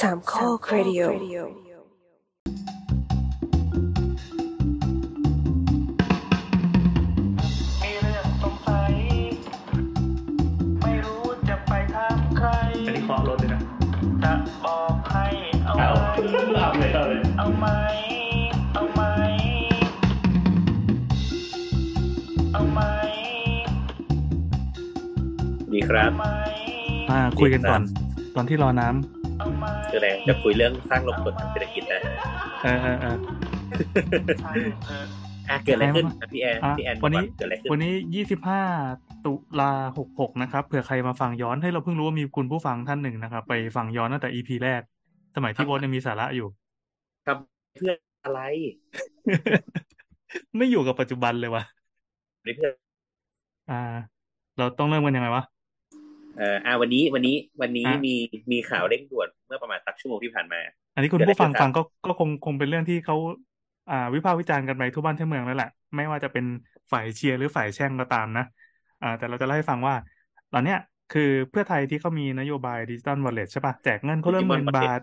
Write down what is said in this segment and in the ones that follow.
สามข้อครดิโอมีเรื่องสงสัยไม่รู้จะไปถามใครอันนี้เคาะรถเลยนะจะบอกให้เอาไหมเอาเลยเอาเลยเอาไหมเอาไหมเอาไหมดีครับเอาไหมอ่าคุยกันก่อน ตอนที่รอน้ำเอาไหม คืออะไรจะคุยเรื่องสร้างลมกดทางเศรษฐกิจนะเออเออเออใช่เอออะเกิดอะไรขึ้นอะพี่แอนอะพี่แอนวันนี้บอกาเกิดอะไรขึ้นวันนี้ยี่สิบห้าตุลาหกหกนะครับเผื่อใครมาฟังย้อนให้เราเพิ่งรู้ว่ามีคุณผู้ฟังท่านหนึ่งนะครับ ไปฟังย้อนตั้งแต่อีพีแรก สมัยที่โบทยังมีสาระอยู่ทำเพื่ออะไร ไม่อยู่กับปัจจุบันเลยวะไม่เพื่ออ่า เราต้องเริ่มกันยังไงวะ เอ่ออะวันนี้วันนี้วันนี้อะมีมีข่าวเร่งด่วนเมื่อประมาณสักชั่วโมงที่ผ่านมา อันนี้คุณเกิดอะไรผู้ฟังขึ้นครับฟังก็ก็คงคงเป็นเรื่องที่เขาอ่า วิพากษ์วิจารณ์กันไปทั่วบ้านทั่วเมืองแล้วแหละไม่ว่าจะเป็นฝ่ายเชียร์หรือฝ่ายแช่งก็ตามนะอ่า แต่เราจะเล่าให้ฟังว่า ตอนเนี้ยคือเพื่อไทยที่เขามีนโยบายดิจิตอลวอลเล็ตใช่ปะแจกเงินคนละห Digital มื่น Wallet บาท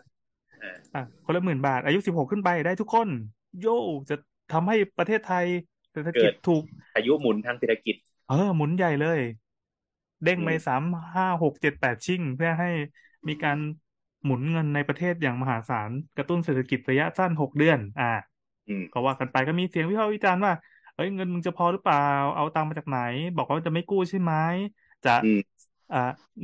อ่าอะคนละหมื่นบาท อายุสิบหกขึ้นไปได้ทุกคน โย่จะทำให้ประเทศไทยเศรษฐกิจถูกอายุหมุนทางเศรษฐกิจ เออหมุนใหญ่เลย เด้งไปอืมสามห้าหกเจ็ดแปดชิ่ง เพื่อให้มีการหมุนเงินในประเทศอย่างมหาศาลกระตุ้นเศรษฐกิจระยะสั้นหกเดือน อ่าอืมก็ว่ากันไปก็มีเสียงวิพากษ์วิจารณ์ว่าเอ้ยเงินมึงจะพอหรือเปล่า เอาตังค์มาจากไหน บอกว่าจะไม่กู้ใช่ไหมจะอืมอ่า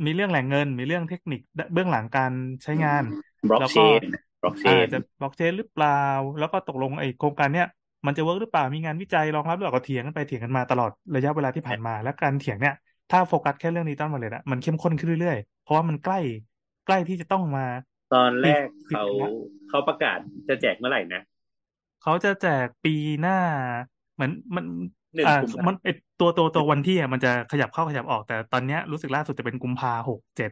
มีเรื่องแหล่งเงิน มีเรื่องเทคนิคเบื้องหลังการใช้งานบล็อกแล้วก็นบล็อกเชอ่าจะบล็อกเชนหรือเปล่า แล้วก็ตกลงไอ้โครงการเนี้ยมันจะ work หรือเปล่ามีงานวิจัยรองรับหรือเปล่าก็เถียงกันไปเถียงกันมาตลอดระยะเวลาที่ผ่านมา และการเถียงเนี่ย ถ้าโฟกัสแค่เรื่องนี้ต้นมาเลยอะมันเข้มข้นขึ้นเรื่อยๆ เพราะว่ามันใกล้ใกล้ที่จะต้องมาอนแรกสิบเขาละเขาประกาศจะแจกเมื่อไหร่นะ เขาจะแจกปีหน้า เหมือนมันหนึ่งอ่ากุมภามันไอตัวตัวตัววันที่อะมันจะขยับเข้าขยับออกแต่ตอนเนี้ยรู้สึกล่าสุดจะเป็นกุมภาหกเจ็ด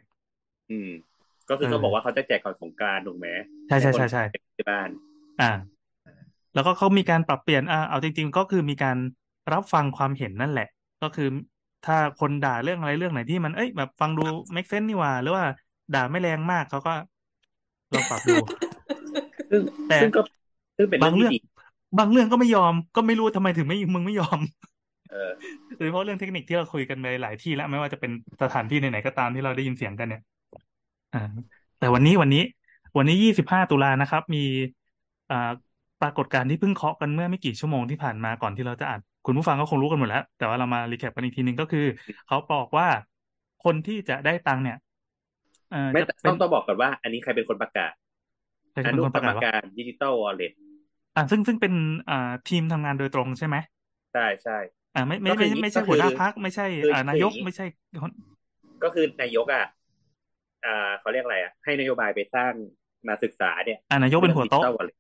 อืม ก็คือเออเขาบอกว่าเขาจะแจกก่อนสงกรานต์ถูกไหมใช่ใช่ใช่ใช่ห้คนที่บ้าน อ่า แล้วก็เขามีการปรับเปลี่ยนอ่าเอาจริง ๆ ก็คือมีการรับฟังความเห็นนั่นแหละ ก็คือ ถ้าคนด่าเรื่องอะไรเรื่องไหนที่มันเอ้ยแบบฟังดู make sense นี่หว่า หรือว่าด่าไม่แรงมากเขาก็ลองปรับดูซึ่งแต่ซึ่งก็ซึ่งเป็นบาเรื่งองเรื่ที่องดีบางเรื่องก็ไม่ยอม ก็ไม่รู้ทำไมถึงไม่มึงไม่ยอมเออโดยเฉพาะเรื่องเทคนิคที่เราคุยกันไปหลายที่แล้ว ไม่ว่าจะเป็นสถานที่ไหนๆก็ตามที่เราได้ยินเสียงกันเนี่ยอ่าแต่วันนี้วันนี้ วันนี้ยี่สิบห้าตุลานะครับ มีอ่าปรากฏการณ์ที่เพิ่งเคาะกันเมื่อไม่กี่ชั่วโมงที่ผ่านมาก่อนที่เราจะอ่าน คุณผู้ฟังก็คงรู้กันหมดแล้ว แต่ว่าเรามา recap กันอีกทีหนึ่งก็คือ เขาบอกว่าคนที่จะได้ตังค์เนี่ยเอ่อไม่จะต้เป็อนงต้อต้องบอกก่อนว่า อันนี้ใครเป็นคนประกาศใครอเป็นนุคนกปรระรกามศว่าการดิจิตอลวอลเล็ตอ่าซึ่งซึ่งเป็นอ่าทีมทำงานโดยตรงใช่ไหมใช่ใช่อ่าไม่ไม่ก็คือไม่อย่างนี้ไม่ใช่ก็คือหัวหน้าพักไม่ใช่คืออ่าคือนายกอย่างนี้ไม่ใช่คนก็คือนายกอะอ่าเขาเรียกอะไรอะ ให้นโยบายไปสร้างมาศึกษาเนี่ยอ่านายกเป็นหัวโต๊ะดิจิตอลวอลเล็ต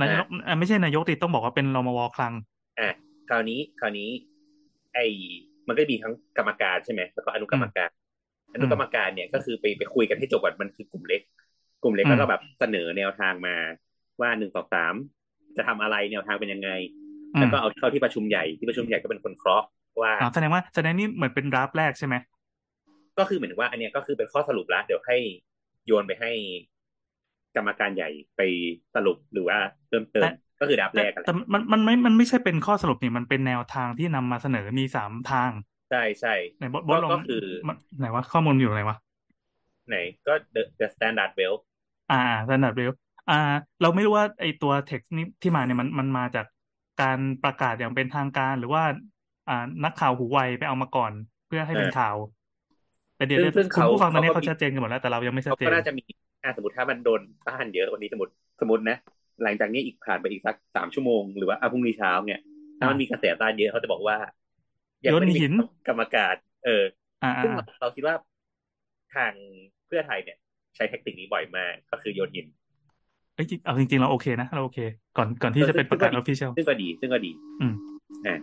นายกอ่าไม่ใช่นายกติต้องบอกว่าเป็นรมวคลังอะ คราวนี้คราวนี้ ไอ้มันก็มีทั้งกรรมการใช่ไหมแล้วก็อนุกรรมการ อนุกรรมการเนี่ยก็คือไปไปคุยกันให้จบก่อนมันคือกลุ่มเล็ก กลุ่มเล็กอืมแล้วก็แบบเสนอแนวทางมาว่าหนึ่งสองสามจะทำอะไรแนวทางเป็นยังไงอืแล้วมก็เอาเข้าที่ประชุมใหญ่ที่ประชุมใหญ่ก็เป็นคนเคราะห์ว่าอ่าแสดงว่าแสดงนี่เหมือนเป็นดราฟต์แรกใช่ไหมก็คือเหมือนว่า อันเนี้ยก็คือเป็นข้อสรุปแล้วเดี๋ยวให้โยนไปให้กรรมการใหญ่ไปสรุปหรือว่าเติมเติมแต่ ก็คือดับแต่แรกกันแหแต่ละมันมันไม่มันไม่ใช่เป็นข้อสรุปนี่มันเป็นแนวทางที่นำมาเสนอมีสามทาง ใช่ใช่ไหนบอสบก็อสลองก็คือมันไหนวะข้อมูลอยู่ไหนวะไหนก็ the The Standard Wealth อ่า Standard Wealth อ่า เราไม่รู้ว่าไอตัวเท็กซ์นี้ที่มาเนี่ยมันมันมาจากการประกาศอย่างเป็นทางการ หรือว่า อ่านักข่าวหูไวไปเอามาก่อน เพื่อให้เป็นเออข่าว แต่เดี๋ยวซึ่งซึ่งคุณเขาผู้ฟังตอนนี้เขาก็เขามีชัดเจนกันหมดแล้วแต่เรายังไม่ชัดเขาเจก็น่าจะมีอ่าสมมติถ้ามันโดนต้านเยอะวันนี้สมมติสมมตินะ หลังจากนี้อีกผ่านไปอีกสักสามชั่วโมงหรือว่าอะพรุ่งนี้เช้าเนี่ย ถ้ามันอ่ามีมีกระแสต้านเยอะเขาจะบอกว่ายังโยนไม่ได้มีหินกรรมการเอออ่าซึ่งอ่าเราเราคิดว่าทางเพื่อไทยเนี่ย ใช้เทคนิคนี้บ่อยมากก็คือโยนหินเอ้ยจริงเอาจริงๆ เราโอเคนะเราโอเค ก่อนก่อนที่จะเป็นประกาศอซึ่องฟฟิเชียลซึ่งก็ดี ซึ่งก็ดี อืมอ่า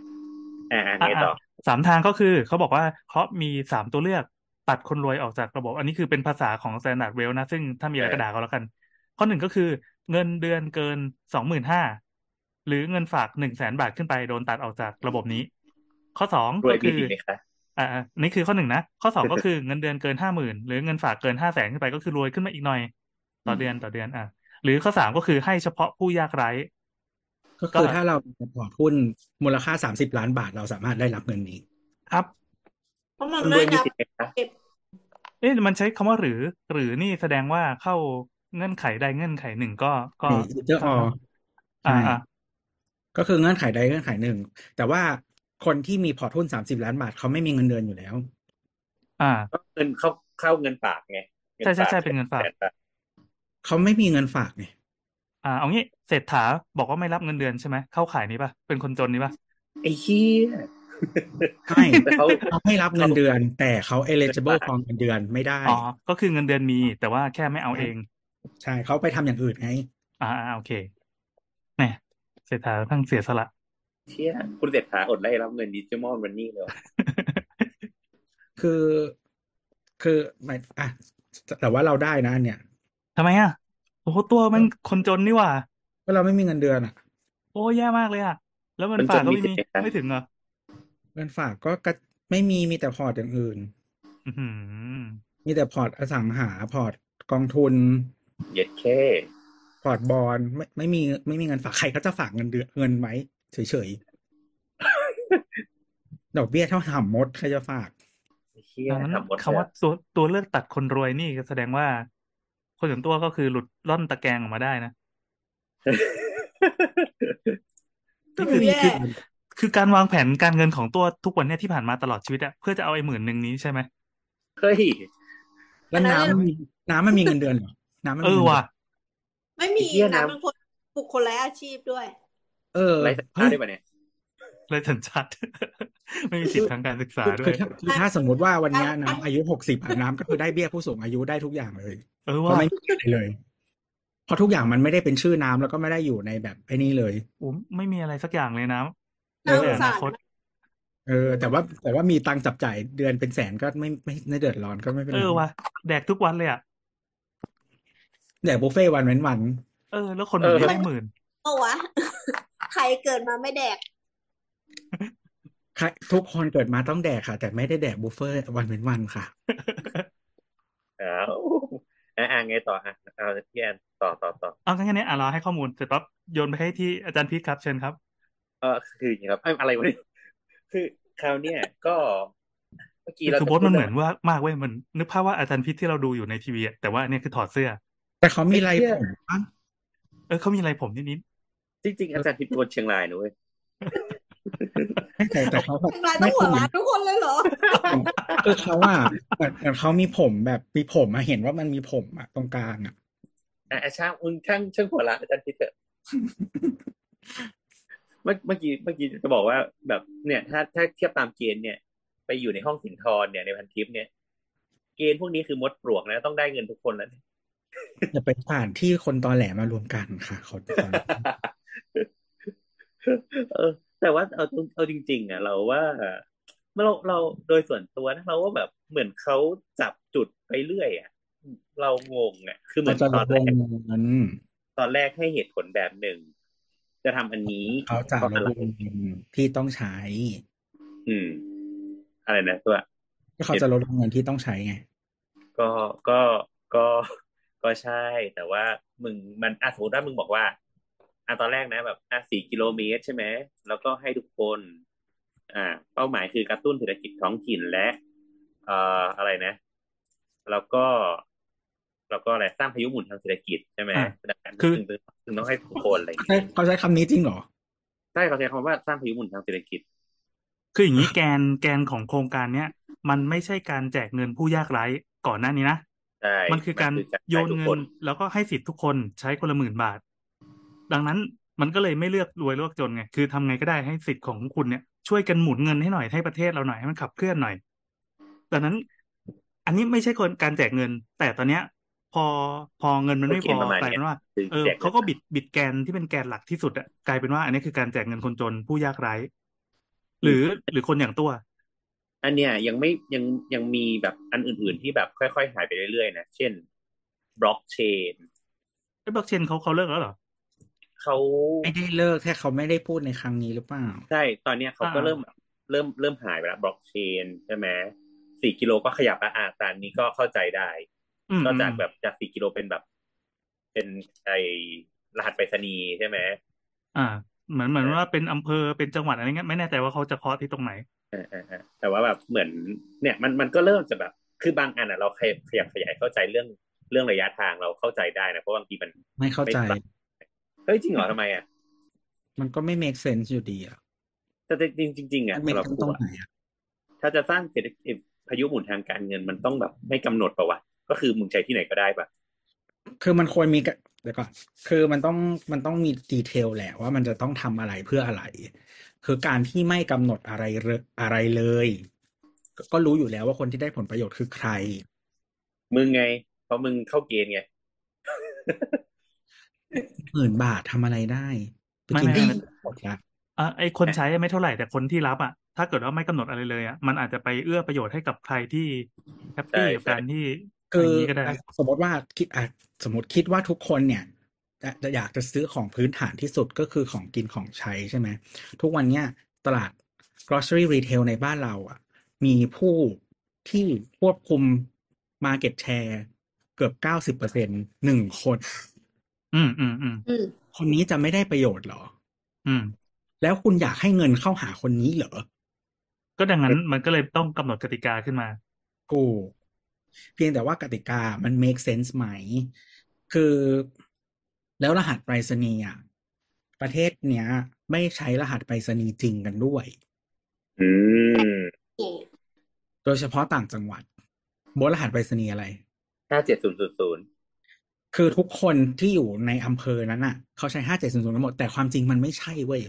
อ่าอ่าอะไงต่ออะสามทางก็คือเขาบอกว่าเขามีสามตัวเลือกตัดคนรวยออกจากระบบ อันนี้คือเป็นภาษาของ Standard Well นะ ซึ่งถ้ามีอะไรเออก็ด่าเขาแล้วกัน ข้อหนึ่งก็คือ เงินเดือนเกินสองหมื่นห้าหรือเงินฝากหนึ่งแสนบาทขึ้นไปโดนตัดออกจากระบบนี้ ข้อสองรวยก็มีคือสิทธิ์ไหมคะอ่าอ่านี่คือข้อหนึ่งนะข้อสองก็คือเงินเดือนเกินห้าหมื่นหรือเงินฝากเกินห้าแสนขึ้นไปก็คือรวยขึ้นมาอีกหน่อย ต่อเดือนต่อเดือนอะหรือข้อสามก็คือให้เฉพาะผู้ยากไร้ ก็คือถ้าเราพอร์ตหุ้นมูลค่าสามสิบล้านบาทเราสามารถได้รับเงินนี้ ครับเพราะมันคุณรไม่วยมีนับสิทธิ์ไหมคะเก็บเอ๊ะมันใช้คำว่าหรือ หรือนี่แสดงว่าเข้า เงื่อนไขใดเงื่อนไขหนึ่งก็ก็เจออออ่าใช่อ่าก็คือเงื่อนไขใดเงื่อนไขหนึ่ง แต่ว่าคนที่มีพอร์ตหุ้นสามสิบล้านบาทเขาไม่มีเงินเดือนอยู่แล้ว อ่าก็เงินเข้าเข้าเงินฝากไงงิใช่ใช่ใช่ฝากเป็นเงินฝากแสบทเขาไม่มีเงินฝากไงอ่าเอางี้เศรษฐาบอกว่าไม่รับเงินเดือนใช่ไหมเข้าขายนี้ป่ะเป็นคนจนนี้ป่ะไอ้เหี้ยใช่แต่เขาเขาไม่รับเงินเดือน แต่เขา eligible for เงินเดือนไม่ได้อ๋อก็คือเงินเดือนมี แต่ว่าแค่ไม่เอาเอง ใช่เขาไปทำอย่างอื่นไง อ่าอ่าโอเคแหมเศรษฐาทั้งเสียสละ เชี่ยคุณเศรษฐาอดได้รับเงินดิจิมอลวันนี้เลยว่ะคือ คือหมายอะแต่ว่าเราได้นะอันเนี่ยทำไมอะโอ้โหตัวมันคนจนนี่หว่าเพราะเราไม่มีเงินเดือนอะ โอ้แย่มากเลยอะ แล้วเงินมันฝาจกนก็มีไม่สิมีทธิ์นะไม่ถึงเหรอเงินฝากก็กระไม่มีมีแต่พอร์ตอย่างอื่นอือหือมีแต่พอร์ตอสังหาพอร์ตกองทุน เหย็ดแค่พอร์ตบอลไม่ไม่มีไม่มีเงินฝากใครเขาจะฝากเงินเดือนเงินไว้เฉยๆ ดอกเบี้ยเท่าห่ำมดใครจะฝากไอ้เหี้ยดังนั้นทำหมดคำว่าตัวตัวเลือกตัดคนรวยนี่ก็แสดงว่า คนอย่างตัวก็คือหลุดล่อนตะแกรงออกมาได้นะก็นี่ดูคือแย่คือคือการวางแผนการเงินของตัวทุกวันเนี่ยที่ผ่านมาตลอดชีวิตอะเพื่อจะเอาไอ้หมื่นหนึ่งนี้ใช่ไหมเฮ้ยแล้วน้ำมันมีน้ำมันมีเงินเดือนเหรอ น้ำมันเอมีอเงินเดืว่ะอนไม่มีไอ้เหี้ยนะ น้ำเป็นคนบุคคลและอาชีพด้วย เออไรสัญชาเฮ้ติยได้ปะเนี่ยเลยสัญชาติ ไม่มีสิทธิ์ทางการศึกษาด้วคือย ถ้าคือถ้าสมมุติว่าวันเนี้ยน้ำอายุหกสิบน้ำก็คือได้เบี้ยผู้สูงอายุได้ทุกอย่างเลยเออเพว่ะราะไม่มีอะไรเลย เพราะทุกอย่างมันไม่ได้เป็นชื่อน้ำแล้วก็ไม่ได้อยู่ในแบบไอ้นี่เลย โอ้ไม่มีอะไรสักอย่างเลยนะน่าสในงอสานาคตรเออ แต่ว่าแต่ว่ามีตังค์จับจ่ายเดือนเป็นแสนก็ไม่ไม่ไม่เดือดร้อนก็ไม่เป็นเอไรอว่ะแดกทุกวันเลยอะ แดกบุฟเฟ่ต์วันเว้นวัน เออ แล้วคนแบบนี้ได้หมื่นเอ้าวะ ใครเกิดมาไม่แดกใครทุกคนเกิดมาต้องแดกค่ะ แต่ไม่ได้แดกบุฟเฟ่ต์วันเว้นวันค่ะอ้าวอะอะไงต่ออะเอาพี่แอนต่อต่อต่อเอางั้นแค่นี้อะเราให้ข้อมูลเสร็จปั๊บโยนไปให้ที่อาจารย์พีทครับเชิญครับ เออคืออย่างนี้ครับเอ้ยอะไรวะเนี่ยคือคราวเนี้ยก็เมื่อกี้เราคือจะโบทพูมัดนเหเรื่มือองนว่ามากเว้ยมันนึกภาพว่าอาจารย์พิษที่เราดูอยู่ในทีวีอะแต่ว่าอันเนี่ยคือถอดเสื้อ แต่เขามีไรไอ้เหี้ยผมปะเออเขามีอะไรผมนิดจริง ๆ อาจารย์พิษเป็นคนเชียงรายนะเว้ยไม่แต่แต่เขาแบบทำลายต้อไม่งหัวคือล้านทุกคนเลยเหรอคือเขาอะแต่แต่เขามีผมแบบมีผมมาเห็นว่ามันมีผมอะตรงกลางอะอะอะช่างมึงช่างช่างหัวละอาจารย์พิษเถอะเมื่อเมื่อกี้เมื่อกี้จะบอกว่าแบบเนี่ยถ้าถ้าเทียบตามเกณฑ์เนี่ย ไปอยู่ในห้องสินทรเนี่ยในพันทิปเนี่ย เกณฑ์พวกนี้คือมดปลวกนะต้องได้เงินทุกคนแล้วเนี่ย อย่าไปผ่านที่คนตอแหลมารวมกันค่ะเขาตอนเออ แต่ว่าเอาเอาจริง ๆ อะ เราว่าเราเราโดยส่วนตัวนะเราว่าแบบเหมือนเขาจับจุดไปเรื่อยอะเรางงอะ คือเหมืเขาอนจะตลอนดแรลงกเงินตอนแรกให้เหตุผลแบบหนึ่งจะทำอันนี้เขาจะเพราะลอะดไรลงเงินที่ต้องใช้ อืม อะไรนะตัวก็เขาจะลดลงเงินที่ต้องใช้ไง ก็ก็ก็ ก็ใช่ แต่ว่ามึงมันอะสมมติว่ามึงบอกว่าอะตอนแรกนะแบบอะสี่กิโลเมตรใช่ไหมแล้วก็ให้ทุกคน อ่า เป้าหมายคือกระตุ้นเศรษฐกิจท้องถิ่นและเอ่ออะไรนะ แล้วก็แล้วก็อะไรสร้างพายุหมุนทางเศรษฐกิจใช่ไหมอะดังนั้นคือถึงถึงต้องให้ทุกคนอะไรอย่างใช่เงี้ยเขาใช้คำนี้จริงเหรอใช่เขาใช้คำว่าสร้างพายุหมุนทางเศรษฐกิจ คืออย่างนี้แกนแกนของโครงการเนี้ยมันไม่ใช่การแจกเงินผู้ยากไร้ก่อนหน้านี้นะใช่ มันคือการจ่โยนทุกเงิคนแล้วก็ให้สิทธิ์ทุกคนใช้คนละหมื่นบาท ดังนั้นมันก็เลยไม่เลือกรวยเลือกจนไง คือทำไงก็ได้ให้สิทธิ์ของคุณเนี่ยช่วยกันหมุนเงินให้หน่อยให้ประเทศเราหน่อยให้มันขับเคลื่อนหน่อย ดังนั้น อันนี้ไม่ใช่คนการแจกเงิน แต่ตอนเนี้ย พอพอเงินมันไม่ก็พเกอณฑ์ประมาณกลายเนี้ยเป็นว่าคือเออแจกเขาก็บิดบิดแกนที่เป็นแกนหลักที่สุดอะกลายเป็นว่า อันนี้คือการแจกเงินคนจนผู้ยากไร้หรือหรือคนอย่างตัว อันเนี้ยยังไม่ยังยังมีแบบอันอื่น ๆ ที่แบบค่อย ๆ หายไปเรื่อยๆนะเช่นบล็อกเชนไอ้บล็อกเชนเขาเขาเลิกแล้วเหรอเขาไม่ได้เลิกแค่เขาไม่ได้พูดในครั้งนี้หรือเปล่าใช่ตอนเนี้ยเขาก็อ่าเริ่มเริ่มเริ่มหายไปแล้วบล็อกเชนใช่ไหมสี่กิโลก็ขยับมาอ่าตามนี้ก็เข้าใจได้อืมก็จากอืมแบบจากสี่กิโลเป็นแบบ เป็นไอรหัสไปรษณีย์ใช่ไหมอ่า เหมือนเหมือนว่าเป็นอำเภอเป็นจังหวัดอะไรเงี้ยไม่แน่ใจว่าเขาจะเคาะที่ตรงไหน เออเออเออแต่ว่าแบบเหมือน เนี่ยมันมันก็เริ่มจะแบบ คือบางอันอะเราขยับขยับขยายเข้าใจเรื่องเรื่องระยะทางเราเข้าใจได้นะเพราะบางทีมันไม่เข้าใจไม่เฮ้ยจริงเหรอทำไมอะมันก็ไม่ make sense อยู่ดีอะแต่จริงจริงๆอะมันสำหรับ make กูตรงอะไหนอะถ้าจะสร้างเศรษฐกิจพายุหมุนทางการเงินมันต้องแบบไม่กำหนดปะวะก็คือมึงใช้ที่ไหนก็ได้ปะคือมันควรมีกะเดี๋ยวก่อนคือมันต้องมันต้องมีดีเทลแหละว่ามันจะต้องทำอะไรเพื่ออะไร คือการที่ไม่กำหนดอะไรเลยอะไรเลยก็ก็รู้อยู่แล้วว่าคนที่ได้ผลประโยชน์คือใคร มึงไง เพราะมึงเข้าเกณฑ์ไงหมื่นบาททำอะไรได้ไปไม่กินไม่ที่ไม่หมดละอะไอคนใช้ไม่เท่าไหร่แต่คนที่รับอะ ถ้าเกิดว่าไม่กำหนดอะไรเลยอะมันอาจจะไปเอื้อประโยชน์ให้กับใครที่แฮปปี้ใช่กับการที่คืออย่างนี้ก็ได้อะสมมติว่าคิดอะสมมติคิดว่าทุกคนเนี่ย จะจะอยากจะซื้อของพื้นฐานที่สุดก็คือของกินของใช้ใช่ไหมทุกวันเนี้ยตลาด grocery retail ในบ้านเราอะ มีผู้ที่ควบคุม market share เกือบเก้าสิบเปอร์เซ็นหนึ่งคน อืมอืมอืมอืมคนนี้จะไม่ได้ประโยชน์เหรอ อืม แล้วคุณอยากให้เงินเข้าหาคนนี้เหรอ ก็ดังนั้นมันก็เลยต้องกำหนดกติกาขึ้นมาถูกเพียงแต่ว่ากติกามัน make sense ไหม คือ แล้วรหัสไปรษณีย์อะประเทศเนี้ย ไม่ใช้รหัสไปรษณีย์จริงกันด้วย อืม โดยเฉพาะต่างจังหวัดโบทรหัสไปรษณีย์อะไร ห้าเจ็ดศูนย์ศูนย์ศูนย์คือทุกคนที่อยู่ในอำเภอนั้นอะ เขาใช้ห้าเจ็ดศูนย์ศูนย์ทั้งหมด แต่ความจริงมันไม่ใช่เว้ย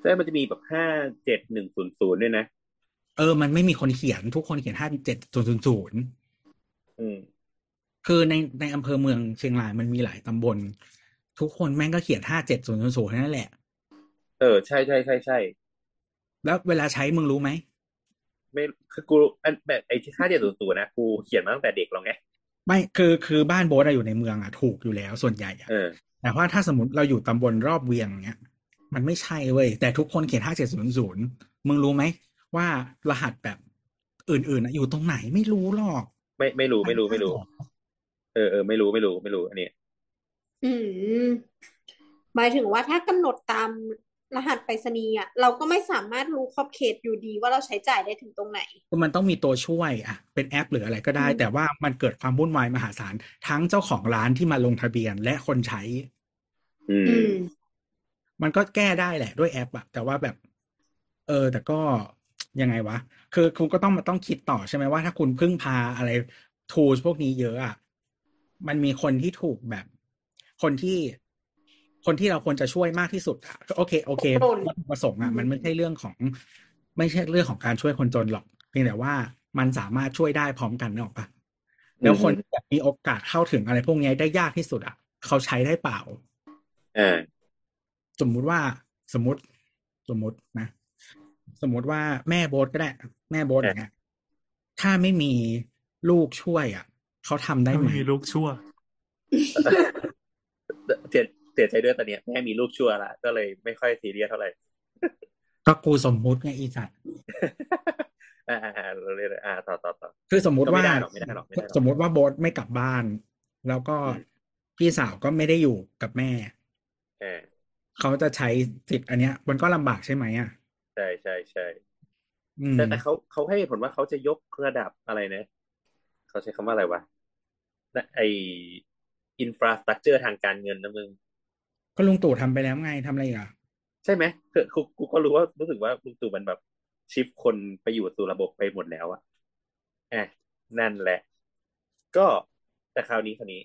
ใช่มันจะมีแบบห้าเจ็ดหนึ่งศูนย์ศูนย์ด้วยนะ เออ มันไม่มีคนเขียนทุกคนเขียนห้าเจ็ดศูนย์ศูนย์ศูนย์ อืม คือในในอำเภอเมืองเชียงรายมันมีหลายตำบล ทุกคนแม่งก็เขียนห้าเจ็ดศูนย์ศูนย์ศูนย์นั่นแหละ เออ ใช่ใช่ใช่ใช่แล้วเวลาใช้มึงรู้ไหมไม่คือกูอันแบบไอ้ที่ห้าเจ็ดศูนย์ศูนย์นะกูเขียนมาตั้งแต่เด็กแล้วไงไม่คือคือบ้านโบ๊ทอะอยู่ในเมืองอะถูกอยู่แล้วส่วนใหญ่อะเออแต่ว่าถ้าสมมติเราอยู่ตำบลรอบเวียงเนี้ยมันไม่ใช่เว้ยแต่ทุกคนเขียนห้าเจ็ดศูนย์ศูนย์มึงรู้ไหมว่ารหัสแบบอื่นๆอะอยู่ตรงไหนไม่รู้หรอก ไม่ไม่รู้ไม่รู้ไม่รู้ เออเออไม่รู้ไม่รู้ไม่รู้อันนี้ อืม หมายถึงว่าถ้ากำหนดตามรหัสไปรษณีย์อะเราก็ไม่สามารถรู้ขอบเขตอยู่ดีว่าเราใช้จ่ายได้ถึงตรงไหน คือมันต้องมีตัวช่วยอะเป็นแอปหรืออะไรก็ได้ อืมแต่ว่ามันเกิดความวุ่นวายมหาศาล ทั้งเจ้าของร้านที่มาลงทะเบียนและคนใช้ อืมอืมมันก็แก้ได้แหละด้วยแอปอะแต่ว่าแบบ เออ แต่ก็ยังไงวะ คือคุณก็ต้องมาต้องคิดต่อใช่ไหมว่าถ้าคุณพึ่งพาอะไร tools พวกนี้เยอะอะมันมีคนที่ถูกแบบ คนที่คนที่เราควรจะช่วยมากที่สุดอะก็โอเค โอเคโดนวัตถุประสงค์อะอืมมันไม่ใช่เรื่องของ ไม่ใช่เรื่องของการช่วยคนจนหรอกเพียงแต่ว่ามันสามารถช่วยได้พร้อมกันนึกออกปะแล้วคนที่แบบมีโอกาสเข้าถึงอะไรพวกนี้ได้ยากที่สุดอะเขาใช้ได้เปล่าอ่าสมมุติว่าสมมติ สมมตินะสมมติว่าแม่โบ๊ทก็ได้ แม่โบ๊ทอย่างเงี้ยถ้าไม่มีลูกช่วยอะเขาทำได้ไหมไม่มีลูกชั่วเสีย เสียใจด้วยตอนเนี้ยแม่มีลูกชั่วละก็เลยไม่ค่อยซีเรียสเท่าไหร่ก็กูสมมุติไงอีสัตว์อ่าอ่าอ่าเราเรียกอ่าต่อต่อต่อคือสมมุติก็ไม่ว่าได้หรอกไม่ได้หรอกไม่ได้หรอกสมมุติว่าโบ๊ทไม่กลับบ้าน แล้วก็อืมพี่สาวก็ไม่ได้อยู่กับแม่เออเขาจะใช้สิทธิ์อันเนี้ย มันก็ลำบากใช่ไหมอะใช่ใช่ใช่อืมแต่แต่เขาเขาให้เหตุผลว่าเขาจะยกระดับอะไรนะเขาใช้คำว่าอะไรวะนะไอ อินฟราสตรักเจอร์ทางการเงินนะมึง ก็ลุงตู่ทำไปแล้วไงทำอะไรอีกอะ ใช่ไหมคือกูกูก็รู้ว่ารู้สึกว่าลุงตู่มันแบบชิฟคนไปอยู่สู่ระบบไปหมดแล้วอะอะนั่นแหละ ก็แต่คราวนี้คราวนี้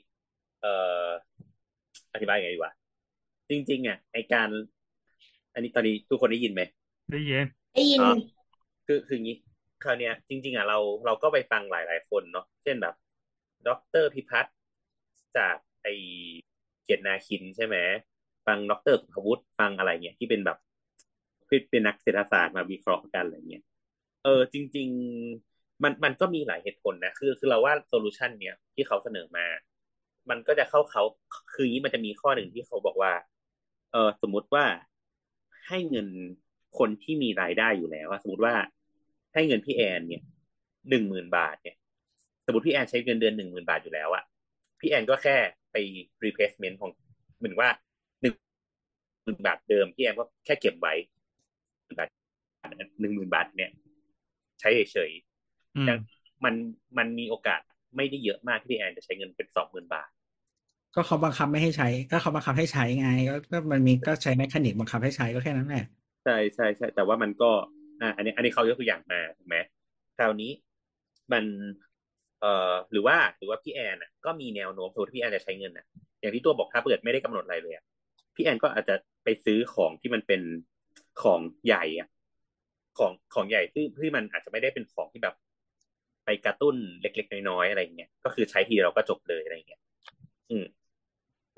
เอ่ออธิบายยังไงดีวะจริงๆอะไอการ อันนี้ตอนนี้ทุกคนได้ยินไหมได้ยินได้ยินอ๋อคือคืออย่างนี้คราวเนี้ยจริง ๆ อะเราเราก็ไปฟังหลาย ๆ คนเนาะเช่นแบบด็อกเตอร์พิพัฒน์ จากไอเกียรตินาคินใช่ไหมฟังด็อกเตอร์สุภวุฒิฟังอะไรเงี้ยที่เป็นแบบเป็นนักเศรษฐศาสตร์มาวิเคราะห์กันอะไรเงี้ยเออ จริง ๆ มันมันก็มีหลายเหตุผลนะคือคือเราว่า solution เนี้ยที่เขาเสนอมา มันก็จะเข้าเขาคืออย่างนี้มันจะมีข้อหนึ่งที่เขาบอกว่า เออสมมุติว่าให้เงินคนที่มีรายได้อยู่แล้วอะสมมติว่าให้เงินพี่แอนเนี่ยหนึ่งหมื่นบาทเนี่ย สมมติพี่แอนใช้เงินเดือนหนึ่งหมื่นบาทอยู่แล้วอะ พี่แอนก็แค่ไป replacement ของเหมือนว่าหนึ่งหมื่นบาทเดิมพี่แอนก็แค่เก็บไว้หนึ่งบาทหนึ่งหมื่นบาทเนี่ย ใช้เฉยอืมๆยังมันมันมีโอกาสไม่ได้เยอะมากที่พี่แอนจะใช้เงินเป็นสองหมื่นบาท ก็เขาบังคับไม่ให้ใช้ ก็เขาบังคับให้ใช้ไงก็ก็มันมีก็ใช้แมคานิกบังคับให้ใช้ก็แค่นั้นแหละใช่ใช่ใช่แต่ว่ามันก็อ่าอันนี้ อันนี้เขายกตัวอย่างมาถูกไหมคราวนี้มัน เอ่อหรือว่าหรือว่าพี่แอนอะก็มีแนวโน้มสมมติพี่แอนจะใช้เงินอะอย่างที่ตัวบอกถ้าเปิดไม่ได้กำหนดอะไรเลยพี่แอนก็อาจจะไปซื้อของที่มันเป็นของใหญ่อะของของใหญ่ที่ที่มันอาจจะไม่ได้เป็นของที่แบบ ไปกระตุ้นเล็กๆน้อยๆอะไรเงี้ยก็คือใช้ทีเราก็จบเลยอะไรเงี้ยอืม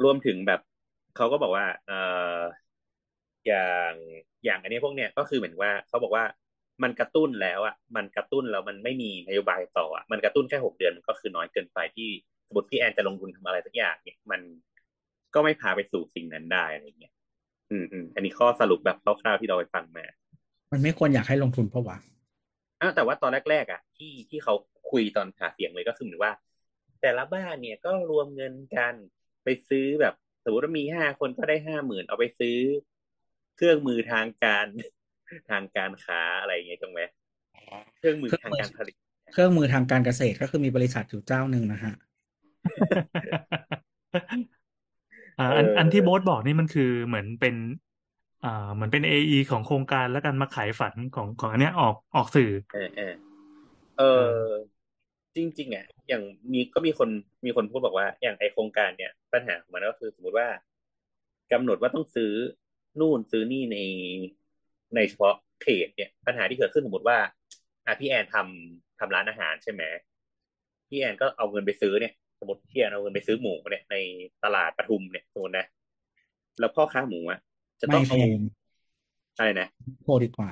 รวมถึงแบบเขาก็บอกว่า เอ่ออย่างอย่างอันนี้พวกเนี้ยก็คือเหมือนว่าเขาบอกว่า มันกระตุ้นแล้วอะมันกระตุ้นแล้วมันไม่มีนโยบายต่ออะมันกระตุ้นแค่หกเดือนมันก็คือน้อยเกินไปที่สมมติพี่แอนจะลงทุนทำอะไรสักอย่างเนี่ยมันก็ไม่พาไปสู่สิ่งนั้นได้อะไรเงี้ยอืมอืมอันนี้ข้อสรุปแบบคร่าวๆที่เราไปฟังมา มันไม่ควรอยากให้ลงทุนเพราะว่าอ้าวแต่ว่าตอนแรกๆอะ ที่ที่เขาคุยตอนหาเสียงเลยก็คือเหมือนว่า แต่ละบ้านเนี่ยก็รวมเงินกันไปซื้อแบบสมมติว่ามีห้าคนก็ได้ห้าหมื่นเอาไปซื้อเครื่องมือทางการ ทางการค้าอะไรอย่างเงี้ยตรงไหมเครื่องมือทางการผลิต เครื่องมือทางการเกษตรก็คือมีบริษัทอยู่เจ้าหนึ่งนะฮะอ่าอันเอออัอันที่โบ๊ทบอกนี่มันคือเหมือนเป็น อ่าเหมือนเป็น AE ของโครงการแล้วกันมาขายฝันของของอันเนี้ยออกออกสื่อ เออเออเออจริงๆอะอย่างมีก็มีคนมีคนพูดบอกว่า อย่างไอโครงการเนี่ยปัญหาของมันก็คือสมมติว่ากำหนดว่าต้องซื้อนู่นซื้อนี่ใน ในเฉพาะเขตเนี่ยปัญหาที่เกิดขึ้นสมมติว่าอะพี่แอนทำทำร้านอาหารใช่ไหมพี่แอนก็เอาเงินไปซื้อเนี่ย สมมติพี่แอนเอาเงินไปซื้อหมูเนี่ยในตลาดปทุมเนี่ยสมมตินะแล้วพ่อค้าหมูอะจะต้ไม่องแพเอางอะไรนะโคดีกว่า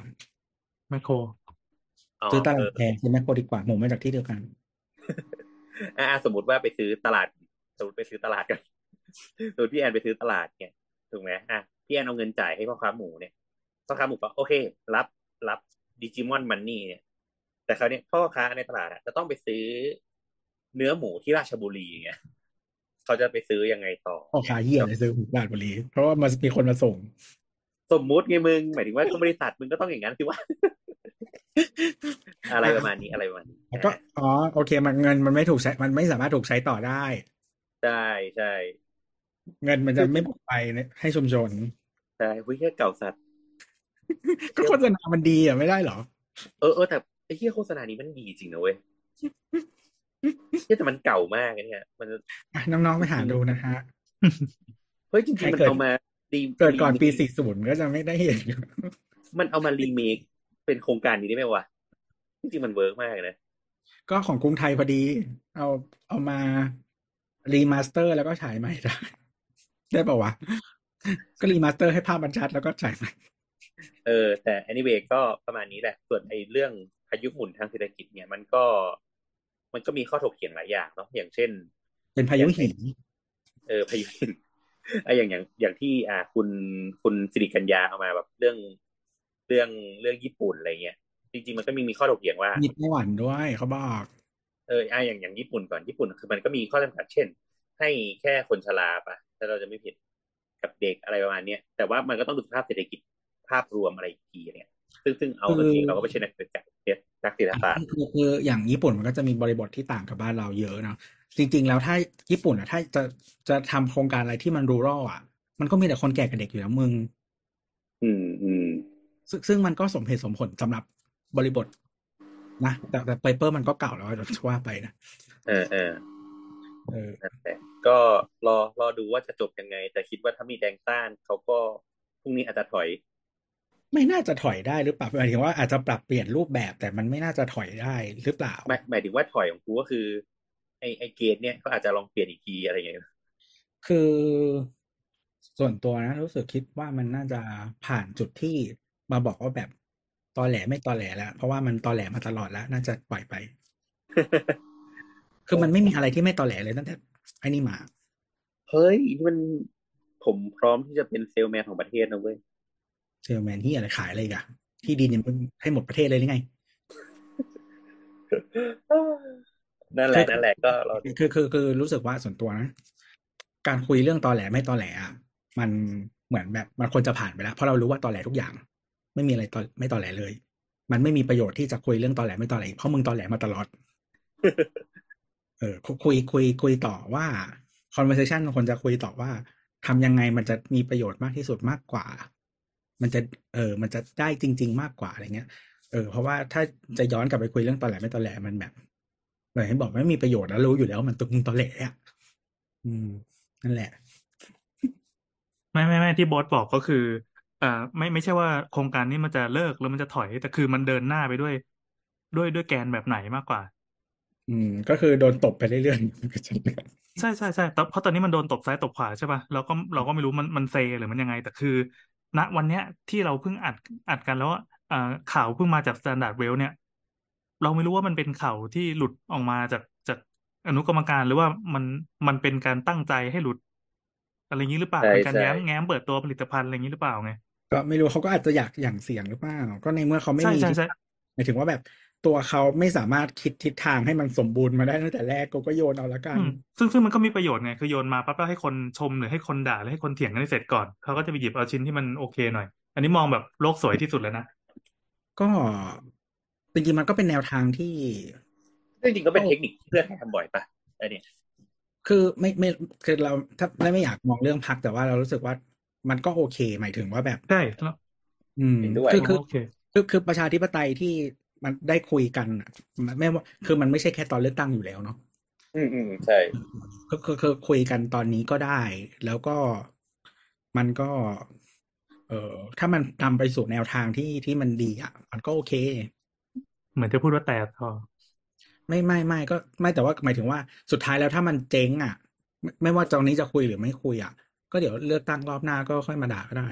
ไมโครซื้อตลาเอดอแพงซื้อแมคโครดีกว่าหมูมาจากที่เดียวกันอ่าสมมติว่าไปซื้อตลาด สมมติไปซื้อตลาดกันสมมติพี่แอนไปซื้อตลาดเนี่ยถูกไหมอะพี่แอนเอาเงินจ่ายให้พ่อค้าหมูเนี่ย พ่อค้าหมูก็โอเค รับรับดิจิมอนมันนี่เนี่ย แต่คราวเนี้ยพ่อค้าในตลาดอะจะต้องไปซื้อเนื้อหมูที่ราชบุรีอย่างเงี้ยเขาจะไปซื้อยังไงต่อพ่อค้าเหี้ยเลยซื้อหมูราชบุรี เพราะว่ามันมีคนมาส่ง สมมุติไงมึงหมายถึงว่าบริษัทมึงก็ต้องอย่างนั้นสิว่าอะไรประมาณนี้อะไรประมาณนี้แล้วก็อ๋อโอเค มันเงินมันไม่ถูกใช้ มันไม่สามารถถูกใช้ต่อได้ใช่ใช่เงินมันจะไม่หมดไปให้ชุมชนใช่วิแค่เก่าสัตว์ ก็โฆษณามันดีอะไม่ได้เหรอ เออเออแต่ไอ้ที่โฆษณานี้มันดีจริงนะเว้ยเฮ้ยแต่มันเก่ามากนะเนี่ยมันอะน้องๆไปหาดูนะฮะเฮ้ยจริงใครๆมันเกิดเอามาดีเกิดก่อนปีรีเมค40 ก็จะไม่ได้เห็นอยู่มันเอามารีเมคเป็นโครงการนี้ได้ไหมวะจริงๆมัน work มากเลยนะก็ของกรุงไทยพอดี เอาเอามา remaster แล้วก็ฉายใหม่ได้ได้ป่าวะ ก็ remaster ให้ภาพมันชัดแล้วก็ฉายใหม่ เออ แต่ anyway ก็ประมาณนี้แหละ ส่วนไอ้เรื่องพายุหมุนทางเศรษฐกิจเนี่ย มันก็ มันก็มีข้อถกเถียงหลายอย่างเนาะอย่างเช่น เป็นพายุหินเออพายุหินไอ้อย่างอย่างอย่างที่ อ่า คุณคุณสิริกัญญาเอามาแบบเรื่องเรื่องเรื่องญี่ปุ่นอะไรเงี้ยจริงๆมันก็มีมีข้อถกเถียงว่ามีไต้หวันด้วยเขาบอกเอออะอย่างอย่างญี่ปุ่นก่อนญี่ปุ่นคือมันก็มีข้อจำกัดเช่น ให้แค่คนชราปะถ้าเราจะไม่ผิดกับเด็กอะไรประมาณเนี้ยแต่ว่ามันก็ต้องดูสภาพเศรษฐกิจ ภาพรวมอะไรอีกทีเนี่ย ซึ่งซึ่งเอาจริงๆเราก็ไม่ใช่นักเศรษฐศาสตร์นักเศรษฐศาสตร์คือคืออย่างญี่ปุ่นมันก็จะมีบริบทที่ต่างกับบ้านเราเยอะเนาะจริง ๆ แล้วถ้าญี่ปุ่นอะถ้าจะจะทำโครงการอะไรที่มันรูรัลอะ มันก็มีแต่คนแก่กับเด็กอยู่แล้วมึง อืมอืมซึ่งซึ่งมันก็สมเหตุสมผลสำหรับบริบทนะแต่แต่เปเปอร์มันก็เก่าแล้วจะว่าไปนะเออเออเออนั่นแหละก็รอรอดูว่าจะจบยังไง แต่คิดว่าถ้ามีแดงต้านเขาก็พรุ่งนี้อาจจะถอย ไม่น่าจะถอยได้หรือเปล่าหมายถึงว่าอาจจะปรับเปลี่ยนรูปแบบแต่มันไม่น่าจะถอยได้หรือเปล่าหมายหมายถึงว่าถอยของกูก็คือ ไอไอเกณฑ์เนี่ยเขาอาจจะลองเปลี่ยนอีกทีอะไรอย่างเงี้ยคือส่วนตัวนะรู้สึกคิดว่ามันน่าจะผ่านจุดที่มาบอกว่าแบบตอแหลไม่ตอแหลแล้ว เพราะว่ามันตอแหลมาตลอดแล้ว น่าจะปล่อยไป คือมันไม่มีอะไรที่ไม่ตอแหลเลยตั้งแต่ไอ้นี่มา เฮ้ยนี่มันผมพร้อมที่จะเป็นเซลแมนของประเทศนะเว้ย เซลแมนที่อะไรขายอะไรอีกันที่ดินยังให้หมดประเทศเลยหรือไงนั่นแหละนั่นแหละก็เราคือคือคือรู้สึกว่าส่วนตัวนะ การคุยเรื่องตอแหลไม่ตอแหลอะมันเหมือนแบบมันควรจะผ่านไปแล้วเพราะเรารู้ว่าตอแหลทุกอย่าง ไม่มีอะไรตอไม่ตอแหลเลย มันไม่มีประโยชน์ที่จะคุยเรื่องตอแหลไม่ตอแหลอีกเพราะมึงตอแหลมาตลอด เออคุคุยคุยคุยต่อว่า conversation ควรจะคุยต่อว่าทำยังไงมันจะมีประโยชน์มากที่สุดมากกว่า มันจะเออมันจะได้จริง ๆ มากกว่าอะไรเงี้ยเออเพราะว่าถ้าจะย้อนกลับไปคุยเรื่องตอแหลไม่ตอแหลมันแบบเหมือนให้บอกไม่มีประโยชน์แล้วรู้อยู่แล้วมันตุงตอแหลอะอืม นั่นแหละ ไม่ไม่ไม่ที่บอสบอกก็คืออ่าไม่ไม่ใช่ว่าโครงการนี้มันจะเลิกแล้วมันจะถอย แต่คือมันเดินหน้าไปด้วย ด้วยด้วยแกนแบบไหนมากกว่า อืม ก็คือโดนตบไปเรื่อยๆก็จะเดือดใช่ใช่ใช่แต่เพราะตอนนี้มันโดนตบซ้ายตบขวาใช่ป่ะเราก็เราก็ไม่รู้มันมันเซหรือมันยังไง แต่คือ ณวันเนี้ยที่เราเพิ่งอัดอัดกันแล้วอ่าข่าวเพิ่งมาจาก Standard Well เนี่ย เราไม่รู้ว่ามันเป็นข่าวที่หลุดออกมาจากจากอนุกรรมการหรือว่ามันมันเป็นการตั้งใจให้หลุด อะไรอย่างนี้หรือเปล่าใช่เป็นการใช่แง้มแง้มเปิดตัวผลิตภัณฑ์อะไรอย่างนี้หรือเปล่าไงก็ไม่รู้เขาก็อาจจะอยากอย่างเสียงหรือเปล่า ก็ในเมื่อเขาไม่ใช่มีใช่ทิศใช่ทางหมายถึงว่าแบบ ตัวเขาไม่สามารถคิดทิศทางให้มันสมบูรณ์มาได้ตั้งแต่แรกกูก็โยนเอาละกันอืมซึ่งซึ่งมันก็มีประโยชน์ไงคือโยนมาปั๊บแล้วให้คนชมหรือให้คนด่าหรือให้คนเถียงกันให้เสร็จก่อนเขาก็จะไปหยิบเอาชิ้นที่มันโอเคหน่อย อันนี้มองแบบโลกสวยที่สุดแล้วนะก็จริงๆมันก็เป็นแนวทางที่จริงๆก็เป็นเทคนิคที่เพื่อนให้ทำบ่อยปะไอเนี่ยคือไม่ไม่คือเราถ้าไม่อยากมองเรื่องพักแต่ว่าเรารู้สึกว่ามันก็โอเค หมายถึงว่าแบบใช่แล้วอืมเห็นด้วยคือคือโอเคคือคือประชาธิปไตยที่ มันได้คุยกันอะมันไม่ว่าคือมันไม่ใช่แค่ตอนเลือกตั้งอยู่แล้วเนาะอืมอืมใช่ก็คือคือคุยกันตอนนี้ก็ได้ แล้วก็มันก็ เออถ้ามันนำไปสู่แนวทางที่ที่มันดีอะ มันก็โอเค เหมือนจะพูดว่าแต่พอไม่ไม่ไม่ก็ไม่แต่ว่าหมายถึงว่าสุดท้ายแล้วถ้ามันเจ๊งอะไม่ไม่ว่าตอนนี้จะคุยหรือไม่คุยอะ ก็เดี๋ยวเลือกตั้งรอบหน้าก็ค่อยมาด่าก็ได้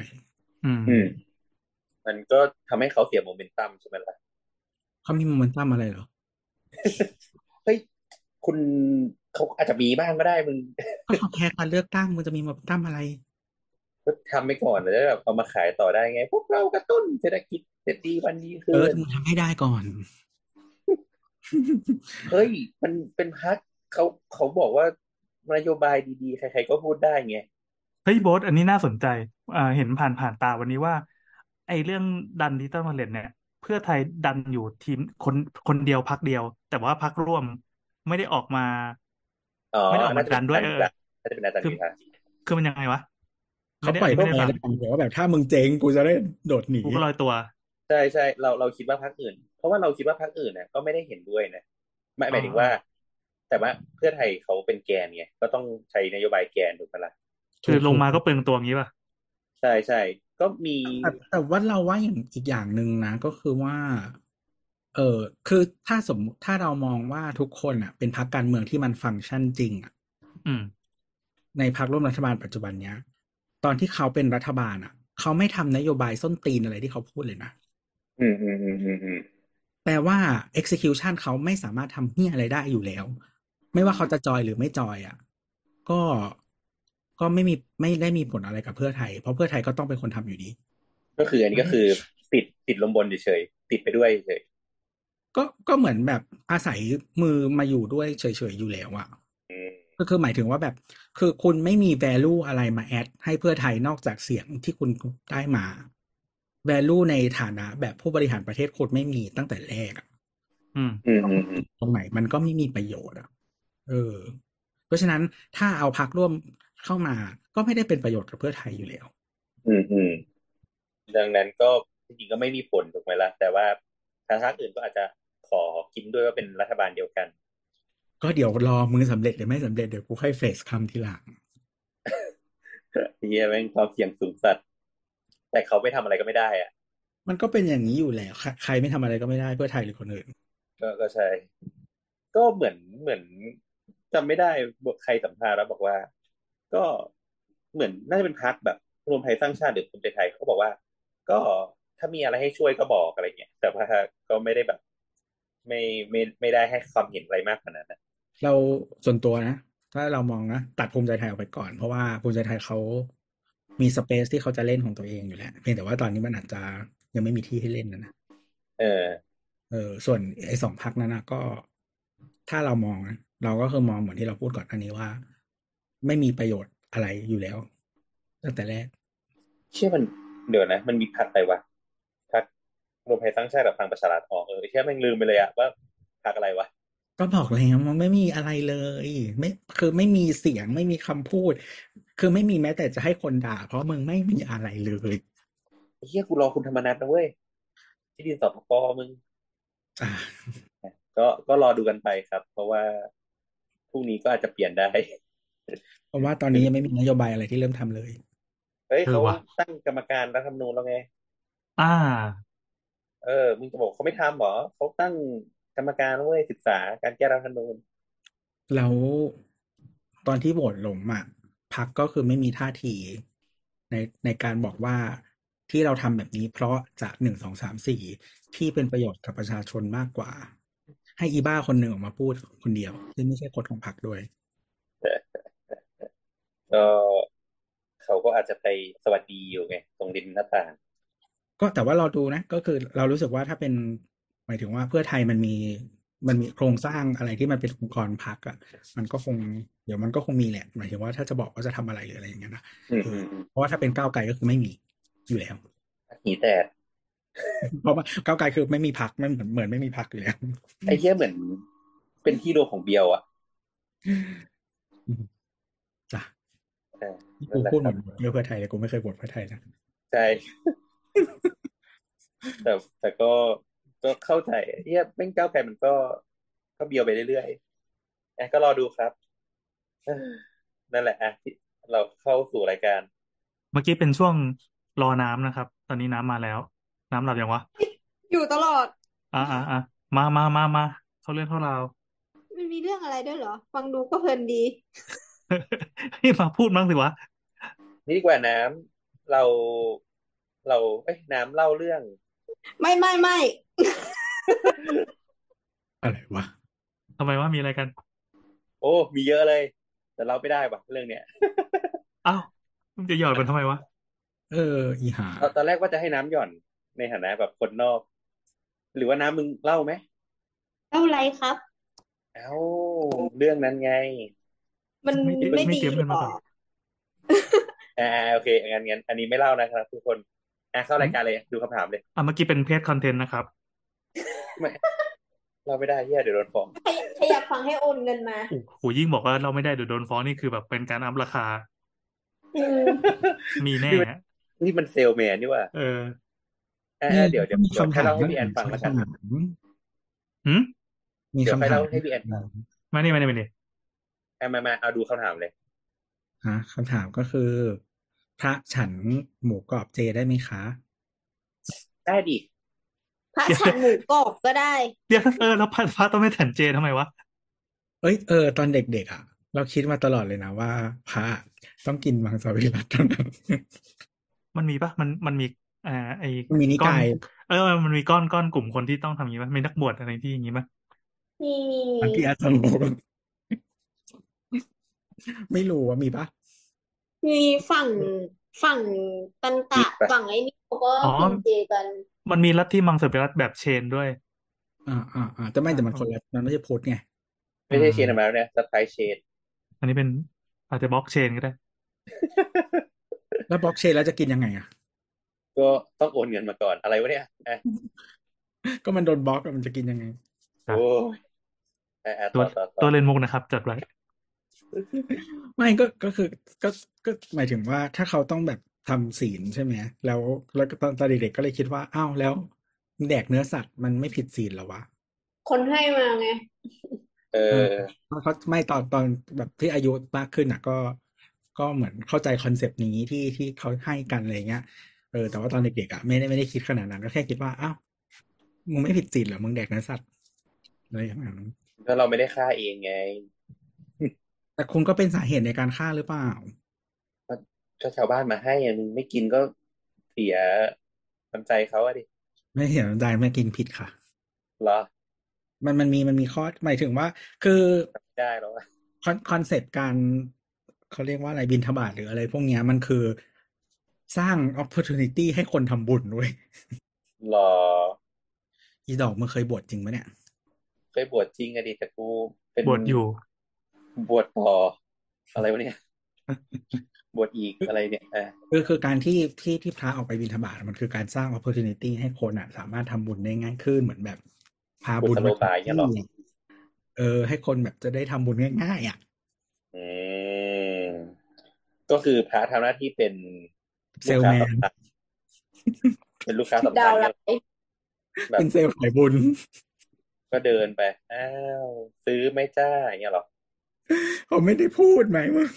อืมอืมมันก็ทำให้เขาเสียโมเมนตัมใช่ไหมล่ะ เขามีโมเมนตัมอะไรเหรอ เฮ้ย คุณเขาอาจจะมีบ้างก็ได้มึงก็เขาแค่การเลือกตั้งมันจะมีโมเมนตัมอะไรก็ทำไปก่อนแล้วแบบเอามาขายต่อได้ไง พวกเรากระตุ้นเศรษฐกิจเศรษฐีวันนี้คืเออนมึงทำให้ได้ก่อน เฮ้ย มันเป็นพักเขาเขาบอกว่านโยบายดีๆ ใคร ๆ ก็พูดได้ไงเฮ้ยโบสอันนี้น่าสนใจอ่าเห็นผ่านผ่านตาวันนี้ว่า ไอ้เรื่องดันดิจิตอลวอลเล็ตเนี่ย เพื่อไทยดันอยู่ทีมคนคนเดียวพักเดียว แต่ว่าพักร่วมไม่ได้ออกมาอ๋อไม่ได้ออกมาน่าจะดันด้วยเออน่าจะเป็นอาจารย์คือพิธาคือมันยังไงวะเขาไม่ได้ปล่อยไม่พวกได้นี้ฟังเดี๋ยวว่าแบบถ้ามึงเจ๊งกูจะได้โดดหนีกูก็ลอยตัวใช่ใช่เราเราคิดว่าพรรคอื่น เพราะว่าเราคิดว่าพรรคอื่นน่ะก็ไม่ได้เห็นด้วยนะไม่หมายถึงว่า แต่ว่าเพื่อไทยเขาเป็นแกนไงก็ต้องใช้นโยบายแกนถูกไหมล่ะคือลงมาก็เปลืองตัวงี้ป่ะใช่ใช่ ก็มีแต่แต่ว่าเราว่าอย่างอีกอย่างหนึ่งนะ ก็คือว่า เออคือถ้าสมมติถ้าเรามองว่าทุกคนอะ เป็นพรรคการเมืองที่มันฟังก์ชันจริงอะอืมในพรรคร่วมรัฐบาลปัจจุบันเนี้ย ตอนที่เขาเป็นรัฐบาลอะ เขาไม่ทำนโยบายส้นตีนอะไรที่เขาพูดเลยนะอืมอืมอืมอืมอืมแปลว่า execution เขาไม่สามารถทำเหี้ยอะไรได้อยู่แล้ว ไม่ว่าเขาจะจอยหรือไม่จอยอะ ก็ ก็ไม่มีไม่ได้มีผลอะไรกับเพื่อไทย เพราะเพื่อไทยก็ต้องเป็นคนทำอยู่ดี ก็คืออันนี้ก็คือติดติดลมบนเฉยๆติดไปด้วยเฉยก็ก็เหมือนแบบอาศัยมือมาอยู่ด้วยเฉยๆอยู่แล้วอะอืมก็คือหมายถึงว่าแบบ คือคุณไม่มี value อะไรมาแอดให้เพื่อไทยนอกจากเสียงที่คุณได้มา value ในฐานะแบบผู้บริหารประเทศคุณไม่มีตั้งแต่แรกอะอืมอืมอืมอืมตรงไหนมันก็ไม่มีประโยชน์อะเออ เพราะฉะนั้นถ้าเอาพักร่วม เข้ามาก็ไม่ได้เป็นประโยชน์กับเพื่อไทยอยู่แล้ว อืมอืมดังนั้นก็จริงๆก็ไม่มีผลถูกไหมล่ะแต่ว่าทางพรรคอื่นก็อาจจะขอกินด้วยว่าเป็นรัฐบาลเดียวกัน ก็เดี๋ยวรอมือสำเร็จหรือไม่สำเร็จเดี๋ยวกูค่อยเฟสคำทีหลังเฮียแม่งความเสี่ยงสูงสัตว์แต่เขาไม่ทำอะไรก็ไม่ได้อะมันก็เป็นอย่างนี้อยู่แล้วใครใครไม่ทำอะไรก็ไม่ได้เพื่อไทยหรือคนอื่น ก็ก็ใช่ ก็เหมือนเหมือนจำไม่ได้ใครสัมภาษณ์แล้วบอกว่า ก็เหมือนน่าจะเป็นพรรคแบบรวมไทยสร้างชาติหรือภูมิใจไทยเขาก็บอกว่า ก็ถ้ามีอะไรให้ช่วยก็บอกอะไรเงี้ยแต่ว่าก็ไม่ได้แบบ ไม่ไม่ไม่ได้ให้ความเห็นอะไรมากขนาดนั้นเราส่วนตัวนะ ถ้าเรามองนะตัดภูมิใจไทยออกไปก่อน เพราะว่าภูมิใจไทยเขามีสเปซที่เขาจะเล่นของตัวเองอยู่แล้วเพียงแต่ว่าตอนนี้มันอาจจะยังไม่มีที่ให้เล่นนะนะเออ เออ ส่วนไอ้สองพักนั้นนะก็ ถ้าเรามองนะเราก็คือมองเหมือนที่เราพูดก่อนอันนี้ว่า ไม่มีประโยชน์อะไรอยู่แล้ว ตั้งแต่แรก เชื่อมันเดี๋ยวนะ มันมีพักอะไรวะพักรวมไทยสร้างชาติกับพลังประชารัฐออกเออเชื่อแม่งลืมไปเลยอะว่าพักอะไรวะก็บอกแล้วมันไม่มีอะไรเลย ไม่คือไม่มีเสียงไม่มีคำพูด คือไม่มีแม้แต่จะให้คนด่า เพราะมึงไม่มีอะไรเลยเฮียกูรอคุณธรรมนัฐนะเว้ยที่ดินสปปมึงอะก็ก็รอดูกันไปครับ เพราะว่าพรุ่งนี้ก็อาจจะเปลี่ยนได้ เพราะว่าตอนนี้ยังไม่มีนโยบายอะไรที่เริ่มทำเลย เฮ้ยเออเขาว่ะตั้งกรรมการรัฐธรรมนูญแล้วไง อ่า เออ มึงจะบอกเขาไม่ทำเหรอเขาตั้งกรรมการเว้ยศึกษาการแก้รัฐธรรมนูญ แล้วตอนที่โหวตล้มอะพรรคก็คือไม่มีท่าทีในในการบอกว่าที่เราทำแบบนี้เพราะจากหนึ่งสองสามสี่ที่เป็นประโยชน์กับประชาชนมากกว่า ให้อีบ้าคนหนึ่งออกมาพูดคนเดียวซึ่งไม่ใช่คนของพรรคด้วย ก็เขาก็อาจจะไปสวัสดีอยู่ไง ตรงริมหน้าต่าง ก็แต่ว่าเราดูนะ ก็คือเรารู้สึกว่าถ้าเป็นหมายถึงว่าเพื่อไทยมันมีมันมีโครงสร้างอะไรที่มันเป็นองค์กรพรรคอะ มันก็คง เดี๋ยวมันก็คงมีแหละหมายถึงว่าถ้าจะบอกว่าจะทำอะไรหรืออะไรอย่างเงี้ยนะอืมเออือมอืมเพราะว่าถ้าเป็นก้าวไกลก็คือไม่มีอยู่แล้วหีแตกเพราะว่าก้าวไกลคือไม่มีพรรคไม่เหมือนเหมือนไม่มีพรรคอยู่แล้วไอ้เหี้ยเหมือน เป็นที่รวมของเบียวอะจ้ะ เออกูนั่นแหละพูดเหคมืรัอบนเลือกเพื่อไทยแต่กูไม่เคยโหวตเพื่อไทยนะใช่แต่แต่ก็ก็เข้าใจเฮียแม่งก้าวไกลมันก็ก็เบียวไปเรื่อยๆอะก็รอดูครับเอ้อนั่นแหละอะที่เราเข้าสู่รายการ เมื่อกี้เป็นช่วงรอน้ำนะครับ ตอนนี้น้ำมาแล้ว น้ำหลับยังวะ อยู่ตลอด อ่าอ่าอ่ามามามามาเขาเรื่องเท่าเราวมันมีเรื่องอะไรด้วยเหรอ ฟังดูก็เพลินดี ให้มาพูดมั้งสิวะนี่ดีกว่าน้ำเราเราเอ้ยน้ำเล่าเรื่อง ไม่ไม่ไม่อะไรวะทำไมว่ามีอะไรกัน โอ้ มีเยอะเลย แต่เราไม่ได้ว่ะเรื่องเนี้ยอ้าวมึงจะหยอดมันทำไมวะเออ อีหาตอนตอนแรกว่าจะให้น้ำหย่อนในฐานะแบบคนนอก หรือว่าน้ำมึงเล่าไหมเท่าไรครับ เอ้าเรื่องนั้นไง มันไม่เตรียมไม่ไม่ดีเตรียมกันหรมาอก่อน อ่าโอเคงั้นงั้นอันนี้ไม่เล่านะครับ ทุกคนอะเข้ารายการเลยดูคำถามเลยอะเมื่อกี้เป็นเพจคอนเทนต์นะครับไม่เราไม่ได้เฮียเดี๋ยวโดนฟ้องใครใครอยากฟังให้โอนเงินมา โอ้โหยิ่งบอกว่าเราไม่ได้เดี๋ยวโดนฟ้องนี่คือแบบเป็นการอัพราคา อืมมีแน่นี่มันนี่มันเซลแมนนี่ว่าเอออ่าเดี๋ยวเดี๋ยวมีเดี๋ยวคำให้ถามเล่าให้พี่แอนฟังแล้วกันคำถามหืมมีเดี๋ยวคำให้ถามเล่าให้พี่แอนฟัง มานี่มานี่มานี่ อะมามาเอาดูคำถามเลยฮะคำถามก็คือ พระฉันหมูกรอบเจได้ไหมคะ ได้ดิพระฉันหมูกรอบก็ได้ เดี๋ยวเออแล้วพระพระต้องไม่ฉันเจทำไมวะเอ้ยเออตอนเด็กๆอะ เราคิดมาตลอดเลยนะว่าพระต้องกินมังสวิรัติเท่านั้นมันมีปะมันมันมีอ่าไอ้มันมีนิก้อนกายเออ มันมีก้อนก้อนกลุ่มคนที่ต้องทำอย่างนี้ปะมีนักบวชอะไรที่อย่างนี้ปะนี่อันที่อาจารย์บอก ไม่รู้ว่ามีปะมีฝั่งฝั่งตันตะฝั่งไอ้นี่เขาก็กินเจกัน มันมีลัทธิมังสวิรัติแบบเชนด้วย อ่าอ่าอ่าแต่ไม่แต่มันคนละมันไม่ใช่พุทธไงไม่ใช่เชนธรรมดาเนี่ยสไตล์เชน อันนี้เป็นอาจจะบล็อกเชนก็ได้ แล้วบล็อกเชนแล้วจะกินยังไงอะ ก็ต้องโอนเงินมาก่อนอะไรวะเนี่ยอะก็มันโดนบล็อกอะมันจะกินยังไงครับโอ้ยอะอะตัต่วอต่อต่ตัอวเล่นมุกนะครับจดไว้ ไม่ก็ก็คือก็ก็หมายถึงว่าถ้าเขาต้องแบบทำศีลใช่ไหมแล้วแล้วก็ตอนตอนเด็กๆก็เลยคิดว่าอ้าวแล้วแดกเนื้อสัตว์มันไม่ผิดศีลเหรอวะ คนให้มาไง เออเพราะเขาไม่ตอนตอนแบบที่อายุมากขึ้นอะ ก็ ก็เหมือนเข้าใจคอนเซปต์นี้ที่ที่เขาให้กันอะไรเงี้ยเออแต่ว่าตอนเด็กๆอะไม่ได้ไม่ได้คิดขนาดนั้นก็แค่คิดว่าอ้าวมึงไม่ผิดศีลเหรอมึงแดกเนื้อสัตว์อะไรอย่างนั้นแล้วเราไม่ได้ฆ่าเองไง แต่คุณก็เป็นสาเหตุในการฆ่าหรือเปล่าถ้าชาวบ้านมาให้อะมึงไม่กินก็เสียน้ำใจเขาอะดิ ไม่เห็นใจไม่กินผิดค่ะเหรอ มันมันมีมันมีข้อหมายถึงว่า คือไม่ได้แล้วอะ con concept การเขาเรียกว่าอะไรบิณฑบาตหรืออะไร พวกเนี้ยมันคือสร้าง opportunity ให้คนทำบุญเว้ยหรอ อีดอกมึงเคยบวชจริงปะเนี่ย เคยบวชจริงอะดิแต่กูเป็นบวชอยู่ บวชต่ออะไรวะเนี่ยบวชอีกอะไรเนี่ยเออคือคือการที่ที่ที่พระออกไปบิณฑบาตมันคือการสร้าง opportunity ให้คนอะ สามารถทำบุญได้ง่ายขึ้นเหมือนแบบ พาบุญกุศโลบายเนี่ยหรอที่เออ ให้คนแบบจะได้ทำบุญง่ายๆอะอืมก็คือพระทำหน้าที่เป็นเซลแมนลูกค้าสำคัญเป็นลูกค้าสำคัดาญวไลเนี่ยท์แบบเป็นเซลล์ขายบุญ ก็เดินไป อ้าว ซื้อไหม่จ้าอย่างเงี้ยหรอ เขาไม่ได้พูดไหมมึง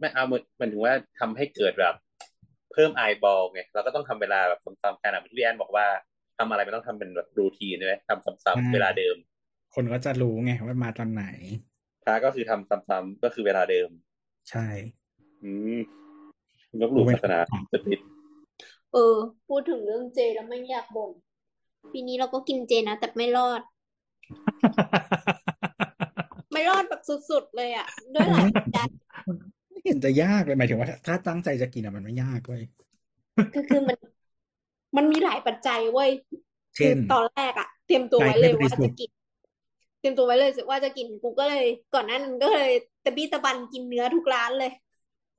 ไม่เอามันมันถึงว่าทำให้เกิดแบบ เพิ่มไอบอลไงเราก็ต้องทำเวลาแบบซ้ำๆกันอะที่พี่แอนบอกว่าทำอะไรไม่ต้องทำเป็นแบบรูทีนใช่ไหมทำซ้ำๆเวลาเดิม คนก็จะรู้ไงว่ามาตอนไหนพระก็คือทำซ้ำๆก็คือเวลาเดิม ใช่ อืมลบหลู่ศาสนาจะผิดเออ พูดถึงเรื่องเจแล้วไม่อยากบ่นปีนี้เราก็กินเจนะแต่ไม่รอดไม่ รอดแบบสุดๆเลยอะ ด้วยหลายปัจจัยไม่เห็นจะยากเลยหมายถึงว่า ถ้าถ้าตั้งใจจะกินอะมันไม่ยากเว้ยก็คือมัน มันมีหลายปัจจัยเว้ยเช่นคือตอนแรกอะเตรียมตัวไว้ใจเลไม่ยบริว่าสุทจะธิ์กิน เตรียมตัวไว้เลยว่าจะกินกูก็เลย ก่อนหน้านั้นก็เลยตะบี้ตะบันกินเนื้อทุกร้านเลย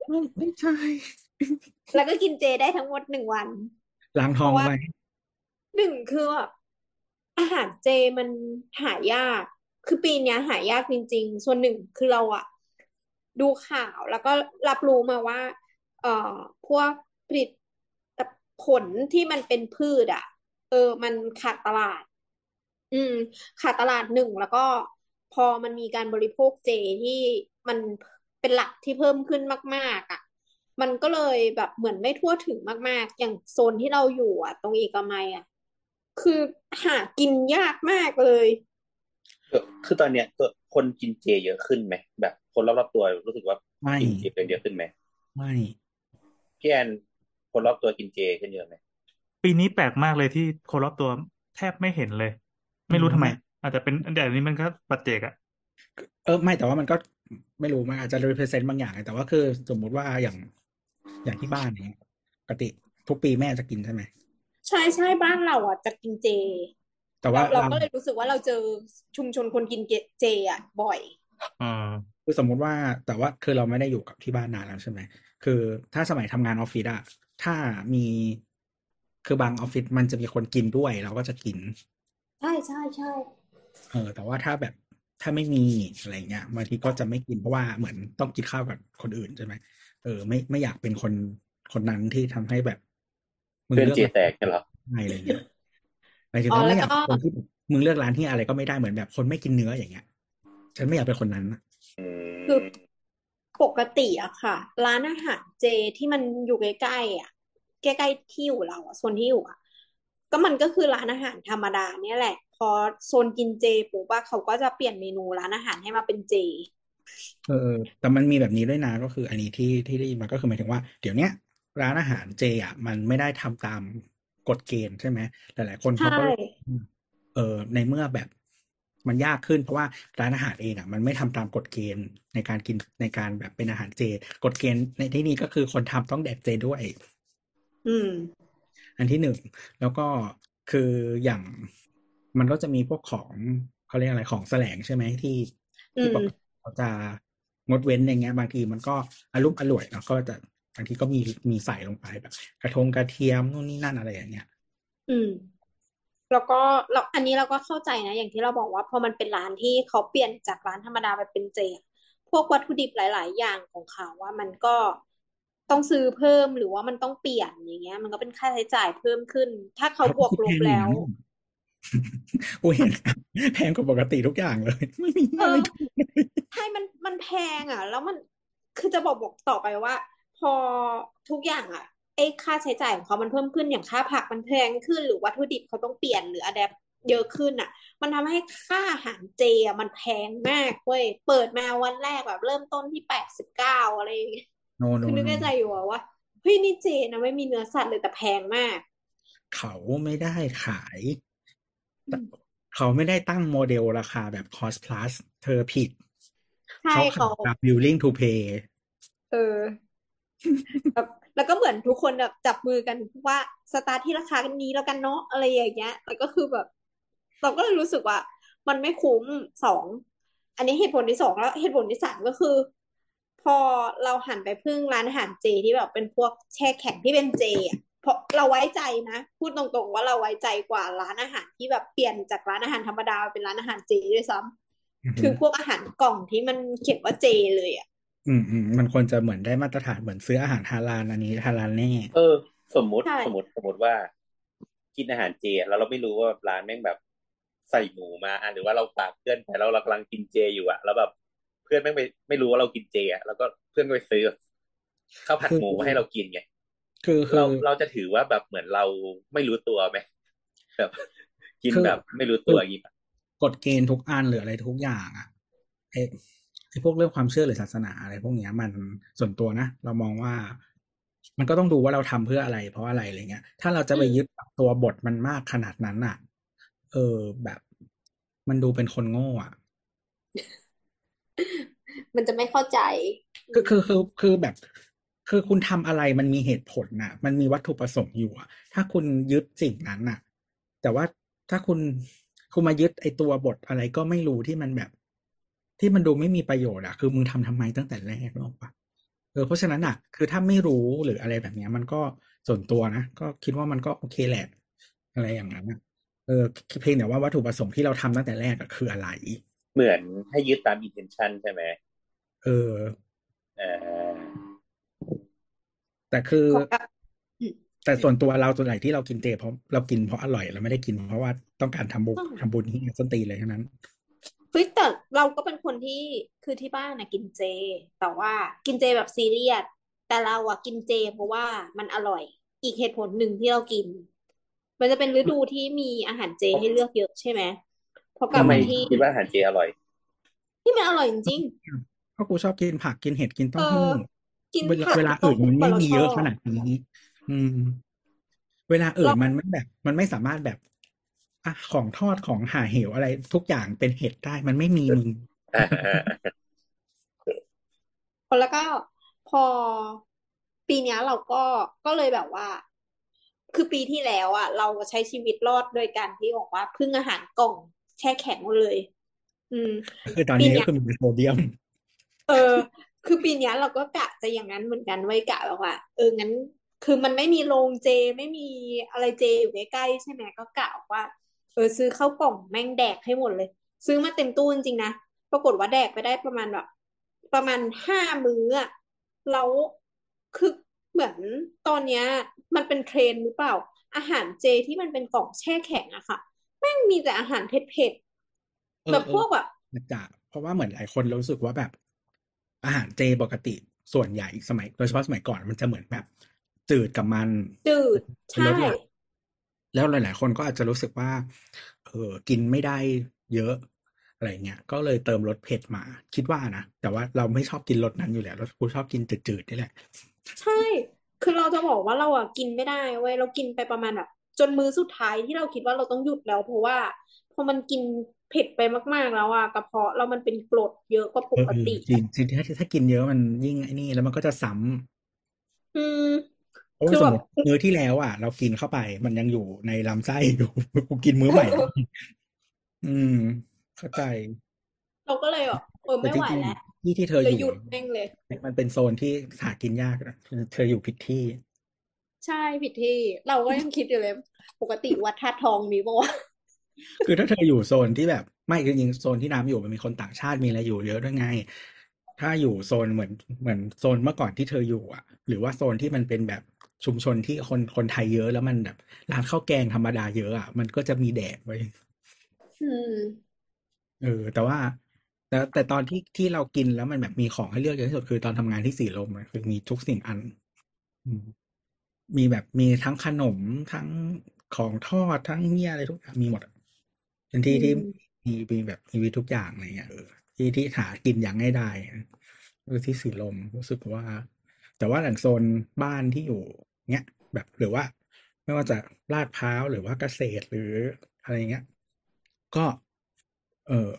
ไม่ไม่ใช่แล้วก็กินเจได้ทั้งหมดหนึ่งวันล้างท้องเพราะว่าไปหนึ่งคือแบบอาหารเจมันหายาก คือปีนี้หายากจริง ๆ ส่วนหนึ่งคือเราอะดูข่าวแล้วก็รับรู้มาว่า เอ่อพวกผลิตผลที่มันเป็นพืชอะเออ มันขาดตลาด อืม ขาดตลาดหนึ่งแล้วก็พอมันมีการบริโภคเจที่มันเป็นหลักที่เพิ่มขึ้นมาก ๆอะ มันก็เลยแบบเหมือนไม่ทั่วถึงมาก ๆ อย่างโซนที่เราอยู่อะ ตรงเอกมัยอะ คือหากินยากมากเลย คือคือตอนเนี้ยตัวคนกินเจเยอะขึ้นไหมแบบคนรอบๆตัวรู้สึกว่าไม่กินเจกันเยอะขึ้นไหมไม่พี่แอนคนรอบตัวกินเจขึ้นเยอะไหมปีนี้แปลกมากเลยที่คนรอบตัวแทบไม่เห็นเลย ไม่รู้ทำไม อาจจะเป็นแต่อันนี้มันก็ปัจเจกอะเออไม่แต่ว่ามันก็ไม่รู้มันอาจจะ represent บางอย่างไงแต่ว่าคือสมมุติว่าอย่างอย่างที่บ้านเนี้ยปกติทุกปีแม่จะกินใช่ไหมใช่ใช่บ้านเราอะจะกินเจ แต่ว่าเราเราก็เลยรู้สึกว่าเราเจอชุมชนคนกินเจอะบ่อยอ่าคือสมมุติว่าแต่ว่าคือเราไม่ได้อยู่กับที่บ้านนานแล้วใช่ไหมคือถ้าสมัยทำงานออฟฟิศอะถ้ามีคือบางออฟฟิศมันจะมีคนกินด้วย เราก็จะกิน ใช่ใช่ใช่เออ แต่ว่าถ้าแบบถ้าไม่มีอะไรเงี้ยบางทีก็จะไม่กินเพราะว่าเหมือนต้องกินข้าวกับคนอื่นใช่ไหมเออไม่ไม่อยากเป็นคนคนนั้นที่ทำให้แบบมึงเพื่อนเลือกเจแตกกันเหรอไม่อะไรเงี้ย หมายถึงอ๋อว่าแล้ไม่วอยากก็เป็นคนที่แบบมึงเลือกร้านที่อะไรก็ไม่ได้เหมือนแบบคนไม่กินเนื้ออย่างเงี้ย ฉันไม่อยากเป็นคนนั้นอะอืมคือปกติอะค่ะ ร้านอาหารเจที่มันอยู่ใกล้ๆอะใกล้ๆที่อยู่เราอะโซนที่อยู่อะก็มันก็คือร้านอาหารธรรมดาเนี่ยแหละ พอโซนกินเจปุ๊บว่าเขาก็จะเปลี่ยนเมนูร้านอาหารให้มาเป็นเจ เออเออแต่มันมีแบบนี้ด้วยนะก็คือ อันนี้ที่ที่ได้ยินมาก็คือหมายถึงว่าเดี๋ยวเนี้ยร้านอาหารเจอะมันไม่ได้ทำตาม กฎเกณฑ์ใช่ไหมหลาย ๆ คนเขาใช่ก็เออในเมื่อแบบมันยากขึ้นเพราะว่าร้านอาหารเองอะมันไม่ทำตามกฎเกณฑ์ในการกินในการแบบเป็นอาหารเจ กฎเกณฑ์ในที่นี้ก็คือคนทำต้องแดกเจด้วย อืม อันที่หนึ่งแล้วก็คืออย่างมันก็จะมีพวกของเขาเรียกอะไรของแสลงใช่ไหมที่ที่อืมปกติเขาจะงดเว้นอย่างเงี้ย บางทีมันก็อารมณ์อร่วยเนาะก็จะ บางทีก็มีมีใส่ลงไปแบบ กระทงกระเทียมนู่นนี่นั่นอะไรอย่างเงี้ย อืม แล้วก็เราอันนี้เราก็เข้าใจนะ อย่างที่เราบอกว่าพอมันเป็นร้านที่เขาเปลี่ยนจากร้านธรรมดาไปเป็นเจอะพวกวัตถุดิบหลาย ๆ อย่างของเขาว่ามันก็ต้องซื้อเพิ่มหรือว่ามันต้องเปลี่ยนอย่างเงี้ย มันก็เป็นค่าใช้จ่ายเพิ่มขึ้น ถ้าเขาบวกลบแล้วกูเห็นแพงกว่าปกติทุกอย่างเลย ไม่มีเออะไรอถูกเลยใช่มันมันแพงอะ แล้วมันคือจะบอกบอกต่อไปว่า พอทุกอย่างอะไอ้ค่าใช้จ่ายของเขามันเพิ่มขึ้นอย่างค่าผักมันแพงขึ้นหรือวัตถุดิบเขาต้องเปลี่ยนหรืออะแดปเยอะขึ้นอะมันทำให้ค่าอาหารเจอะมันแพงมากเว้ยเปิดมาวันแรกแบบเริ่มต้นที่แปดสิบเก้าอะไรอย่างเงี้ยโนโนคือนึกโนในใจอยู่อะว่าเฮ้ยนี่เจนะไม่มีเนื้อสัตว์เลยแต่แพงมาก เขาไม่ได้ขายแต่เขาไม่ได้ตั้งโมเดลราคาแบบ cost plus เธอผิดใช่เขาขายเขาแบบ willing to pay เออ แบบแล้วก็เหมือนทุกคนแบบจับมือกันว่าสตาร์ทที่ราคากันนี้แล้วกันเนาะอะไรอย่างเงี้ยแล้วก็คือแบบ เราก็เลยรู้สึกว่า มันไม่คุ้มสอง อันนี้เหตุผลที่สองแล้วเหตุผลที่สามก็คือพพอเราหันไปพึ่งร้านอาหารเจที่แบบเป็นพวกแช่แข็งที่เป็นเจอะเพราะเราไว้ใจนะ พูดตรงๆว่าเราไว้ใจกว่าร้านอาหารที่แบบเปลี่ยนจากร้านอาหารธรรมดาเป็นร้านอาหารเจด้วยซ้ำอือฮึคือพวกอาหารกล่องที่มันเขียนว่าเจเลยอะ อืมอืมมันควรจะเหมือนได้มาตรฐานเหมือนซื้ออาหารฮาลาลอันนี้ฮาลาลแน่เออ สมมุติใช่ สมมติสมมติว่า กินอาหารเจอะแล้วเราไม่รู้ว่าร้านแม่งแบบใส่หมูมาอะหรือว่าเราฝากเพื่อนไปแล้วเรากำลังกินเจอยู่อะแล้วแบบเพื่อนแม่งไปไม่รู้ว่าเรากินเจอะแล้วก็เพื่อนก็ไปซื้อข้าวผัดคือหมูมาให้เรากินไงคือคืเราอ เราจะถือว่าแบบเหมือนเราไม่รู้ตัวไหมแบบ กินคือ แบบไม่รู้ตัวอย่างงี้ปะกฎเกณฑ์ทุกอันหรืออะไรทุกอย่างอะไอ้ ไอ้พวกเรื่องความเชื่อหรือศาสนาอะไรพวกเนี้ยมันส่วนตัวนะ เรามองว่า มันก็ต้องดูว่าเราทำเพื่ออะไร เพราะอะไรอะไรเงี้ย ถ้าเราจะไปยึดกับตัวบทมันมากขนาดนั้นอะ เออแบบมันดูเป็นคนโง่อะ มันจะไม่เข้าใจ คือคือคือคือแบบ คือคุณทำอะไรมันมีเหตุผลน่ะ มันมีวัตถุประสงค์อยู่อะ ถ้าคุณยึดสิ่งนั้นน่ะ แต่ว่าถ้าคุณคุณมายึดไอตัวบทอะไรก็ไม่รู้ที่มันแบบ ที่มันดูไม่มีประโยชน์อะคือมึงทำทำไมตั้งแต่แรกนึกออกปะเออเพราะฉะนั้นอะคือถ้าไม่รู้หรืออะไรแบบเนี้ย มันก็ส่วนตัวนะก็คิดว่ามันก็โอเคแหละ อะไรอย่างนั้นอะเออเพียงแต่ว่าวัตถุประสงค์ที่เราทำตั้งแต่แรกอะคืออะไร เหมือนให้ยึดตาม intention ใช่ไหมเออเออแต่คือขอกับแต่ส่วนตัวเราส่วนใหญ่ที่เรากินเจเพราะเรากินเพราะอร่อยเราไม่ได้กินเพราะว่าต้องการทำบุญอืมทำบุญที่ส้นตีนเลยทั้งนั้น เฮ้ยแต่เราก็เป็นคนที่คือที่บ้านนะกินเจ แต่ว่ากินเจแบบซีเรียสแต่เราอะกินเจ เพราะว่ามันอร่อย อีกเหตุผลหนึ่งที่เรากิน มันจะเป็นฤดูที่มีอาหารเจให้เลือกเยอะใช่ไหมพอกลับทำไมมาที่คิดว่าอาหารเจอร่อย ที่มันอร่อยจริงเพราะกูชอบกินผักกินเห็ดกินๆเต้าเอหู้อกินเวลาผักเวลาต้อื่นมันกว่าไม่เรามีชเยออะบขนาดนี้ อืม เวลาอื่เรานมันไม่แบบ มันไม่สามารถแบบ อะของทอดของหาเหวอะไร ทุกอย่างเป็นเห็ดได้มันไม่มีมึงอ่าอ่าแล้วก็พอปีเนี้ยเราก็ก็เลยแบบว่า คือปีที่แล้วอะ เราใช้ชีวิตรอดโดยการที่บอกว่าพึ่งอาหารกล่องแช่แข็งหมดเลย อืม คือตอนปีนี้ก็เนี้ยคือมีโซเดียม เออ คือปีเนี้ยเราก็กะจะอย่างนั้นเหมือนกันไว้กะแบบว่า เอองั้น คือมันไม่มีโรงเจไม่มีอะไรเจอยู่ใกล้ๆใช่ไหมก็กะว่า เออซื้อข้าวกล่องแม่งแดกให้หมดเลย ซื้อมาเต็มตู้จริงๆนะปรากฏว่าแดกไปได้ประมาณแบบประมาณห้ามื้ออะแล้วคือเหมือนตอนเนี้ย มันเป็นเทรนด์หรือเปล่า อาหารเจที่มันเป็นกล่องแช่แข็งอะค่ะ แม่งมีแต่อาหารเผ็ดเอๆอแบบเอพอวกแบบนะจ๊ะเพราะว่าเหมือนหลายคนรู้สึกว่าแบบ อาหารเจปกติส่วนใหญ่สมัยโดยเฉพาะสมัยก่อนมันจะเหมือนแบบจืดกับมันจืดเป็นรใช่สหลัก แล้วหลาย ๆ คนก็อาจจะรู้สึกว่า เออกินไม่ได้เยอะอะไรเงี้ย ก็เลยเติมรสเผ็ดมา คิดว่านะ แต่ว่าเราไม่ชอบกินรสนั้นอยู่แล้วเรากูชอบกินจืดๆนี่แหละ ใช่ คือเราจะบอกว่าเราอะกินไม่ได้เว้ย เรากินไปประมาณแบบจนมื้อสุดท้ายที่เราคิดว่าเราต้องหยุดแล้วเพราะว่าพอมันกินเผ็ดไปมาก ๆ แล้วอะกระเพาะเรามันเป็นกรดเยอะกว่าปเออกเออติจริงจริงถ้าถ้ากินเยอะมันยิ่งไอ้นี่ แล้วมันก็จะซ้ำอืมเพ ราะคืว่าอสมแบมบติมื้อที่แล้วอะ เรากินเข้าไป มันยังอยู่ในลำไส้อยู่กูกินมื้อใหม่ อืม เข้าใจ เราก็เลยแบบเออแต่ไม่จไหวริงแล้วๆที่ที่เธอเลอยยู่หยุดแม่งเลย มันเป็นโซนที่หากินยากนะเธออยู่ผิดที่ ใช่ผิดที่ เราก็ยังคิดอยู่เลย ปกติวัดธาตุทองมีปะวะคือถ้าเธออยู่โซนที่แบบ ไม่จริงๆโซนที่น้ำอยู่มันมีคนต่างชาติมีอะไรอยู่เยอะด้วยไง ถ้าอยู่โซนเหมือนเหมือนโซนเมื่อก่อนที่เธออยู่อะ หรือว่าโซนที่มันเป็นแบบ ชุมชนที่คนคนไทยเยอะแล้วมันแบบร้านข้าวแกงธรรมดาเยอะอะมันก็จะมีแดดไว้อืมเออ แต่ว่า แต่แต่ตอนที่ที่เรากินแล้วมันแบบมีของให้เลือกเยอะที่สุดคือตอนทำงานที่สีลมอะคือมีทุกสิ่งอันอืมมีแบบมีทั้งขนมทั้งของทอดทั้งเนี่ยอะไรทุกอย่างมีหมดอะเป็นที่ที่อืมมีมีแบบมีทุกอย่างอะไรเงี้ยเออที่ที่หากินอย่างง่ายได้เออที่สีลมรู้สึกว่า แต่ว่าหลังโซนบ้านที่อยู่ เนี้ยแบบหรือว่า ไม่ว่าจะลาดพร้าวหรือว่าเกษตรหรืออะไรเงี้ย ก็ เออ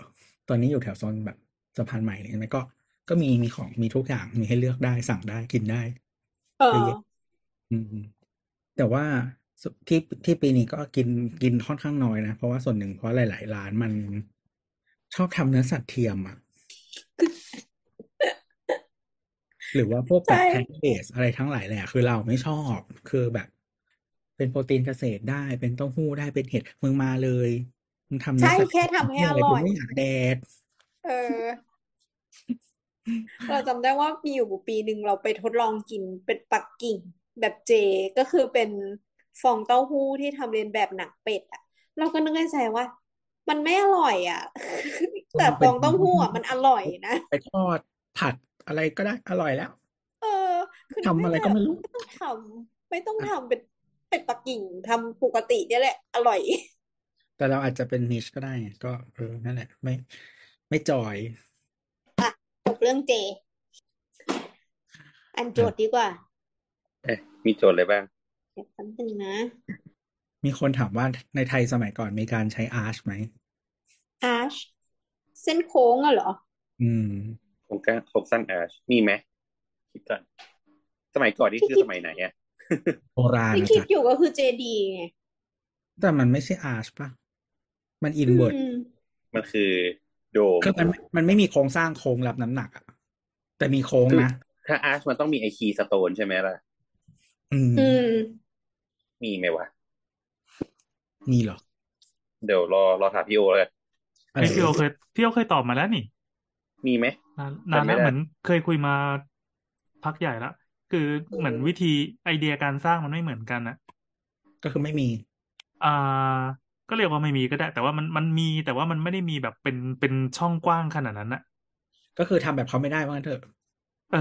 ตอนนี้อยู่แถวโซนแบบสะพานใหม่เลยใช่ไหมก็ ก็มีมีของมีทุกอย่างมีให้เลือกได้สั่งได้กินได้เอเยอะอแยะอืมแต่ว่าที่ที่ปีนี้ก็กินกินค่อนข้างน้อยนะ เพราะว่าส่วนหนึ่งเพราะหลาย ๆ ร้านมันชอบทำเนื้อสัตว์เทียมอะ หรือว่าพวกแบบใช่แพนเบสอะไรทั้งหลายแหละคือเราไม่ชอบคือแบบ เป็นโปรตีนเกษตรได้เป็นเต้าหู้ได้เป็นเห็ดมึงมาเลยมึงทำเนื้ใช่อสัตว์แค่ทำให้ออะไรร่กูอยไม่อยากแดกเออ เราจำได้ว่ามีอยู่ปีหนึ่งเราไปทดลองกินเป็ดปักกิ่งแบบเจก็คือเป็นฟองเต้าหู้ที่ทำเรียนแบบหนังเป็ดอะ เราก็นึกในใจว่า มันไม่อร่อยอะ แต่ฟองเต้าหู้อะมันอร่อยนะ ไปทอดผัด อะไรก็ได้อร่อยแล้ว เออคือทำอะไรก็ไม่รู้ไม่ต้องทำไม่ต้องทำเป็นเป็ดปักกิ่งทำปกติเนี่ยแหละ อร่อย แต่เราอาจจะเป็นนิชก็ได้ไงก็เออนั่นแหละ ไม่ ไม่จอยจบเรื่องเจ อันโจทย์ดีกว่า เอ๊ะมีโจทย์อะไรบ้างเดี๋ยวแป๊บนึงนะ มีคนถามว่าในไทยสมัยก่อนมีการใช้ arch ไหม arch เส้นโค้งอะเหรอ อืม โครงการโครงสร้าง arch มีไหมคิดก่อน สมัยก่อนนี่ที่คือคิดสมัยไหนอะโบราณที่นะคิดจ๊ะอยู่ก็คือเจดีย์ไงแต่มันไม่ใช่ arch ปะมันอินอืเวิร์ดมมันคือโดมคือมันมันไม่มีโครงสร้างโค้งรับน้ำหนักอะแต่มีโค้งคือนะ ถ้า arch มันต้องมีไอ keystone ใช่ไหมล่ะ อืมอืมมีไหมวะ มีเหรอ เดี๋ยวรอรอถามพี่โอเลยอะเฮ้ไรยพี่โอเคยพี่โอเคยตอบมาแล้วนี่ มีไหม นานนานแล้วจำไม่ได้เหมือนเคยคุยมาพักใหญ่แล้วคือเหมือนวิธีไอเดียการสร้างมันไม่เหมือนกันอะก็คือไม่มี อ่า ก็เรียกว่าไม่มีก็ได้ แต่ว่ามันมันมีแต่ว่ามันไม่ได้มีแบบเป็นเป็นช่องกว้างขนาดนั้นนะก็คือทำแบบเขาไม่ได้ว่างั้นเถอะ เออ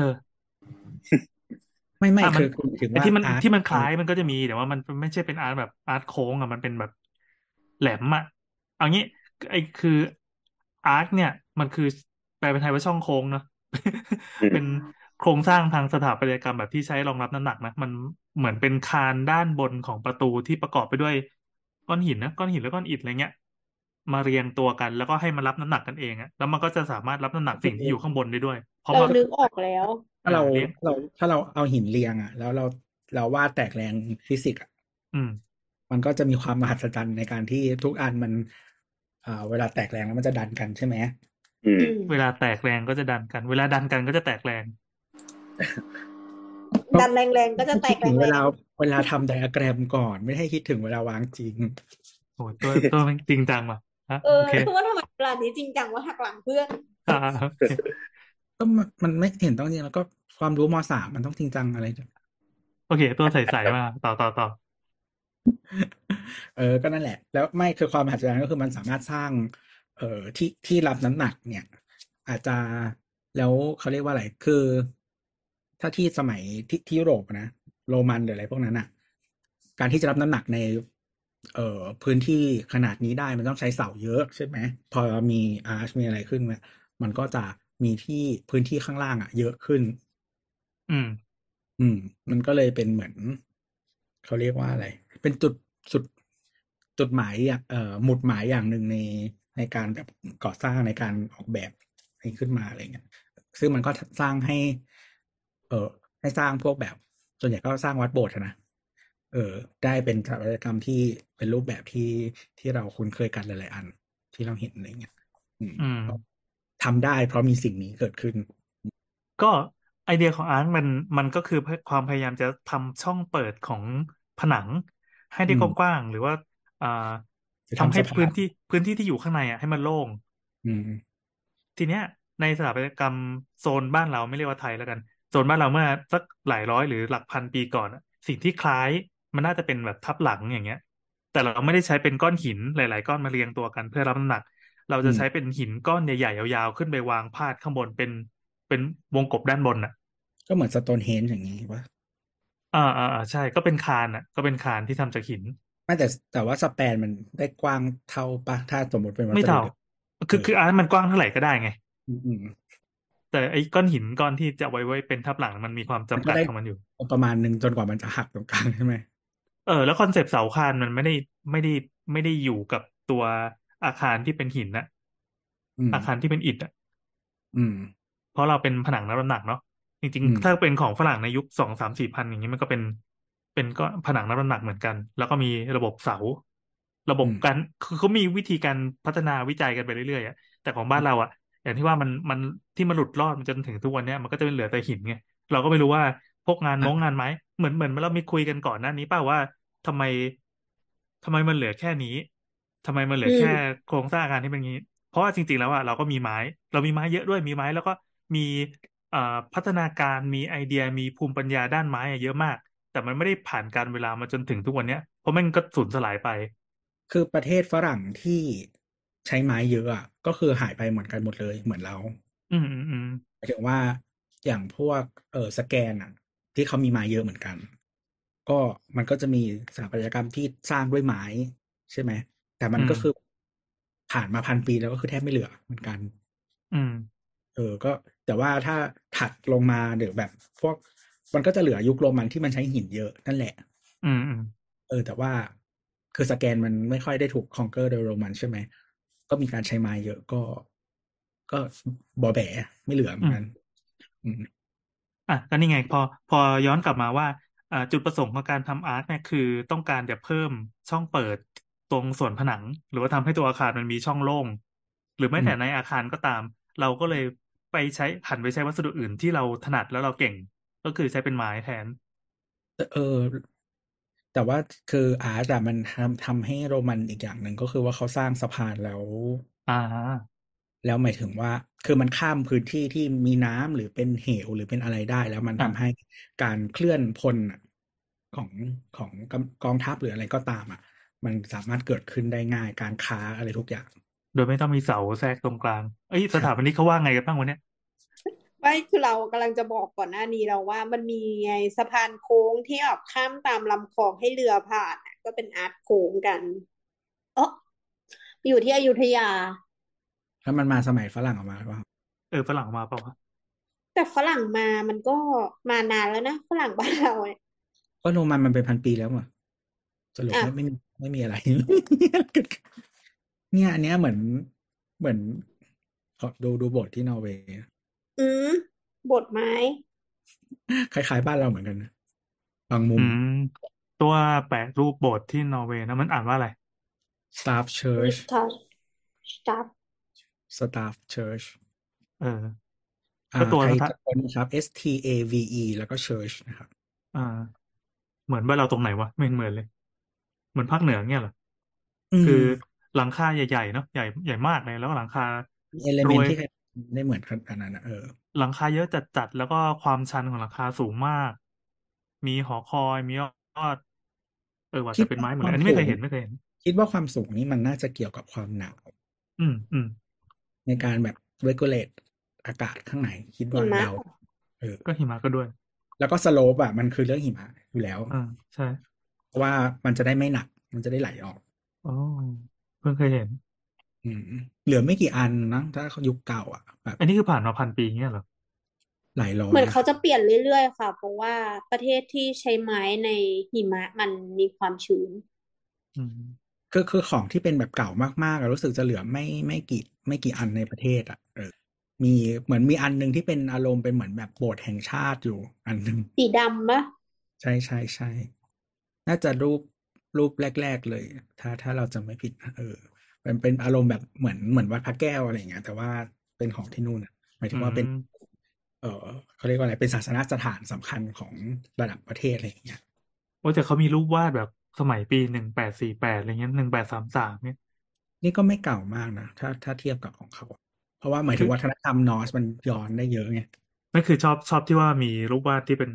ไม่ไม่อะมันคือคุณถึงไอ้ว่าที่มัน arch ที่มันคล้ายมันก็จะมีแต่ว่ามันไม่ใช่เป็น arch แบบ arch โค้งอะมันเป็นแบบแหลมอะเอางี้ไอ้คือ arch เนี่ย มันคือ แปลเป็นไทยว่าช่องโค้งเนาะอืมเป็นโครงสร้างทางสถาปัตยกรรมแบบที่ใช้รองรับน้ำหนักนะมันเหมือนเป็นคานด้านบนของประตูที่ประกอบไปด้วยก้อนหินนะก้อนหินและก้อนอิฐอะไรเงี้ย มาเรียงตัวกันแล้วก็ให้มันรับน้ำหนักกันเองอะแล้วมันก็จะสามารถรับน้ำหนักสิ่งที่อยู่ข้างบนได้ด้วยเพราะเราว่านึกออกแล้ว ถ้าเราเรียงเราถ้าเราเอาหินเรียงอะแล้วเราเราวาดแตกแรงฟิสิกส์อะอืมมันก็จะมีความมหัศจรรย์ในการที่ทุกอันมันอ่าเวลาแตกแรงแล้วมันจะดันกันใช่ไหมอืมอืม เวลาแตกแรงก็จะดันกัน เวลาดันกันก็จะแตกแรง ดันแรงๆก็จะแตคิดกแรถึงเวงลาเวลาทำไดอะแกรมก่อน ไม่ให้คิดถึงเวลาวางจริงโอ้ยตัวตัวมันจริงจังว่ะฮะๆเออโอเคคือว่าทำไมเวลานี้จริงจังว่าหักหลังเพื่อนอ่าโอเคก็มันมันไม่เห็นต้องจริงแล้วก็ความรู้มสามมันต้องจริงจังอะไรโอเค ตัวใสๆมาต่อต่อต่อเออ ก็นั่นแหละ แล้วไม่คือความมหัศจรรย์ก็คือมันสามารถสร้าง เอ่อที่ที่รับน้ำหนักเนี่ย อาจจะแล้วเขาเรียกว่าอะไร คือ ถ้าที่สมัยที่ที่ยุโรปนะ โรมันหรืออะไรพวกนั้นอะการที่จะรับน้ำหนักใน เอ่อพื้นที่ขนาดนี้ได้มันต้องใช้เสาเยอะใช่ไหม พอมีอาร์ชมีอะไรขึ้นเนี่ยมันก็จะมีที่พื้นที่ข้างล่างอะเยอะขึ้น อืม อืม มันก็เลยเป็นเหมือน เขาเรียกว่าอะไร เป็นจุดจุดจุดหมายอย่างเอ่อหมุดหมายอย่างหนึ่งในในการแบบก่อสร้างในการออกแบบ ให้ขึ้นมาอะไรเงี้ยซึ่งมันก็สร้างให้ เออให้สร้างพวกแบบ ส่วนใหญ่ก็สร้างวัดโบสถ์อะนะเออ ได้เป็นสถาปัตยกรรมที่เป็นรูปแบบที่ที่เราคุ้นเคยกันหลายๆอัน ที่เราเห็นอะไรเงี้ยอืมอืมทำได้เพราะมีสิ่งนี้เกิดขึ้น ก็ไอเดียของอาร์ตมันมันก็คือความพยายามจะทำช่องเปิดของผนัง ให้ได้อืมกว้างๆหรือว่าอ่าจะทำให้ทำสะพานพื้นที่พื้นที่ที่อยู่ข้างในอะให้มันโล่งอืม ทีเนี้ยในสถาปัตยกรรมโซนบ้านเราไม่เรียกว่าไทยแล้วกัน โซนบ้านเราเมื่อสักหลายร้อยหรือหลักพันปีก่อนอะสิ่งที่คล้ายมันน่าจะเป็นแบบทับหลังอย่างเงี้ย แต่เราไม่ได้ใช้เป็นก้อนหินหลาย ๆ ก้อนมาเรียงตัวกันเพื่อรับน้ำหนัก เราจะอืมใช้เป็นหินก้อนใหญ่ ๆ ยาว ๆ ขึ้นไปวางพาดข้างบนเป็นเป็นวงกบด้านบนอะ ก็เหมือนสโตนเฮนจ์อย่างนี้ว่าอ่าอ่าอ่าใช่ก็เป็นคานอะ ก็เป็นคานที่ทำจากหินไม่แต่แต่ว่าสแปนมันได้กว้างเท่าปะถ้าสมมติเป็นวัไม่สดุเท่าเดียว คือเออคืออาร์ตมันกว้างเท่าไหร่ก็ได้ไงอืมอืมแต่ไอ้ก้อนหินก้อนที่จะเอาไว้ไว้เป็นทับหลังมันมีความจำมันก็กัดได้ของมันอยู่ ประมาณหนึ่งจนกว่ามันจะหักตรงกลางใช่ไหมเออแล้วคอนเซปต์เสาคานมันไม่ได้ไม่ได้ไม่ได้อยู่กับตัวอาคารที่เป็นหินนะอืมอาคารที่เป็นอิฐอะอืมเพราะเราเป็นผนังรับน้ำหนักเนาะจริงอืมๆถ้าเป็นของฝรั่งในยุคสองสามสี่พันอย่างนี้มันก็เป็นเป็นก็ผนังรับน้ำหนักเหมือนกัน แล้วก็มีระบบเสา ระบบการคือเขามีวิธีการพัฒนาวิจัยกันไปเรื่อยๆอะแต่ของบ้านเราอะ อย่างที่ว่ามันมันที่มันหลุดรอดมันจนถึงทุกวันเนี้ยมันก็จะเป็นเหลือแต่หินไงเราก็ไม่รู้ว่าพวกงานอะมงงานไม้เหมือนเหมือนเรามีคุยกันก่อนหน้านี้เปล่าว่าทำไมทำไมมันเหลือแค่นี้ทำไมมันเหลืออืมแค่โครงสร้างอาคารที่เป็นอย่างนี้ เพราะว่าจริง ๆ แล้วอะเราก็มีไม้ เรามีไม้เยอะด้วยมีไม้แล้วก็มีเอ่อพัฒนาการมีไอเดียมีภูมิปัญญาด้านไม้อะเยอะมาก แต่มันไม่ได้ผ่านการเวลามาจนถึงทุกวันเนี้ยเพราะมันก็สูญสลายไป คือประเทศฝรั่งที่ใช้ไม้เยอะอะก็คือหายไปเหมือนกันหมดเลยเหมือนเรา อืมอืมอืมหมายถึงว่าอย่างพวกเออสแกนอะที่เขามีไม้เยอะเหมือนกัน ก็มันก็จะมีสถาปัตยกรรมที่สร้างด้วยไม้ ใช่ไหมแต่มันก็คือผ่านมาพันปีแล้วก็คือแทบไม่เหลือเหมือนกัน อืม เออ ก็แต่ว่าถ้าถัดลงมาหรือแบบ พวกมันก็จะเหลือยุคโรมันที่มันใช้หินเยอะนั่นแหละ อืมอืมเออ แต่ว่า คือสแกนมันไม่ค่อยได้ถูกคองเกอร์โดยโรมันใช่ไหม ก็มีการใช้ไม้เยอะก็ ก็บอแบไม่เหลือเหมือนกันอืมอะก็นี่ไง พอพอย้อนกลับมาว่าอ่าจุดประสงค์ของการทำอาร์ตเนี่ยคือต้องการจะเพิ่มช่องเปิดตรงส่วนผนัง หรือว่าทำให้ตัวอาคารมันมีช่องโล่ง หรือแม้แต่อืมในอาคารก็ตาม เราก็เลยไปใช้หันไปใช้วัสดุอื่นที่เราถนัดแล้วเราเก่ง ก็คือใช้เป็นไม้แทนเออ แต่ว่าคืออาร์ตอะมันทำทำให้โรมันอีกอย่างหนึ่งก็คือว่าเขาสร้างสะพานแล้ว อ่า แล้วหมายถึงว่า คือมันข้ามพื้นที่ที่มีน้ำหรือเป็นเหวหรือเป็นอะไรได้ แล้วมันอะทำให้การเคลื่อนพลอะของของกำกองทัพหรืออะไรก็ตามอะ มันสามารถเกิดขึ้นได้ง่ายการค้าอะไรทุกอย่าง โดยไม่ต้องมีเสาแทรกตรงกลาง เอ้ยสถาปนิกเขาว่าไงกันบ้างวันเนี้ย ไม่คือเรากำลังจะบอกก่อนหน้านี้เราว่ามันมีไงสะพานโค้งที่ออกข้ามตามลำคลองให้เรือผ่านน่ะก็เป็นอาร์ตโค้งกันเอ๋ออยู่ที่อยุธยาแล้วมันมาสมัยฝรั่งออกมาหรือเปล่าเออฝรั่งมาเปล่าวะแต่ฝรั่งมามันก็มานานแล้วนะฝรั่งบ้านเราเนี่ยก็โรมันมันเป็นพันปีแล้วอะสรุปอะไม่ไม่มีไม่มีอะไร เนี่ยอันเนี้ยเหมือนเหมือนขอดูดูบทที่นอร์เวย์ อืมบทไม้ คล้ายๆบ้านเราเหมือนกันนะบางมุอืมมตัวแปะรูปโบสถ์ที่นอร์เวย์นะมันอ่านว่าอะไร staff church สตาร์สตาร์ staff church เออ อ่าแล้วตัวใครสถา จะคนนะครับ S T A V E แล้วก็ church นะครับ อ่า เหมือนบ้านเราตรงไหนวะไม่เห็นเหมือนเลย เหมือนภาคเหนือเงี้ยเหรอ อืคือม หลังคาใหญ่ๆเนาะใหญ่ใหญ่มากเลยแล้วก็หลังคามีเอลรเมนวยที่ ได้เหมือนกันอันนั้นนะเออ หลังคาเยอะจัดๆแล้วก็ความชันของหลังคาสูงมาก มีหอคอยมียอด เออว่าคิจะดเป็นว่าไม้หมดคเลวายมอันนี้ไม่สูเคยงเห็นไม่เคยเห็น คิดว่าความสูงนี้มันน่าจะเกี่ยวกับความหนาว อืมอืมในการแบบ regulate อากาศข้างในคิดหิว่ามะเดาเออ ก็หิมะก็ด้วย แล้วก็สโลปอะมันคือเรื่องหิมะอยู่แล้วอ่าใช่ เพราะว่ามันจะได้ไม่หนัก มันจะได้ไหลออกอ๋อเพิ่งเคยเห็น อืมเหลือไม่กี่อันนะถ้ายุคเก่าอะแบบอันนี้คือผ่านมาพันปีเงี้ยเหรอหลายร้อยเหมือนนะเขาจะเปลี่ยนเรื่อยๆค่ะ เพราะว่าประเทศที่ใช้ไม้ในหิมะมันมีความชื้นอืมคือคือของที่เป็นแบบเก่ามากๆอะรู้สึกจะเหลือไม่ไม่กี่ไม่กี่อันในประเทศอะเออมีเหมือนมีอันหนึงที่เป็นอารมณ์เป็นเหมือนแบบโบสถ์แห่งชาติอยู่ อันหนึ่งสีดำปะใช่ใช่ใช่น่าจะรูปรูปแรก ๆ เลย ถ้าถ้าเราจำไม่ผิดนะเออ เป็นเป็นอารมณ์แบบเหมือนเหมือนวัดพระแก้วอะไรอย่างเงี้ยแต่ว่าเป็นของที่นู่นอะหมายถึอืงว่าเป็นมเออเขาเรียกว่าอะไรเป็นศาสนสถานสำคัญของระดับประเทศอะไรอย่างเงี้ยโอ้แต่เขามีรูปวาดแบบสมัยปีหนึ่งแปดสี่แปดอะไรเงี้ยหนึ่งแปดสามสามเนี่ย นี่ก็ไม่เก่ามากนะถ้าถ้าเทียบกับของเขา เพราะว่าหมายถึงวัฒนธรรมนอร์สมันย้อนได้เยอะไงนั่นคือชอบชอบที่ว่ามีรูปวาดที่เป็น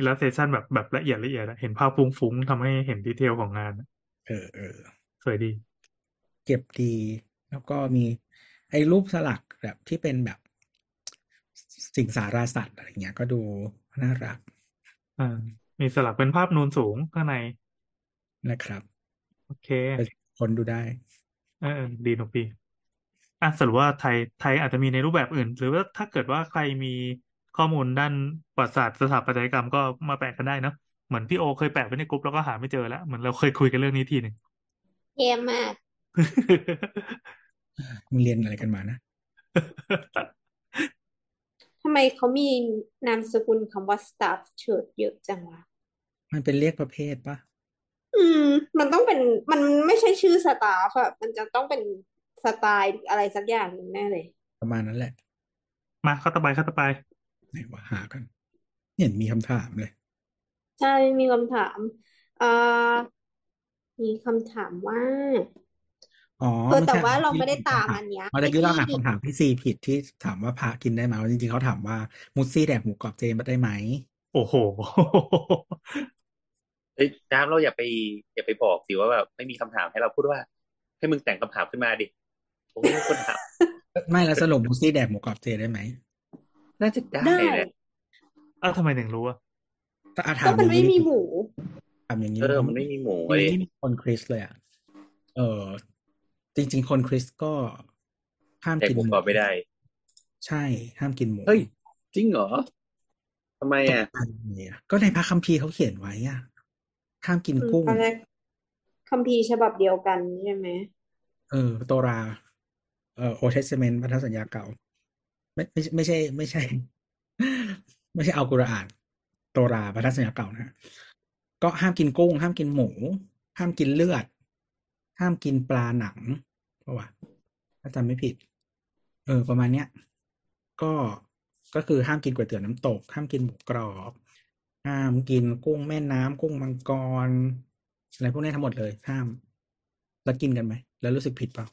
illustration แบบแบบละเอียดละเอียดอะเห็นภาพฟุ้งๆทำให้เห็นดีเทลของงานอะเออเออสวยดี เก็บดี แล้วก็มีไอ้รูปสลักแบบที่เป็นแบบสิ่งสาราสัตว์อะไรเงี้ย ก็ดูน่ารักอ่ามีสลักเป็นภาพนูนสูงข้างในนะครับ โอเคไปคนดูได้เออเออ ดีหนุกดีอะสรุปว่าไทยไทยอาจจะมีในรูปแบบอื่น หรือว่าถ้าเกิดว่าใครมีข้อมูลด้านประวัติศาสตร์สถาปัตยกรรมก็มาแปะกันได้เนอะเหมือนพี่โอเคยแปะไว้ในกลุ่มแล้วก็หาไม่เจอแล้วเหมือนเราเคยคุยกันเรื่องนี้ทีหนึ่งเยี่ยมมาก มึงเรียนอะไรกันมานะทำไมเขามีนามสกุลคำว่า staff church เยอะจังวะ มันเป็นเรียกประเภทปะอืม มันต้องเป็นมันไม่ใช่ชื่อสตาฟอะมันจะต้องเป็นสไตล์อะไรสักอย่างหนึ่งแน่เลย ประมาณนั้นแหละ มาเข้าต่อไปเข้าต่อไปไหนว่าหากันเห็นมีคำถามเลย ใช่มีคำถามเอ่อมีคำถามว่า อ๋อเออไม่แต่ใช่ว่าเราที่ไม่ได้ตามคำถามอันเนี้ยเมื่อไอ้กี้เราที่อ่านคำถามพี่ซีผิดที่ถามว่าพระกินได้ไหมจริงๆเขาถามว่ามุสซี่แดกหมูกรอบเจได้ไหมโอ้โหเอ้ยน้ำเราอย่าไป อย่าไปบอกสิว่าแบบไม่มีคำถามให้เราพูดว่า ให้มึงแต่งคำถามขึ้นมาดิผมไม่รู้คนถามไม่แล้วสรุปมุสซี่แดกหมูกรอบเจได้ไหมน่าจะได้ได้แหละอ้าวทำไมถึงรู้อะถ้าอาถาก็มอมันย่างไม่นี้มีหมูถามอย่างนี้เออมันไม่มีหมูมีเลยที่มีคนคริสเลยอะเออ จริง ๆ คนคริสก็ห้ามแต่กินกูหมูตอบไม่ได้ ใช่ ห้ามกินหมูเฮ้ย จริงเหรอทำไมตกอะใจเลยอะก็ในพระคัมภีร์เขาเขียนไว้อะห้ามกินอืมกุ้งตอนแรกคัมภีร์ฉบับเดียวกันใช่ไหมเออโตรา เออ Old Testament พันธสัญญาเก่า ไม่ไม่ไม่ใช่ ไม่ใช่ ไม่ใช่อัลกุรอานโตราพันธสัญญาเก่านะฮะก็ห้ามกินกุ้ง ห้ามกินหมู ห้ามกินเลือด ห้ามกินปลาหนัง เพราะว่าถ้าจำไม่ผิด เออ ประมาณเนี้ย ก็ก็คือห้ามกินก๋วยเตี๋ยวน้ำตก ห้ามกินหมูกรอบ ห้ามกินกุ้งแม่น้ำกุ้งมังกรอะไรพวกนี้ทั้งหมดเลยห้าม แล้วกินกันไหม แล้วรู้สึกผิดเปล่า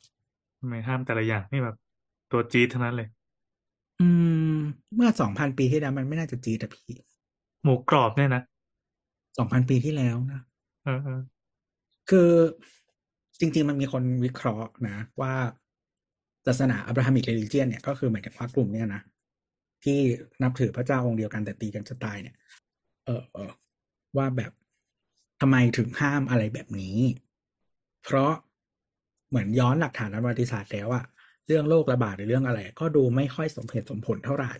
ทำไมห้ามแต่ละอย่างนี่แบบ ตัวจี๊ดทั้งนั้นเลย อืม เมื่อสองพันปีที่แล้วมันไม่น่าจะจีดอะพี่ หมูกรอบเนี่ยนะสองพันปีที่แล้วนะเออเออคือ จริง ๆ มันมีคนวิเคราะห์นะ ว่าศาสนาอับราฮัมิกเรลิเจียนเนี่ยก็คือเหมือนกับว่ากลุ่มเนี่ยนะ ที่นับถือพระเจ้าองค์เดียวกันแต่ตีกันจะตายเนี่ย เออเออว่าแบบทำไมถึงห้ามอะไรแบบนี้ เพราะเหมือนย้อนหลักฐานทางประวัติศาสตร์แล้วอะเรื่องโรคระบาดหรือเรื่องอะไร ก็ดูไม่ค่อยสมเหตุสมผลเท่าไหร่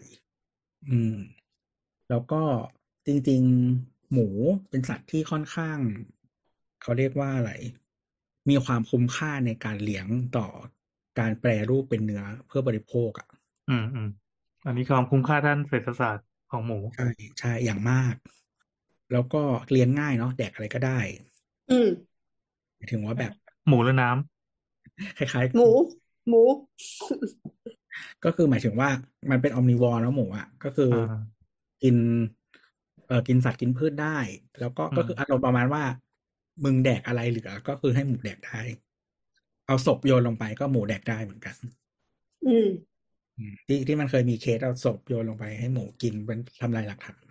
อืม แล้วก็จริง ๆ หมูเป็นสัตว์ที่ค่อนข้าง เขาเรียกว่าอะไร มีความคุ้มค่าในการเลี้ยงต่อการแปรรูปเป็นเนื้อเพื่อบริโภคอะ อืมอืมอันนี้ความคุ้มค่าด้านเศรษฐศาสตร์ของหมูใช่ใช่อย่างมาก แล้วก็เลี้ยงง่ายเนาะแดกอะไรก็ได้ อืมหมายถึงว่าแบบหมูหรือน้ำคล้ายๆ หมู หมู ก็คือหมายถึงว่ามันเป็นออมนิวอร์แล้วหมูอะก็คือออ่ากิน เอ่อกินสัตว์กินพืชได้ แล้วก็อืมก็คืออารมณ์ประมาณว่า มึงแดกอะไรเหลือก็คือให้หมูแดกได้ เอาศพโยนลงไปก็หมูแดกได้เหมือนกัน อืมอืมที่ที่มันเคยมีเคสเอาศพโยนลงไปให้หมูกินเป็นทำลายหลักฐาน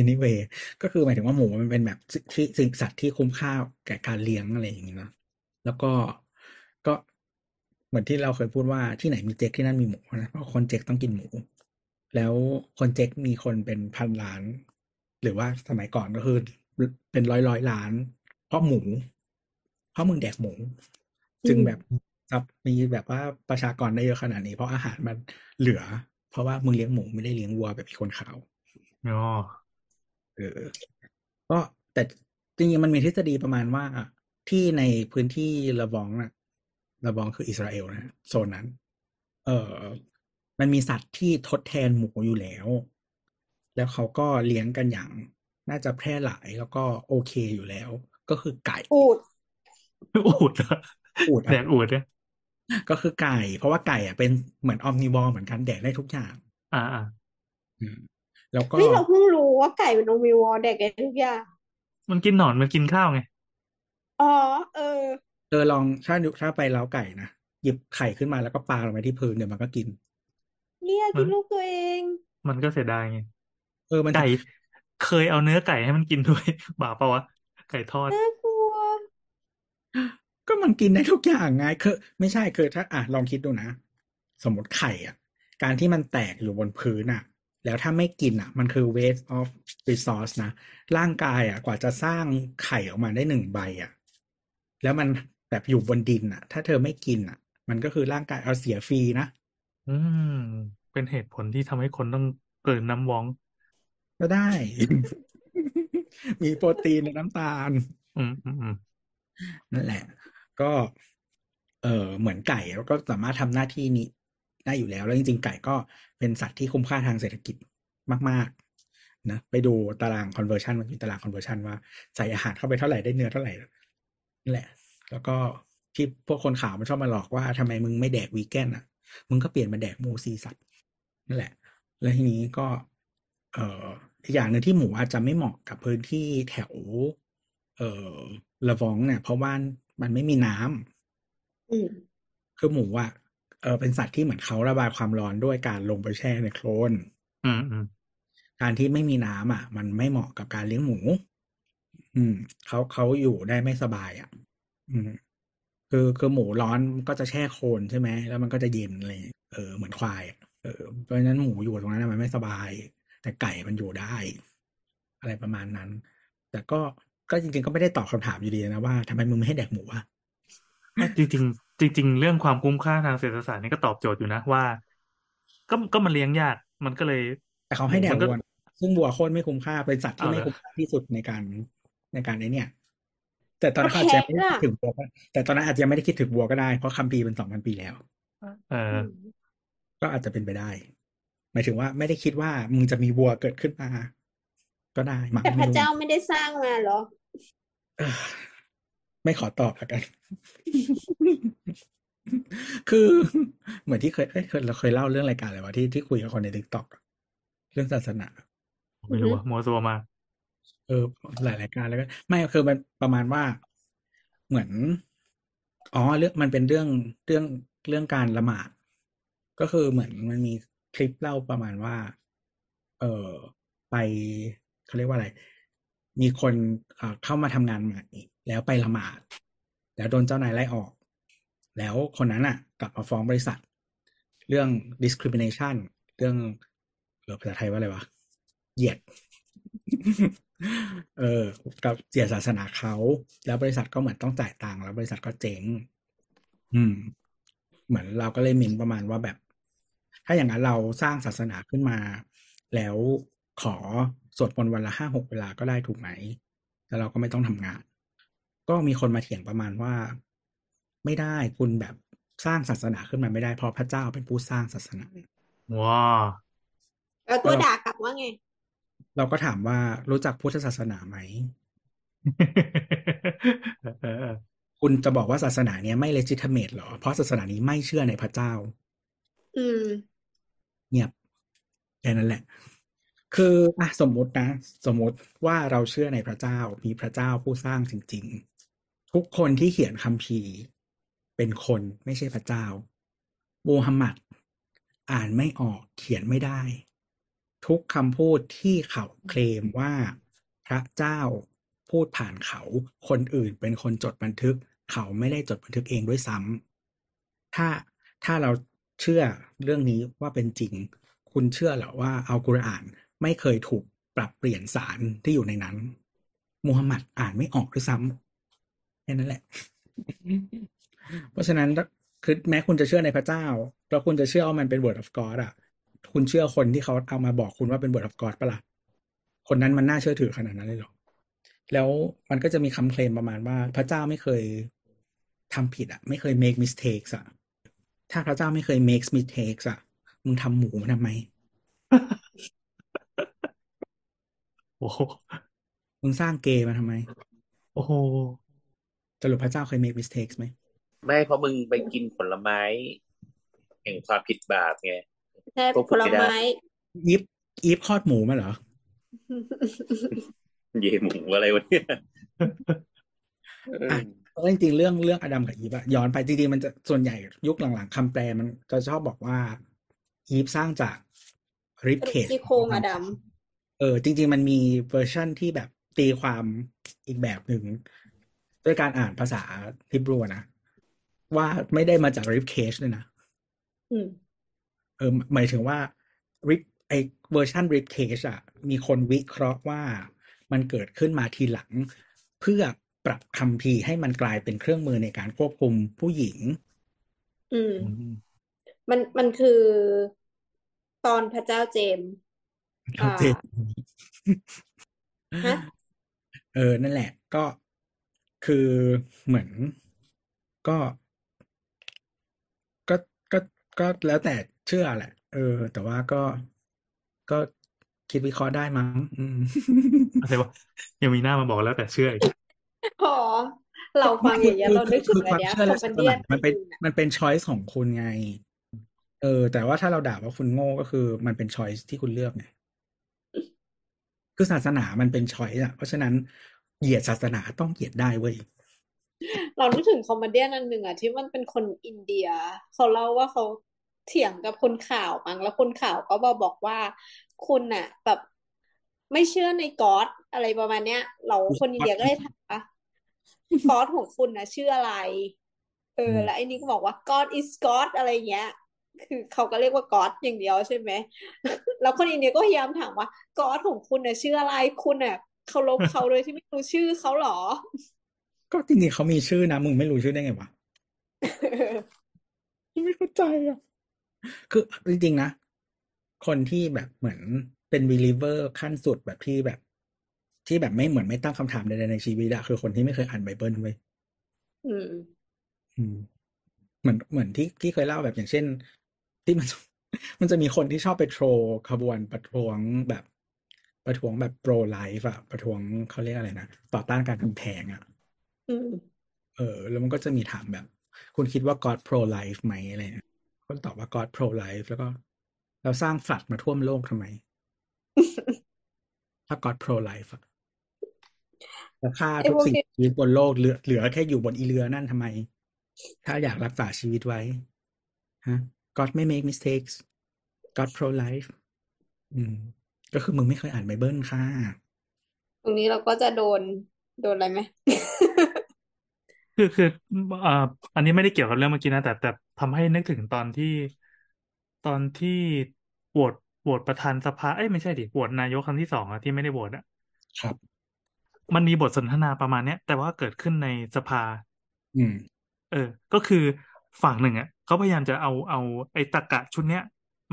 anyway ก็คือหมายถึงว่าหมูมันเป็นแบบสิ่งที่สิ่งสัตว์ที่คุ้มค่าแก่การเลี้ยงอะไรอย่างนี้เนอะแล้วก็ก็เหมือนที่เราเคยพูดว่าที่ไหนมีเจ๊กที่นั่นมีหมูนะเพราะคนเจ๊กต้องกินหมู แล้วคนเจ๊กมีคนเป็นพันล้าน หรือว่าสมัยก่อนก็คือเป็นร้อยร้อยล้าน เพราะหมู เพราะมึงแดกหมู จึงอืมแบบจะมีแบบว่าประชากรได้เยอะขนาดนี้ เพราะอาหารมันเหลือ เพราะว่ามึงเลี้ยงหมูไม่ได้เลี้ยงวัวแบบที่คนขาวอ๋อเออก็แต่จริงๆมันมีทฤษฎีประมาณว่าที่ในพื้นที่ระบองน่ะระบองคืออิสราเอลนะฮะโซนนั้น เออมันมีสัตว์ที่ทดแทนหมูอยู่แล้ว แล้วเขาก็เลี้ยงกันอย่างน่าจะแพร่หลายแล้วก็โอเคอยู่แล้ว ก็คือไก่ อูฐ อูฐเหรออูฐแดอะอูฐเนี่ยก็คือไก่ เพราะว่าไก่อะเป็นเหมือน omnivore เหมือนกันแดกได้ทุกอย่าง อ่าอ่าอืมแล้วก็เฮ้ยเราเพิ่งรู้ว่าไก่เป็น omnivore แดกได้ทุกอย่าง มันกินหนอนมันกินข้าวไง อ๋อ เออ เออลองถ้าถ้าไปเล้าไก่นะหยิบไข่ขึ้นมาแล้วก็ปาลงไปที่พื้นเดี๋ยวมันก็กิน เนี่ยกินลูกตัวเอง มันก็เสียดายไง เออมันไก่เคยเอาเนื้อไก่ให้มันกินด้วย บาปปะวะ ไก่ทอดน่ากลัว ก็มันกินได้ทุกอย่างไงคือไม่ใช่คือถ้า อะลองคิดดูนะ สมมติไข่อะ การที่มันแตกอยู่บนพื้นอะ แล้วถ้าไม่กินอะ มันคือ waste of resource นะ ร่างกายอะ กว่าจะสร้างไข่ออกมาได้หนึ่งใบอะ แล้วมันแบบอยู่บนดินอะ ถ้าเธอไม่กินอะ มันก็คือร่างกายเอาเสียฟรีนะ อืม เป็นเหตุผลที่ทำให้คนต้องเกินน้ำว้องก็ได้ มีโปรตีนในน้ำตาลอืมอืมอืมนั่นแหละ ก็ เออเหมือนไก่แล้วก็สามารถทำหน้าที่นี้ได้อยู่แล้ว แล้วจริงๆ ไก่ก็เป็นสัตว์ที่คุ้มค่าทางเศรษฐกิจมาก ๆ นะ ไปดูตาราง conversion มันมีตาราง conversion ว่าใส่อาหารเข้าไปเท่าไหร่ได้เนื้อเท่าไหร่นั่นแหละ แล้วก็ที่พวกคนข่าวมันชอบมาหลอกว่าทำไมมึงไม่แดกวีแกนอะ มึงก็เปลี่ยนมาแดกหมูซีสัตว์นั่นแหละ แล้วทีนี้ก็ เออ อีกอย่างหนึ่งที่หมูอาจจะไม่เหมาะกับพื้นที่แถว เอ่อละวองเนี่ย เพราะว่ามันไม่มีน้ำอืมคือหมูอะเออเป็นสัตว์ที่เหมือนเขาระบายความร้อนด้วยการลงไปแช่ในโคลน อืมอืมการที่ไม่มีน้ำอะ มันไม่เหมาะกับการเลี้ยงหมู อืมเขาเขาอยู่ได้ไม่สบายอะ อืม คือคือหมูร้อนก็จะแช่โคลนใช่ไหมแล้วมันก็จะเย็นอะไรอย่างเลยเออเหมือนควายอะเออเพราะฉะนั้นหมูอยู่ตรงนั้นนะมันไม่สบาย แต่ไก่มันอยู่ได้ อะไรประมาณนั้น แต่ก็ก็จริง ๆ ก็ไม่ได้ตอบคำถามอยู่ดีนะว่าทำไมมึงไม่ให้แดกหมูอะจริงๆจริง ๆ เรื่องความคุ้มค่าทางเศรษฐศาสตร์นี่ก็ตอบโจทย์อยู่นะว่า ก็ก็มันเลี้ยงยากมันก็เลย แต่เขาให้แดกมันก็วัวนะซึ่งวัวโคตรไม่คุ้มค่าเป็นสัตว์ที่เอาเหรอไม่คุ้มค่าที่สุดในการในการไอเนี่ย แต่ตอนนั้นก็เขาอาจจะยังไม่ได้แพะคิดถึงวัวก็แต่ตอนนั้นอาจจะยังไม่ได้คิดถึงวัวก็ได้เพราะคัมภีร์เป็นสองพันปีแล้วเออก็อาจจะเป็นไปได้หมายถึงว่าไม่ได้คิดว่ามึงจะมีวัวเกิดขึ้นมา ก็ได้มั้งแต่พไม่ระรู้เจ้าไม่ได้สร้างมาเหรอเออไม่ขอตอบแล้วกัน คือเหมือนที่เคยเอ้ยเคยเราเคยเล่าเรื่องรายการอะไรวะที่ที่คุยกับคนใน TikTok เรื่องศาสนา ไม่รู้อะมัวซัวมากเออ หลายรายการแล้วก็ ไม่คือมันประมาณว่าเหมือน อ๋อเรื่องมันเป็นเรื่องเรื่องเรื่องการละหมาด ก็คือเหมือนมันมีค ลิปเล่าประมาณว่า เออไปเขาเรียกว่าอะไร มีคนเข้ามาทำงานใหม่แล้วไปละหมาด แล้วโดนเจ้านายไล่ออก แล้วคนนั้นอะ กลับมาฟ้องบริษัท เรื่อง discrimination เรื่องเออภาษาไทยว่าอะไรวะเหยียดเออกับเสียศาสนาเขา แล้วบริษัทก็เหมือนต้องจ่ายตังค์แล้วบริษัทก็เจ๊ง อืม เหมือนเราก็เลยมินประมาณว่าแบบ ถ้าอย่างนั้นเราสร้างศาสนาขึ้นมา แล้วขอสวดมนต์วันละห้าหกเวลาก็ได้ถูกไหม แล้วเราก็ไม่ต้องทำงาน ก็มีคนมาเถียงประมาณว่า ไม่ได้คุณแบบสร้างศาสนาขึ้นมาไม่ได้เพราะพระเจ้าเป็นผู้สร้างศาสนาว้าแล้วตัวด่ากลับว่าไง เราก็ถามว่ารู้จักพุทธศาสนาไหมเออเออเออคุณจะบอกว่าศาสนาเนี้ยไม่ legitimate เหรอ เพราะศาสนานี้ไม่เชื่อในพระเจ้า อืมเงียบแค่นั้นแหละ คืออะสมมุตินะ สมมุติว่าเราเชื่อในพระเจ้ามีพระเจ้าผู้สร้างจริง ๆ ทุกคนที่เขียนคัมภีร์ เป็นคนไม่ใช่พระเจ้ามูฮัมหมัดอ่านไม่ออกเขียนไม่ได้ ทุกคำพูดที่เขาเคลมว่าพระเจ้าพูดผ่านเขา คนอื่นเป็นคนจดบันทึก เขาไม่ได้จดบันทึกเองด้วยซ้ำถ้าถ้าเราเชื่อเรื่องนี้ว่าเป็นจริง คุณเชื่อเหรอว่าอัลกุรอานไม่เคยถูกปรับเปลี่ยนสารที่อยู่ในนั้นมูฮัมหมัดอ่านไม่ออกด้วยซ้ำแค่นั้นแหละ เพราะฉะนั้นคือแม้คุณจะเชื่อในพระเจ้า แล้วคุณจะเชื่อว่ามันเป็น word of God อะ คุณเชื่อคนที่เขาเอามาบอกคุณว่าเป็น word of God ปะล่ะคนนั้นมันน่าเชื่อถือขนาดนั้นเลยหรอ แล้วมันก็จะมีคำเคลมประมาณว่า พระเจ้าไม่เคยทำผิดอะ ไม่เคย make mistakes อะ ถ้าพระเจ้าไม่เคย make mistakes อะ มึงทำหมูมันทำไมโอ้โหมึงสร้างเกย์มาทำไม โอ้โหสรุปพระเจ้าเคย make mistakes ไหม ไม่เพราะมึงไปกินผลไม้ แห่งความผิดบาปไงแค่ควบผคุมลไม่ได้ไม้อีฟอีฟคลอดหมูมาเหรอ เย่หมูอะไรวะเนี่ยเอออะเพราะจริงๆเรื่องเรื่องอดัมกับอีฟอะย้อนไปจริงๆมันจะส่วนใหญ่ยุคหลังๆคำแปลมันจะชอบบอกว่า อีฟสร้างจาก rib cage กระดูกซี่โครงอะเออ จริง ๆ มันมีเวอร์ชั่นที่แบบตีความอีกแบบหนึ่งด้วยการอ่านภาษาฮิบรูนะ ว่าไม่ได้มาจาก rib cage เลยนะำอืมเออหมายถึงว่า rib ไอ version rib cage อะมีคนวิเคราะห์ว่ามันเกิดขึ้นมาทีหลัง เพื่อปรับคัมภีร์ให้มันกลายเป็นเครื่องมือในการควบคุมผู้หญิง อืมอืมมันมันคือ ตอนพระเจ้าเจมส์เข้าใจฮะเออ นั่นแหละ ก็คือเหมือนก็ ก็ก็ก็แล้วแต่เชื่อแหละ เออ แต่ว่าก็ก็คิดวิเคราะห์ได้มั้งอืมอะไรวะยังมีหน้ามาบอกแล้วแต่เชื่ออีกอ๋อเราฟังอย่างเงี้ยเรานึกถึงคืออันเนี้ยความคเชื่ออมและเมดี้มันเป็นจีนอะมันเป็นช้อยส์ของคุณไง เออ แต่ว่าถ้าเราด่าว่าคุณโง่ก็คือมันเป็นช้อยส์ที่คุณเลือกไงคือศาสนามันเป็น choice อะเพราะฉะนั้นเหยียดศาสนาต้องเหยียดได้เว้ยเรานึกถึง comedy อันหนึ่งอะที่มันเป็นคนอินเดีย เขาเล่าว่าเขาเถียงกับคนข่าวมั้งแล้วคนข่าวก็มาบอกว่าคุณน่ะ แบบไม่เชื่อใน God อะไรประมาณเนี้ย เราคนอินเดียก็เลยถามว่า God ของคุณน่ะชื่ออะไร เออ แล้วไอ้นี่ก็บอกว่า God is God อะไรเงี้ย คือเขาก็เรียกว่า God อย่างเดียวใช่ไหมแล้วคนอินเดียก็พยายามถามว่าก๊อดของคุณน่ะชื่ออะไรคุณน่ะเคารพเขาโดยที่ไม่รู้ชื่อเขาเหรอ ก็จริงๆเขามีชื่อนะมึงไม่รู้ชื่อได้ไงวะไม่เข้าใจอะคือจริงๆนะ คนที่แบบเหมือนเป็น believer ขั้นสุดแบบที่แบบ ที่แบบไม่เหมือนไม่ตั้งคำถามใดๆในชีวิตอะคือคนที่ไม่เคยอ่านไบเบิลเว้ยอืม อืม เหมือนเหมือนที่ที่เคยเล่าแบบอย่างเช่น ที่มันมันจะมีคนที่ชอบไปโทรขบวนประท้วงแบบประท้วงแบบ pro life อะประท้วงเขาเรียกอะไรนะต่อต้านการทำแท้งอะอืมเออ แล้วมันก็จะมีถามแบบ คุณคิดว่า God pro life ไหมอะไรเนี่ยคนตอบว่า God pro life แล้วก็ เราสร้างฝัดมาท่วมโลกทำไม ถ้า God pro life อะแล้วฆ่าไอ้ทุกพวกสิ่งนี้มีชีวิตบนโลกเหลือเหลือแค่อยู่บนอีเรือนั่นทำไม ถ้าอยากรักษาชีวิตไว้ ฮะ God ไม่ make mistakes God pro life อืม ก็คือมึงไม่เคยอ่านไบเบิลค่ะ ตรงนี้เราก็จะโดนโดนอะไรไหมคือคือเอ่ออันนี้ไม่ได้เกี่ยวกับเรื่องเมื่อกี้นะ แต่แต่ทำให้นึกถึงตอนที่ตอนที่โหวตโหวตประธานสภาเอ้ยไม่ใช่ดิโหวตนายกครั้งที่สองอะที่ไม่ได้โหวตอะครับ มันมีบทสนทนาประมาณเนี้ย แต่ว่าเกิดขึ้นในสภา อืม เออ ก็คือฝั่งหนึ่งอะ เขาพยายามจะเอาเอาไอ้ตรรกะชุดเนี้ย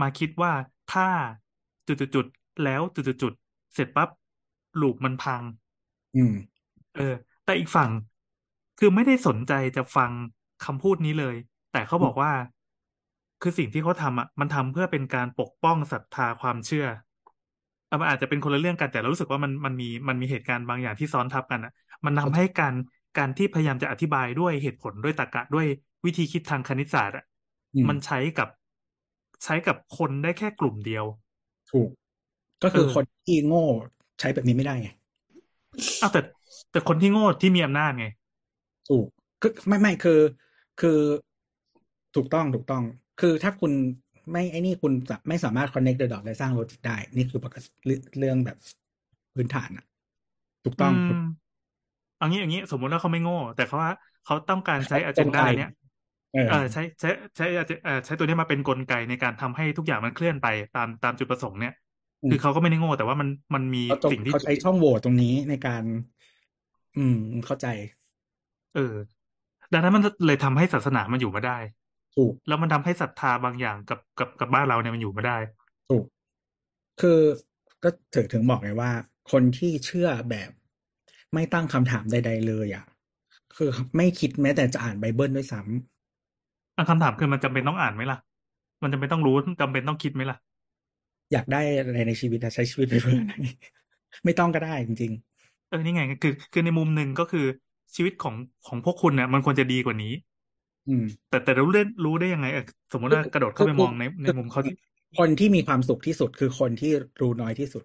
มาคิดว่าถ้าจุดๆๆแล้วจุดๆๆเสร็จปั๊บลูปมันพัง อืม เออ แต่อีกฝั่งคือไม่ได้สนใจจะฟังคำพูดนี้เลย แต่เขาบอกว่า คือสิ่งที่เขาทำอะ มันทำเพื่อเป็นการปกป้องศรัทธาความเชื่ออะมันอาจจะเป็นคนละเรื่องกันแต่เรารู้สึกว่ามันมันมีมันมีเหตุการณ์บางอย่างที่ซ้อนทับกันอะ มันทำให้การการที่พยายามจะอธิบายด้วยเหตุผลด้วยตรรกะด้วย วิธีคิดทางคณิตศาสตร์อะอืมมันใช้กับใช้กับคนได้แค่กลุ่มเดียว ถูก ก็คือเออคนที่โง่ใช้แบบนี้ไม่ได้ไงอ้าวแต่ แต่คนที่โง่ที่มีอำนาจไง ถูกคือไม่ไม่คือ คือถูกต้องถูกต้อง คือถ้าคุณไม่ไอ้นี่คุณจะไม่สามารถ connect the dot และสร้างโลจิกได้ นี่คือปกติเรื่องเรื่องแบบพื้นฐานอะถูกต้องอืมเอางี้อย่างนี้สมมุติว่าเขาไม่โง่ แต่เขาว่าเขาต้องการใช้อกเจลนไกดาเนี้ยเออเออ ใช้ใช้ใช้เอ่อใช้ตัวนี้มาเป็นกลไกในการทำให้ทุกอย่างมันเคลื่อนไปตามตามจุดประสงค์เนี่ยอืมคือเขาก็ไม่ได้โง่แต่ว่ามันมันมีเขาตรงสิ่งที่เขาใช้ช่องโหว่ตรงนี้ในการ อืมเข้าใจ เออ ดังนั้นมันเลยทำให้ศาสนามันอยู่มาได้ ถูก แล้วมันทำให้ศรัทธาบางอย่างกับกับกับบ้านเราเนี่ยมันอยู่มาได้ ถูก คือก็ถึงถึงบอกไงว่า คนที่เชื่อแบบไม่ตั้งคำถามใด ๆ เลยอะ คือไม่คิดแม้แต่จะอ่านไบเบิลด้วยซ้ำ อันคำถามคือมันจำเป็นต้องอ่านไหมล่ะ มันจำเป็นต้องรู้จำเป็นต้องคิดไหมล่ะ อยากได้อะไรในชีวิตอะใช้ชีวิตไปเพื่ออะไรไม่ต้องก็ได้จริงเออนี่ไงคือ คือในมุมหนึ่งก็คือชีวิตของของพวกคุณเนี่ยมันควรจะดีกว่านี้ๆอืม แต่แต่รู้ได้รู้ได้ยังไงเออสมมติว่ากระโดดเข้าไปมองในในมุมเขาที่คนที่มีความสุขที่สุดคือคนที่รู้น้อยที่สุด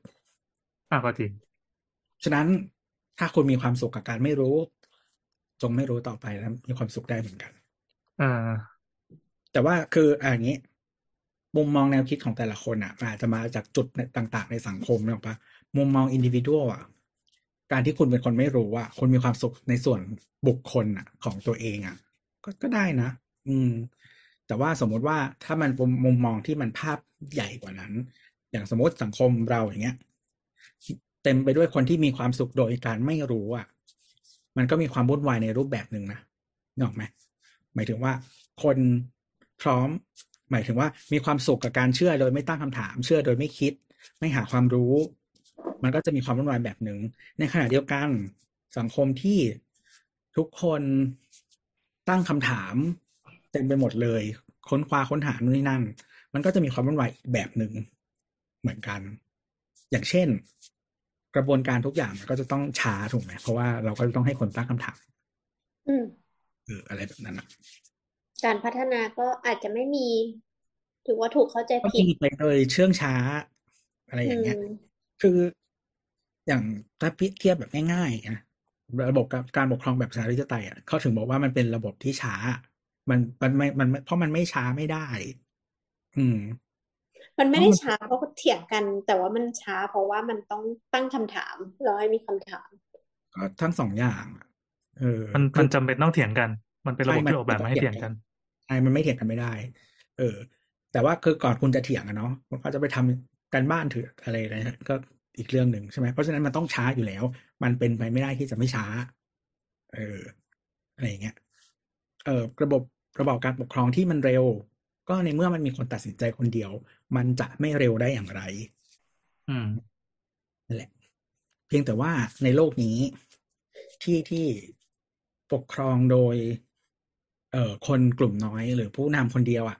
อะก็จริง ฉะนั้นถ้าคุณมีความสุขกับการไม่รู้ จงไม่รู้ต่อไปแล้วมีความสุขได้เหมือนกัน อ่า แต่ว่าคืออะอย่างนี้ มุมมองแนวคิดของแต่ละคนอะอาจจะมาจากจุดต่าง ๆ ในสังคมนึกออปะมุมมองอินดิวิ u a l อะการที่คุณเป็นคนไม่รู้อะคุณมีความสุขในส่วนบุคคลอะ ของตัวเองอะ ก็ก็ได้นะ อืม แต่ว่าสมมติว่าถ้ามันมุมมองที่มันภาพใหญ่กว่านั้น อย่างสมมติสังคมเราอย่างเงี้ยเต็มไปด้วยคนที่มีความสุขโดยการไม่รู้อะ มันก็มีความวุ่นวายในรูปแบบหนึ่งนะนอกไหมหมายถึงว่าคน พร้อม หมายถึงว่ามีความสุขกับการเชื่อโดยไม่ตั้งคำถาม เชื่อโดยไม่คิด ไม่หาความรู้ มันก็จะมีความวุ่นวายแบบหนึ่ง ในขณะเดียวกันสังคมที่ทุกคนตั้งคำถามเต็มไปหมดเลย ค้นคว้าค้นหานู่นนี่นั่น มันก็จะมีความวุ่นวายอีกแบบหนึ่งเหมือนกัน อย่างเช่น กระบวนการทุกอย่างมันก็จะต้องช้าถูกไหมเพราะว่าเราก็ต้องให้คนตั้งคำถาม อืมเอออะไรแบบนั้นนะ การพัฒนาก็อาจจะไม่มีถือว่าถูกเข้าใจก็ผิดมีไปโดยเชื่องช้า อะไรอย่างเงี้ยอืมคืออย่างถ้าเทียบแบบง่ายๆนะระบบการการปกครองแบบประชาธิปไตยอะเขาถึงบอกว่ามันเป็นระบบที่ช้า มันมันไม่มันเพราะมันไม่ช้าไม่ได้ อืม มันไม่ได้ช้าเพราะเถียงกัน แต่ว่ามันช้า เพราะว่ามันต้องตั้งคำถามเราให้มีคำถามก็ทั้งสองอย่างอะเออ มันคืมัอนจำเป็นต้องเถียงกัน มันเป็นระบบใช่มันที่ออกแบบมาให้เถียงกันใช่มันไม่เถียงกันไม่ได้ เออ แต่ว่าคือก่อนคุณจะเถียงอะเนาะคุณก็จะไปทำการบ้านถืออะไรนะฮะก็อีกเรื่องหนึ่งใช่ไหมเพราะฉะนั้นมันต้องช้าอยู่แล้ว มันเป็นไปไม่ได้ที่จะไม่ช้า เอออะไรอย่างเงี้ย เออระบบระบอบการปกครองที่มันเร็ว ก็ในเมื่อมันมีคนตัดสินใจคนเดียว มันจะไม่เร็วได้อย่างไร อืมนั่นแหละ เพียงแต่ว่าในโลกนี้ที่ที่ปกครองโดย เอ่อคนกลุ่มน้อยหรือผู้นำคนเดียวอะ่ะ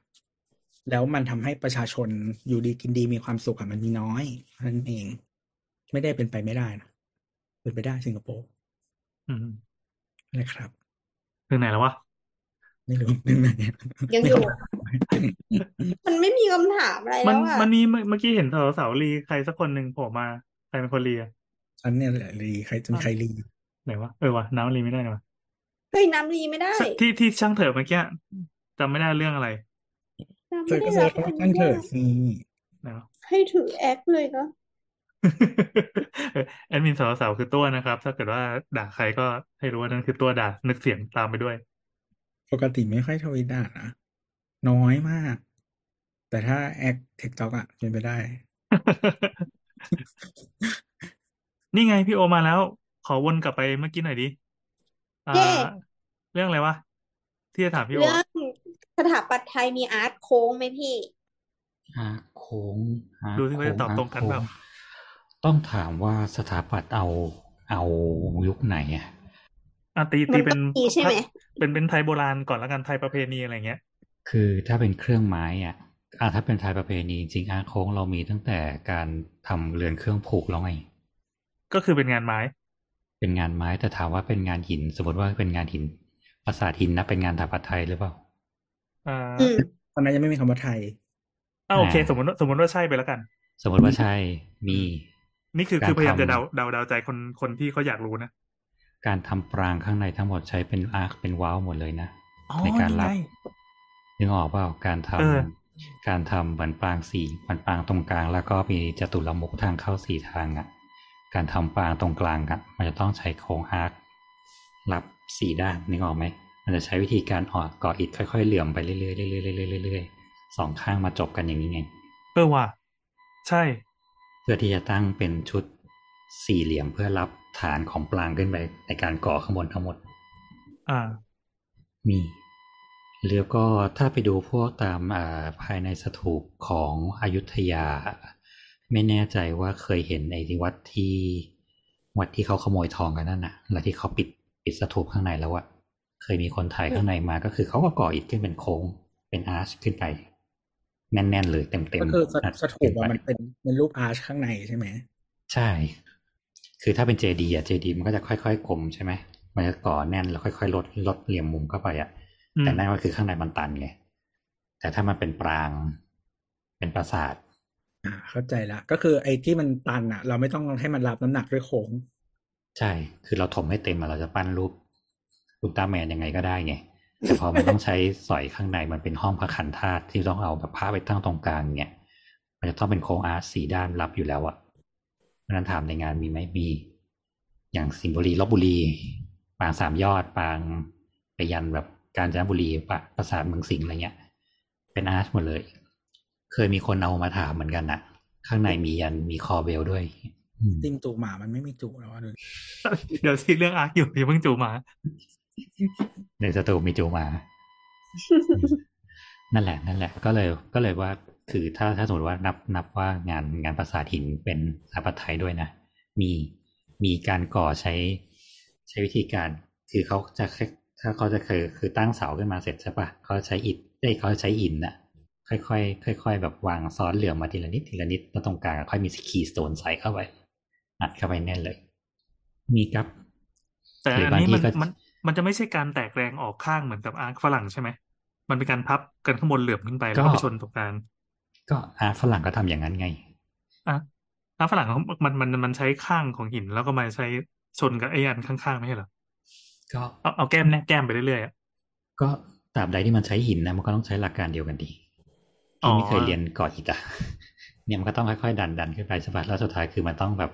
แล้วมันทำให้ประชาชนอยู่ดีกินดีมีความสุขอะมันมีน้อยนั่นเอง ไม่ได้เป็นไปไม่ได้นะเป็นไปได้สิงคโปร์อืมนะครับถึงไหนแล้ววะไม่รู้นึกไหนยังอยู่มันไม่มีคำถามอะไรมัแล้นวอะมันมีเมื่อเมื่อกี้เห็นสาวสาวรีใครสักคนหนึ่งโผล่มาใครเป็นคนรีอะฉันเนี่ยแหละรีใครจนใครรีไหนวะเออวะน้ำรีไม่ได้วะ เฮ้ยน้ำรีไม่ได้ที่ที่ช่างเถอะเมื่อกี้จำไม่ได้เรื่องอะไรน้ำเธไม่อได้ก็รับเธอก็ตั้งเถอะสิไหนวะให้ถือแอคเลยเนาะเออแอดมินสาวสาวคือตัวนะครับ ถ้าเกิดว่าด่าใครก็ให้รู้ว่านั่นคือตัวด่านึกเสียงตามไปด้วย ปกติไม่ค่อยทวิตด่านะน้อยมาก แต่ถ้าแอค TikTok อะเป็นไปได้ นี่ไงพี่โอมาแล้ว ขอวนกลับไปเมื่อกี้หน่อยดิ อ่า เย่เรื่องอะไรวะที่จะถามพี่โอเรื่องสถาปัตย์ไทยมี arch โค้งไหมพี่อาโค้ง อ่าดูสิว่าจะตอบโค้ตรงกันเปล่าอาโค้งต้องถามว่าสถาปัตย์เอาเอายุคไหนอะอะตีมัตีนเป็ต้นองมีใช่ไหมเป็นเป็นไทยโบราณก่อนแล้วกันไทยประเพณีอะไรเงี้ย คือถ้าเป็นเครื่องไม้อะอ่าถ้าเป็นไทยประเพณีจริงๆอาโค้งเรามีตั้งแต่การทำเรือนเครื่องผูกแล้วไง ก็คือเป็นงานไม้ เป็นงานไม้แต่ถามว่าเป็นงานหิน สมมติว่าเป็นงานหินปราสาทหินนะเป็นงานสถาปัตย์ไทยหรือเปล่าอ่าอืมตอนนั้นยังไม่มีคำว่าไทยอ่าโอเคอ่าสมมติว่าสมมติว่าใช่ไปแล้วกัน สมมติว่าใช่มี นี่คือการคือพยายามทำจะเดาเดาเดาใจคนคนที่เขาอยากรู้นะการทำปรางข้างในทั้งหมดใช้เป็นอาร์คเป็นว้าวหมดเลยนะอ๋อในการนี่รับไงนึกออกเปล่าการทำเออการทำเหมือนปรางสี่เหมือนปรางตรงกลาง แล้วก็มีจตุรมุขทางเข้าสี่ทางอะ การทำปรางตรงกลางอะมันจะต้องใช้โครงอาร์ครับสี่ด้านนึกออกไหมมันจะใช้วิธีการออดก่ออิฐค่อยๆเหลื่อมไปเรื่อยๆเรื่อยๆเรื่อยๆเรื่อยๆสองข้างมาจบกันอย่างนี้ไงเออว่ะใช่ เพื่อที่จะตั้งเป็นชุดสี่เหลี่ยมเพื่อรับฐานของปรางขึ้นไปในการก่อข้างบนทั้งหมด อ่า มี แล้วก็ถ้าไปดูพวกตามอ่าภายในสถูปของอยุธยา ไม่แน่ใจว่าเคยเห็นในวัดที่วัดที่เขาขโมยทองกันนั่นน่ะแล้วที่เขาปิดปิดสถูปข้างในแล้วอะเคยมีคนถ่ายข้างในมาก็คือเขาก็ก่ออิฐขึ้นเป็นโค้งเป็นอาร์ชขึ้นไป แน่นๆเลยเต็มๆก็คือสอัดสถูปขึ้อะไปมันเป็นเป็นรูปอาร์ชข้างในใช่ไหมใช่ คือถ้าเป็นเจดีอะเจดีมันก็จะค่อยๆกลมใช่ไหมมันจะก่อแน่นแล้วค่อยๆลดลดเหลี่ยมมุมเข้าไปอะอืมแต่นั่นก็คือข้างในมันตันไงแต่ถ้ามันเป็นปราง เป็นปราสาท อ่าเข้าใจละก็คือไอ้ที่มันตันอะเราไม่ต้องให้มันรับน้ำหนักด้วยโค้งใช่ คือเราถมให้เต็มอะเราจะปั้นรูปอุลตร้าแมนยังไงก็ได้ไงแต่พอมันต้องใช้สอยข้างในมันเป็นห้องพระขันธาตุที่ต้องเอาแบบผ้าไปตั้งตรงกลางเนี่ยมันจะต้องเป็นโค้งอาร์ตสีด้านรับอยู่แล้วอะเพราะฉะนั้นถามในงานมีไหมมี อย่างสิงห์บุรีลบบุรีปางสามยอดปางไปยันแบบกาญจนบุรีปะปราสาทเมืองสิงห์อะไรเงี้ย เป็นอาร์ตหมดเลย เคยมีคนเอามาถามเหมือนกันนะข้างในมียันมีคอเบลด้วยอืมจริงจูหมามันไม่มีจูแล้วอะดูเดี๋ยวที่เรื่องอาร์คอยู่อย่าเพิ่งจูมา ในสตูมีจูมา นั่นแหละ นั่นแหละ ก็เลยก็เลยว่าคือถ้าถ้าสมมติว่านับนับว่างานงานปราสาทหินเป็นสถาปัตย์ไทยด้วยนะ มีมีการก่อใช้ใช้วิธีการ คือเขาจะแค่ถ้าเขาจะคือคือตั้งเสาขึ้นมาเสร็จใช่ปะเขาใช้อิฐเอ้ยเขาใช้หินน่ะ ค่อยๆค่อย ๆ แบบวางซ้อนเหลื่อมมาทีละนิดทีละนิดแล้วตรงกลางค่อยมี keystone ใส่เข้าไปอัดเข้าไปแน่นเลย มีครับ แต่หรืออันนี้บางทีมันก็มันมันจะไม่ใช่การแตกแรงออกข้างเหมือนกับ arch ฝรั่งใช่ไหมมันเป็นการพับกันข้างบนเหลื่อมขึ้นไปแล้วก็ไปชนตรงกลางก็ arch ฝรั่งก็ทำอย่างนั้นไงอะ arch ฝรั่งเขามันมันมันใช้ข้างของหินแล้วก็มาใช้ชนกับไอ้อันข้างๆไม่ใช่เหรอก็เอาเอาแก้มแนบแก้มไปเรื่อยๆอะก็ตราบใดที่มันใช้หินนะมันก็ต้องใช้หลักการเดียวกันดีอ๋อ ที่ไม่เคยเรียนก่ออิฐอะเนี่ยมันก็ต้องค่อยๆดันดันขึ้นไปสะบัดแล้วสุดท้ายคือมันต้องแบบ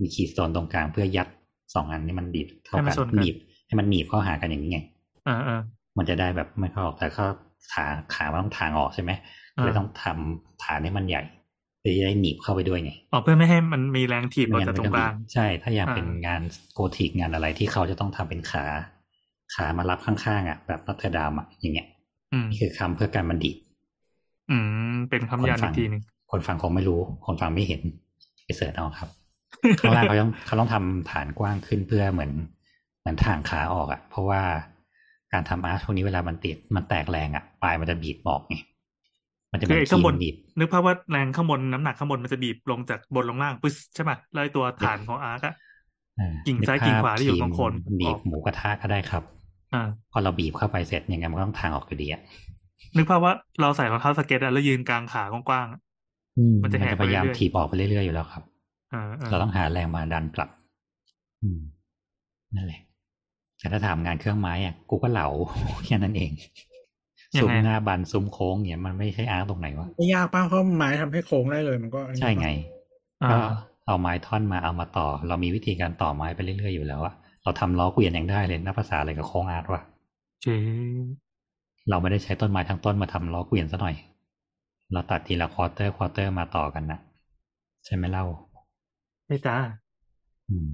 มีคีย์สโตนตรงกลางเพื่อยัดสองอันนี้มันดีดเข้าให้มักันนชนกันหนีบให้มันหนีบเข้าหากันอย่างนี้ไงอ่าอ่ามันจะได้แบบไม่เข้าออกแต่ก็ขาขามันต้องทางออกใช่ไหมอ่าเลยต้องทำฐานให้มันใหญ่เพื่อจะได้หนีบเข้าไปด้วยไงอ๋อเพื่อไม่ให้มันมีแรงถีบออกไม่จากนตรงกลางใช่ ถ้าอยากอ่าเป็นงานโกธิกงานอะไรที่เขาจะต้องทำเป็นขา ขามารับข้างๆอะ แบบ Notre Dame อะอย่างเงี้ยอืมนี่คือค้ำเพื่อกันมันดีด อืม เป็นค้ำยันอีกทีหนึ่งคนฟังคงไม่รู้ คนฟังไม่เห็นไป search เอาครับข้างล่างเขาต้องเขาต้องทำฐานกว้างขึ้นเพื่อเหมือนเหมือนทางขาออกอะ เพราะว่าการทำ arch พวกนี้เวลามันติดมันแตกแรงอะปลายมันจะบีบออกไงมันจะเหคืมืออนไอ้ข้างบนครีมบีบนึกภาพว่าแรงข้างบนน้ำหนักข้างบนมันจะบีบลงจากบนลงล่างปึ๊ดใช่ป่ะแล้วไอ้ตัวฐานของ arch อะอ่ากิ่งนึซ้ายภพกิ่งขวาที่อยู่ตรงโคนครีมบีออบกหมูกระทะก็ได้ครับอ่าพอเราบีบเข้าไปเสร็จยังไงมันก็ต้องทางออกอยู่ดีอะ นึกภาพว่าเราใส่รองเท้าสเก็ตอะแล้วยืนกลางขากว้างๆอะมันจะแหกพยายามไปเรื่อยๆถีบออกไปเรื่อยๆอยู่แล้วครับอ่าอ่าเราต้องหาแรงมาดันกลับอืมนั่นแหละแต่ถ้าถามงานเครื่องไม้อะกูก็เหลาแค่นั้นเองยังซุ้มไงหน้าบันซุ้มโค้งเนี่ยมันไม่ใช่อาร์ตตรงไหนวะไม่ยากป้าเพราะไม้ทำให้โค้งได้เลยมันก็ ใช่ไงอ่าก็เอาไม้ท่อนมาเอามาต่อ เรามีวิธีการต่อไม้ไปเรื่อยๆอยู่แล้วอะเราทำล้อเกวียนยังได้เลยนับภาษาอะไรกับโค้ง arch วะเจ๊ เราไม่ได้ใช้ต้นไม้ทั้งต้นมาทำล้อเกวียนซะหน่อย เราตัดทีละ quarter quarter มาต่อกันนะใช่ไหมเล่าใช่จ้าอืม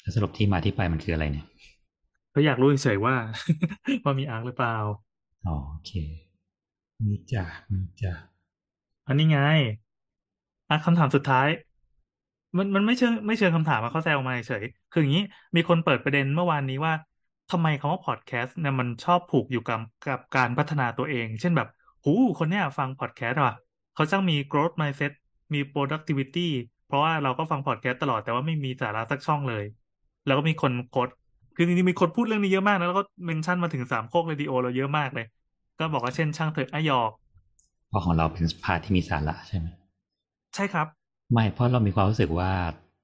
แล้วสรุปที่มาที่ไปมันคืออะไรเนี่ยก็อยากรู้เฉยๆว่า ว่ามี arch หรือเปล่าอ๋อโอเคนี่จ้ะนี่จ้ะอันนี้ไงอะคำถามสุดท้าย มันมันไม่เชิงไม่เชิงคำถามอะเขาแซวมาเฉยคืออย่างนี้มีคนเปิดประเด็นเมื่อวานนี้ว่า ทำไมคำว่าพอดแคสต์เนี่ยมันชอบผูกอยู่กับกับการพัฒนาตัวเอง เช่นแบบหูคนเนี้ยฟังพอดแคสต์ว่ะเขาช่างมี growth mindset มี productivity เพราะว่าเราก็ฟังพอดแคสต์ตลอดแต่ว่าไม่มีสาระสักช่องเลย แล้วก็มีคน quote คือจริงๆมีคนพูดเรื่องนี้เยอะมากนะแล้วก็ mention มาถึงสามโคกเรดิโอเราเยอะมากเลย ก็บอกว่าเช่นช่างเถอะอะหยอกเพราะของเราเป็น part ที่มีสาระใช่ไหมใช่ครับ ไม่เพราะเรามีความรู้สึกว่า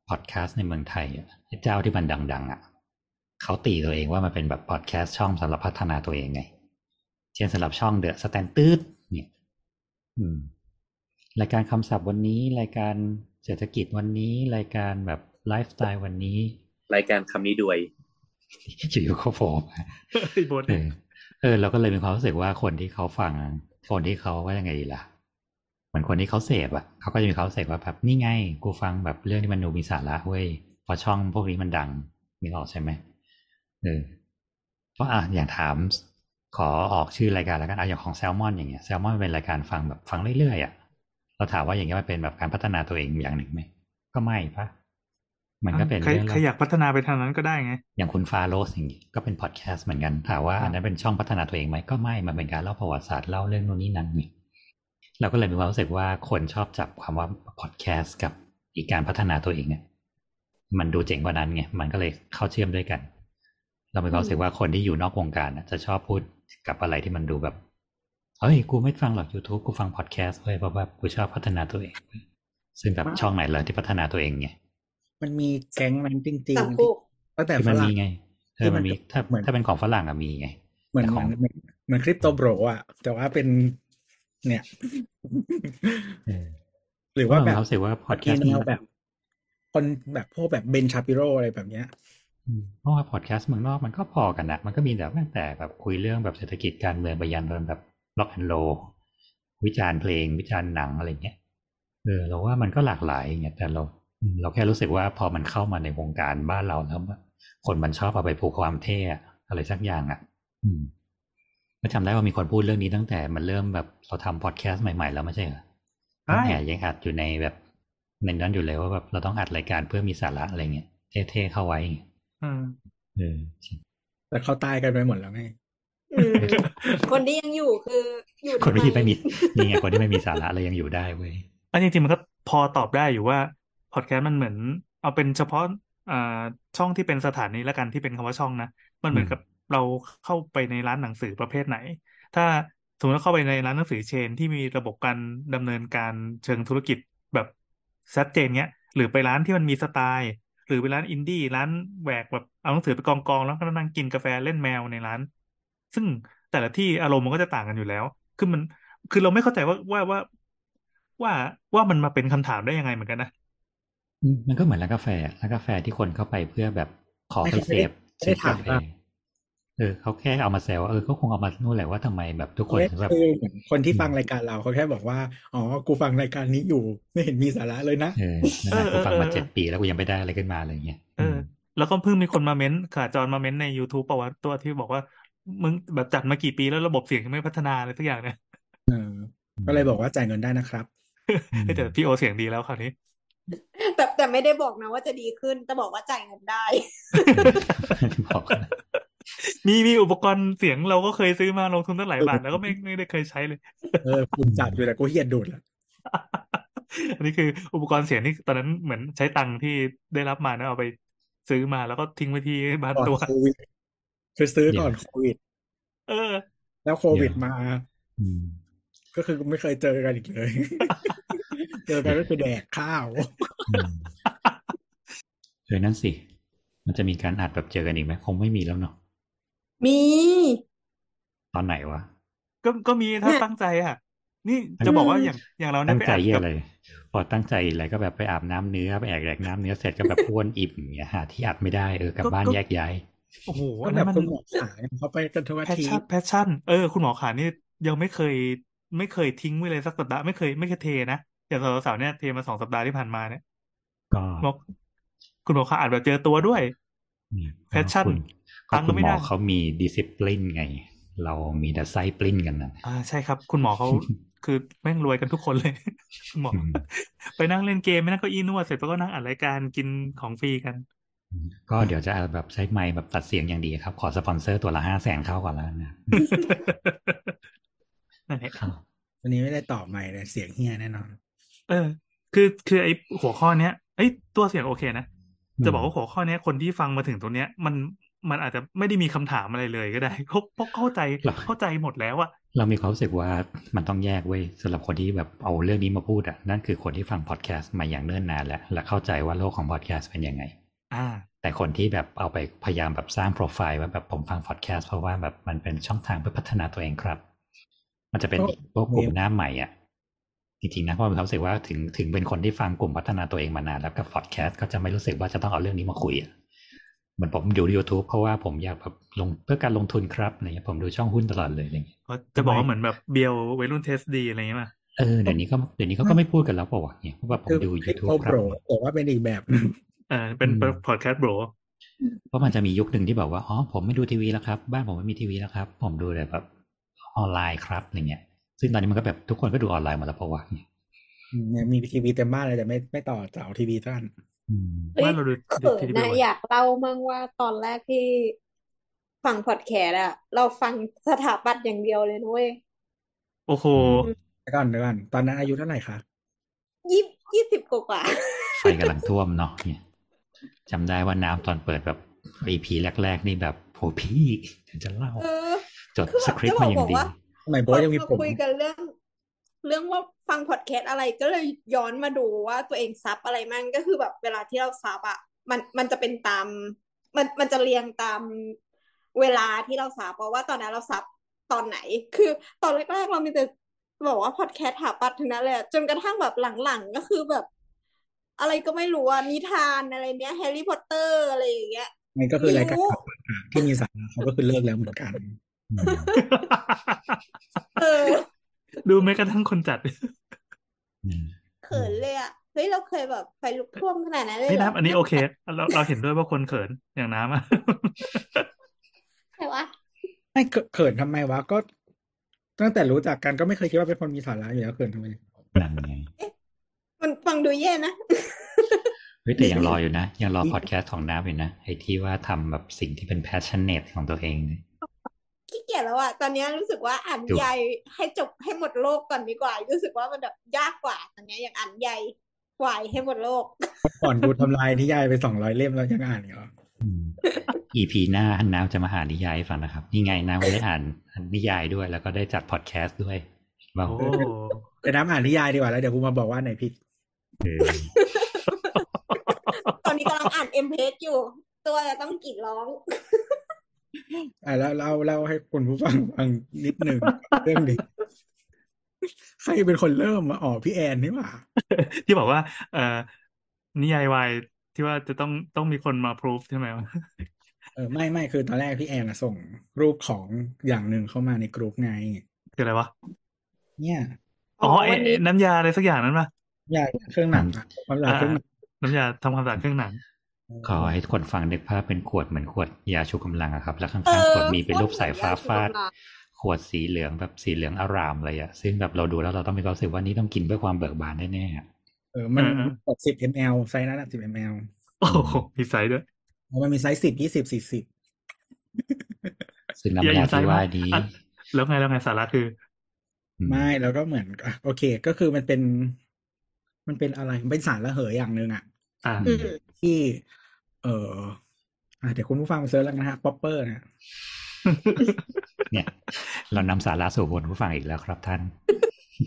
พอดแคสต์ในเมืองไทยอะเจ้าที่มันดัง ๆอะ เขาตีตัวเองว่ามันเป็นแบบพอดแคสต์ช่องสำหรับพัฒนาตัวเองไง เช่นสำหรับช่อง The Standard เนี่ย อืม รายการคำศัพท์วันนี้ รายการเศรษฐกิจวันนี้ รายการแบบไลฟ์สไตล์วันนี้ รายการคำนี้ด้วยอยู่ๆเขาโผล่มาไอ้บทเออเออเราก็เลยมีความรู้สึกว่าคนที่เขาฟัง คนที่เขาว่ายังไงดีล่ะเหมือนคนที่เขาเสพอะเขาก็จะมีความรู้สึกว่าแบบนี่ไง กูฟังแบบเรื่องที่มันดูมีสาระเว้ยเพราะช่องพวกนี้มันดังนึกออกใช่ไหม เออเพราะอะอย่างถาม ขอออกชื่อรายการแล้วกันอะอย่างของแซลมอนอย่างเงี้ยแซลมอนเป็นรายการฟังแบบฟังเรื่อยๆอะเราถามว่าอย่างเงี้ยมันเป็นแบบการพัฒนาตัวเองอย่างหนึ่งไหมก็ไม่ปะมันก็เป็นใครเรื่องใครอยากพัฒนาไปทางนั้นก็ได้ไง อย่างคุณฟาโรสอย่างงี้ก็เป็นพอดแคสต์เหมือนกัน ถามว่าอันนั้นเป็นช่องพัฒนาตัวเองไหมก็ไม่ มันเป็นการเล่าประวัติศาสตร์เล่าเรื่องโน่นนี่นั่นนี่เราก็เลยมีความรู้สึกว่าคนชอบจับคำว่าพอดแคสต์กับอีกการพัฒนาตัวเองเนี่ยมันดูเจ๋งกว่านั้นไง มันก็เลยเข้าเชื่อมด้วยกัน เรามีความรู้สึกว่าคนที่อยู่นอกวงการน่ะจะชอบพูดกับอะไรที่มันดูแบบเฮ้ย กูไม่ฟังหรอก YouTube กูฟังพอดแคสต์เว้ยเพราะว่ากูชอบพัฒนาตัวเอง ซึ่งแบบช่องไหนเลยที่พัฒนาตัวเองไงมันมีแก๊งนั้นจริงสามๆโคกตั้งแต่ที่ฝมันรั่มีงไงเอที่อมัมันนมีถ้าเหมือนถ้าเป็นของฝรั่งอะมีไงเหมือนแต่เหขมือองนเหมือนเหมือนคริปโตโบรอะแต่ว่าเป็นเนี่ยเออหรือว่าแบบเรารู้สึกว่าพอดแคสต์มีแนวแบบ คนแบบพวกแบบเบนชาปิโรอะไรแบบเนี้ยอืม เพราะว่าพอดแคสต์เมืองนอกมันก็พอกันนะมันก็มีแบบตั้งแต่แบบคุยเรื่องแบบเศรษฐกิจการเมืองไปยันแบบล็อกแอนโลวิจารณ์เพลง วิจารณ์หนังอะไรเงี้ยเออเราว่ามันก็หลากหลายอย่างเงี้ยแต่เราอืมเราแค่รู้สึกว่าพอมันเข้ามาในวงการบ้านเราแล้วคนมันชอบเอาไปผูกความเท่อะอะไรสักอย่างอะ อืมก็จำได้ว่ามีคนพูดเรื่องนี้ตั้งแต่มันเริ่มแบบเราทำพอดแคสต์ใหม่ๆแล้วไม่ใช่เหรอใช่แหมยังอัดอยู่ในแบบในนั้นอยู่เลยว่าแบบเราต้องอัดรายการเพื่อมีสาระอะไรเงี้ยเท่ๆเข้าไว้ อืมเออแต่เขาตายกันไปหมดแล้วไงอืมคนที่ยังอยู่คืออยู่คนทำที่ไม่มีนี่ไงคนที่ไม่มีสาระอะไรยังอยู่ได้เว้ยอันจริงๆมันก็พอตอบได้อยู่ว่าพอดแคสต์มันเหมือน เอาเป็นเฉพาะอ่าช่องที่เป็นสถานีแล้วกันที่เป็นคำว่าช่องนะมันเหมือนกับเราเข้าไปในร้านหนังสือประเภทไหน ถ้าสมมติว่าเข้าไปในร้านหนังสือเชน ที่มีระบบการดำเนินการเชิงธุรกิจแบบชัดเจนเนี้ย หรือไปร้านที่มันมีสไตล์ หรือไปร้านอินดี้ร้านแหวกแบบเอาหนังสือไปกองกองๆแล้วก็นั่งกินกาแฟเล่นแมวในร้าน ซึ่งแต่ละที่อารมณ์มันก็จะต่างกันอยู่แล้วคือมันคือเราไม่เข้าใจว่าว่าว่าว่าว่ามันมาเป็นคำถามได้ยังไงเหมือนกันนะอืมมันก็เหมือนร้านกาแฟอะร้านกาแฟที่คนเข้าไปเพื่อแบบขอไปเสพไม่ได้ถามเสพกาแฟว่า เออเขาแค่เอามาแซวว่าเออก็คงเอามานู่นแหละว่าทำไมแบบทุกคนเอ๊ะถึงแบบคือเหมือนคนที่ฟังรายการเราเขาแค่บอกว่าอ๋อกูฟังรายการนี้อยู่ไม่เห็นมีสาระเลยนะเออนั่นแหละเออกูฟังมาเออเจ็ดปีแล้วกูยังไม่ได้อะไรขึ้นมาอะไรเงี้ยเออแล้วก็เพิ่งมีคนมาเม้นขาจรมาเม้นใน YouTube ประวัติตัวที่บอกว่า มึงแบบจัดมากี่ปีแล้วระบบเสียงยังไม่พัฒนาอะไรสักอย่างเนี่ยเออก็เลยบอกว่าจ่ายเงินได้นะครับอืมแต่พี่โอเสียงดีแล้วคราวนี้แต่แต่ไม่ได้บอกนะว่าจะดีขึ้นแต่บอกว่าจ่ายเงินได้บอกนะ มีมีอุปกรณ์เสียงเราก็เคยซื้อมาลงทุนตั้งหลายบาทแล้วก็ไม่ไม่ได้เคยใช้เลย เออคุณจัดอยู่แต่กูเฮียดดูดละอันนี้คืออุปกรณ์เสียงที่ตอนนั้นเหมือนใช้ตังค์ที่ได้รับมานะเอาไปซื้อมาแล้วก็ทิ้งไว้ที่บ้านก่อนตัวโควิดคือซื้อก่อนโควิด เออ แล้วโควิดมาอืมก็คือไม่เคยเจอกันอีกเลย เจอกันก็คือแดกข้าวอืมเออนั่นสิ มันจะมีการอัดแบบเจอกันอีกไหมคงไม่มีแล้วเนาะ มี ตอนไหนวะ ก็ก็มีถ้าเนี่ยตั้งใจอะ นี่จะบอกว่าอย่างอย่างเราเนี่ยตั้งไปใจอัดเยี่ยกับ อะไร พอตั้งใจอะไรก็แบบไปอาบน้ำเนื้อไปแอกแดกน้ำเนื้อเสร็จก็แบบอ้วนอิ่มอย่างเงี้ยหาที่อัดไม่ได้เออกลับบ้านแยกย้าย โอ้โหก็อันแบนั้นบมัน คุณหมอขาเนี่ยเขาไปกันทุกอาแพชทิตชั่นย์แพชชั่น เออ คุณหมอขานี่ยังไม่เคย ไม่เคยทิ้งไว้เลยสักสัปดาห์ไม่เคยไม่เคยเทนะอย่างสาวๆเนี่ยเทมาสองสัปดาห์ที่ผ่านมาเนี่ยก็บอกคุณหมอขาอาจแบบเจอตัวด้วยอืมแพชชั่นคุณตั ก็งค์ก็คุณไม่หมได้อเขามีดิสซิปลินไง เรามีแต่ไส้ปลิ้นกันนะอ่าใช่ครับ คุณหมอเขาคือแม่งรวยกันทุกคนเลยคุณหมออืมไปนั่งเล่นเกมไม่นั่งเก็อีนวดเสร็จแล้วก็นั่งอัดรายการกินของฟรีกัน ก็เดี๋ยวจะแบบใช้ไมค์แบบตัดเสียงอย่างดีครับ ขอสปอนเซอร์ตัวละห้าแสนเข้าก่อนแล้วนะนั่นแหละครับวันนี้ไม่ได้ตอบใหม่เลยเสียงเฮียแน่นอน เออ คือคือไอ้หัวข้อเนี้ยไอ้ยตัวเสียงโอเคนะจะบอกว่าหัวข้อเนี้ยคนที่ฟังมาถึงตรงเนี้ย มัน มันอาจจะไม่ได้มีคำถามอะไรเลยก็ได้เพราะเพราะเข้าใจหรอเข้าใจหมดแล้วอะเรามีความรู้สึกว่ามันต้องแยกเว้ยสำหรับคนที่แบบเอาเรื่องนี้มาพูดอะนั่นคือคนที่ฟังพอดแคสต์มาอย่างเนิ่นนานแล้วและเข้าใจว่าโลกของพอดแคสต์เป็นยังไงอ่าแต่คนที่แบบเอาไปพยายามแบบสร้างโปรไฟล์ว่าแบบผมฟังพอดแคสต์เพราะว่าแบบมันเป็นช่องทางเพื่อพัฒนาตัวเองครับ มันจะเป็นก็พวกกลุ่มหน้าใหม่อะจริงๆนะเพราะมีความรู้สึกว่าถึงถึงเป็นคนที่ฟังกลุ่มพัฒนาตัวเองมานานแล้วกับพอดแคสต์ก็จะไม่รู้สึกว่าจะต้องเอาเรื่องนี้มาคุยอะ เหมือนผมดู YouTube เพราะว่าผมอยากแบบลงเพื่อการลงทุนครับอะไรเงี้ยผมดูช่องหุ้นตลอดเลยอะไรเงี้ยก็จะบอกว่าเหมือนแบบเบียววัยรุ่นเทสดีอะไรอย่างเงี้ยมาเออเดี๋ยวนี้ก็เดี๋ยวนี้เขาก็ไม่พูดกันแล้วเปล่าวะเนี่ยเพราะว่าผมคือดูคลิป YouTube โปครัรบแต่ว่าเป็นอีกแบบหนึ่งเออเป็นอืมพอดแคสต์โบรเพราะมันจะมียุคหนึ่งที่บอกว่าอ๋อผมไม่ดูทีวีแล้วครับ บ้านผมไม่มีทีวีแล้วครับ ผมดูแต่แบบออนไลน์ครับอะไรเงี้ย ซึ่งตอนนี้มันก็แบบทุกคนก็ดูออนไลน์หมดแล้วเพราะว่าเนี่ยเนี่ยมีทีวีเต็มบ้านเลยแต่ไม่ไม่ต่อเสาทีวีท่านอืมเฮ้ย ว่าเราดูเขินทีวีนะอยากเล่ามั่งว่าตอนแรกที่ฟังพอดแคสต์อะเราฟังสถาปัตย์อย่างเดียวเลยนุ้ยโอ้โหเดี๋ยวก่อนเดี๋ยวก่อนตอนนั้นอายุเท่าไหร่คะยี่ยี่สิบกว่าไฟกำลังท่วมเนาะเนี่ยจำได้ว่าน้ำตอนเปิดแบบ EP แรก ๆ นี่แบบโหพี่เดี๋ยวจะเล่าๆเออจดคือแบบสคริปต์มาอย่างดีจะบอกว่าสมัยโบพอทยังมีมาผมคุยกันเรื่อง เรื่องว่าฟังพอดแคสต์อะไรก็เลยย้อนมาดูว่าตัวเองซับอะไรมั่งก็คือแบบเวลาที่เราซับอะมันมันจะเป็นตาม มันมันจะเรียงตามเวลาที่เราซับเพราะว่าตอนนั้นเราซับตอนไหน คือตอนแรกๆเรามีแต่บอกว่าพอดแคสต์ถาปัดทั้งนั้นเลยอะจนกระทั่งแบบหลังๆ ก็คือแบบ อะไรก็ไม่รู้อะนิทานอะไรเนี้ยแฮร์รี่พอตเตอร์อะไรอย่างเงี้ยมันก็คือรายการไม่รู้ที่มีสาระเขาก็คือเลิกแล้วเหมือนกันอืมเออ ดูแม้กระทั่งคนจัดอืมเขินเลยอะเฮ้ยเราเคยแบบไฟลุกท่วมขนาดนั้นเลยนี่เหรน้ำอันนี้โอเค เราเราเห็นด้วยว่าคนเขินอย่างน้ำอะใช่วะไม่เขเขินทำไมวะก็ ตั้งแต่รู้จักกันก็ไม่เคยคิดว่าเป็นคนมีสาระอยู่แล้วเขินทำไมนั่นไงมันฟังดูแย่นะเฮ้ยแต่ยังรออยู่นะ ยังรอพอดแคสต์ของน้ำอยู่นะไอ้ที่ว่าทำแบบสิ่งที่เป็น passionate ของตัวเองเนี่ยขี้ เกียจแล้วอะตอนเนี้ยรู้สึกว่าอ่านดูใยให้จบให้หมดโลกก่อนดีกว่า รู้สึกว่ามันแบบยากกว่า ตอนเนี้ยอย่างอ่านใยกวายให้หมดโลก ก่อนกูทำลายนิยายไปสองร้อยเล่มแล้วยังอ่านอีกเหรออืม EP หน้าน้ำจะมาหานิยายให้ฟังนะครับ นี่ไงน้ำก็ได้อ่านนิยายด้วย แล้วก็ได้จัดพอดแคสต์ด้วยว่าโอ้ไปน้ำอ่านนิยายดีกว่าแล้วเดี๋ยวกูมาบอกว่าไหนผิดเออนี้กำลังอ่านเอ็มเพจอยู่ ตัวจะต้องกรีดร้อง อะแล้วเล่าเล่าให้คุณผู้ฟังฟังนิดหนึ่งเรื่องนี้ใครเป็นคนเริ่มมาอ๋อพี่แอนนี่หว่า ที่บอกว่า เอ่อนิยายวายที่ว่าจะต้องต้องมีคนมาพรูฟใช่ไหมวะเออไม่ไม่คือตอนแรกพี่แอนอะส่งรูปของอย่างหนึ่งเข้ามาในกลุ่มไงคืออะไรวะเนี่ยอ๋อไอ้วันนี้น้ำยาอะไรสักอย่างนั้นปะอยากเครื่องหนังอะความอยากอ่าเครื่องหนังน้ำยาทำความสะอาดเครื่องหนัง ขอให้คนฟังนึกภาพเป็นขวดเหมือนขวดยาชูกำลังอะครับ แล้วข้าเองๆอขวดมีเป็นรูปสายฟ้าฟาดโคตรเหมือนยาชูกำลังขวดสีเหลืองแบบสีเหลืองอารามเลยอะซึ่งแบบเราดูแล้วเราต้องมีความรู้สึกว่านี่ต้องกินเพื่อความเบิกบานแน่ๆอะเออมันเออเออกดสิบ ml ไซส์นั้นอะสิบ ml โอ้โหมีไซส์ด้วยมันมีไซส์สิบยี่สิบสี่สิบซึ่งอย่าน้ำยาอินไซที่ด์ว่ามากนี้อะแล้วไงแล้วไงสาระคืออืมไม่แล้วก็เหมือนอะโอเค ก็คือมันเป็น มันเป็นอะไรมันเป็นสารระเหยอย่างหนึ่งอะอ่าอืมที่ เอออะเดี๋ยวคุณผู้ฟังไปเซิร์ชแล้วกันนะฮะป๊อปเปอร์เนี่ยเนี่ย เรานำสาระสู่บนผู้ฟังอีกแล้วครับท่าน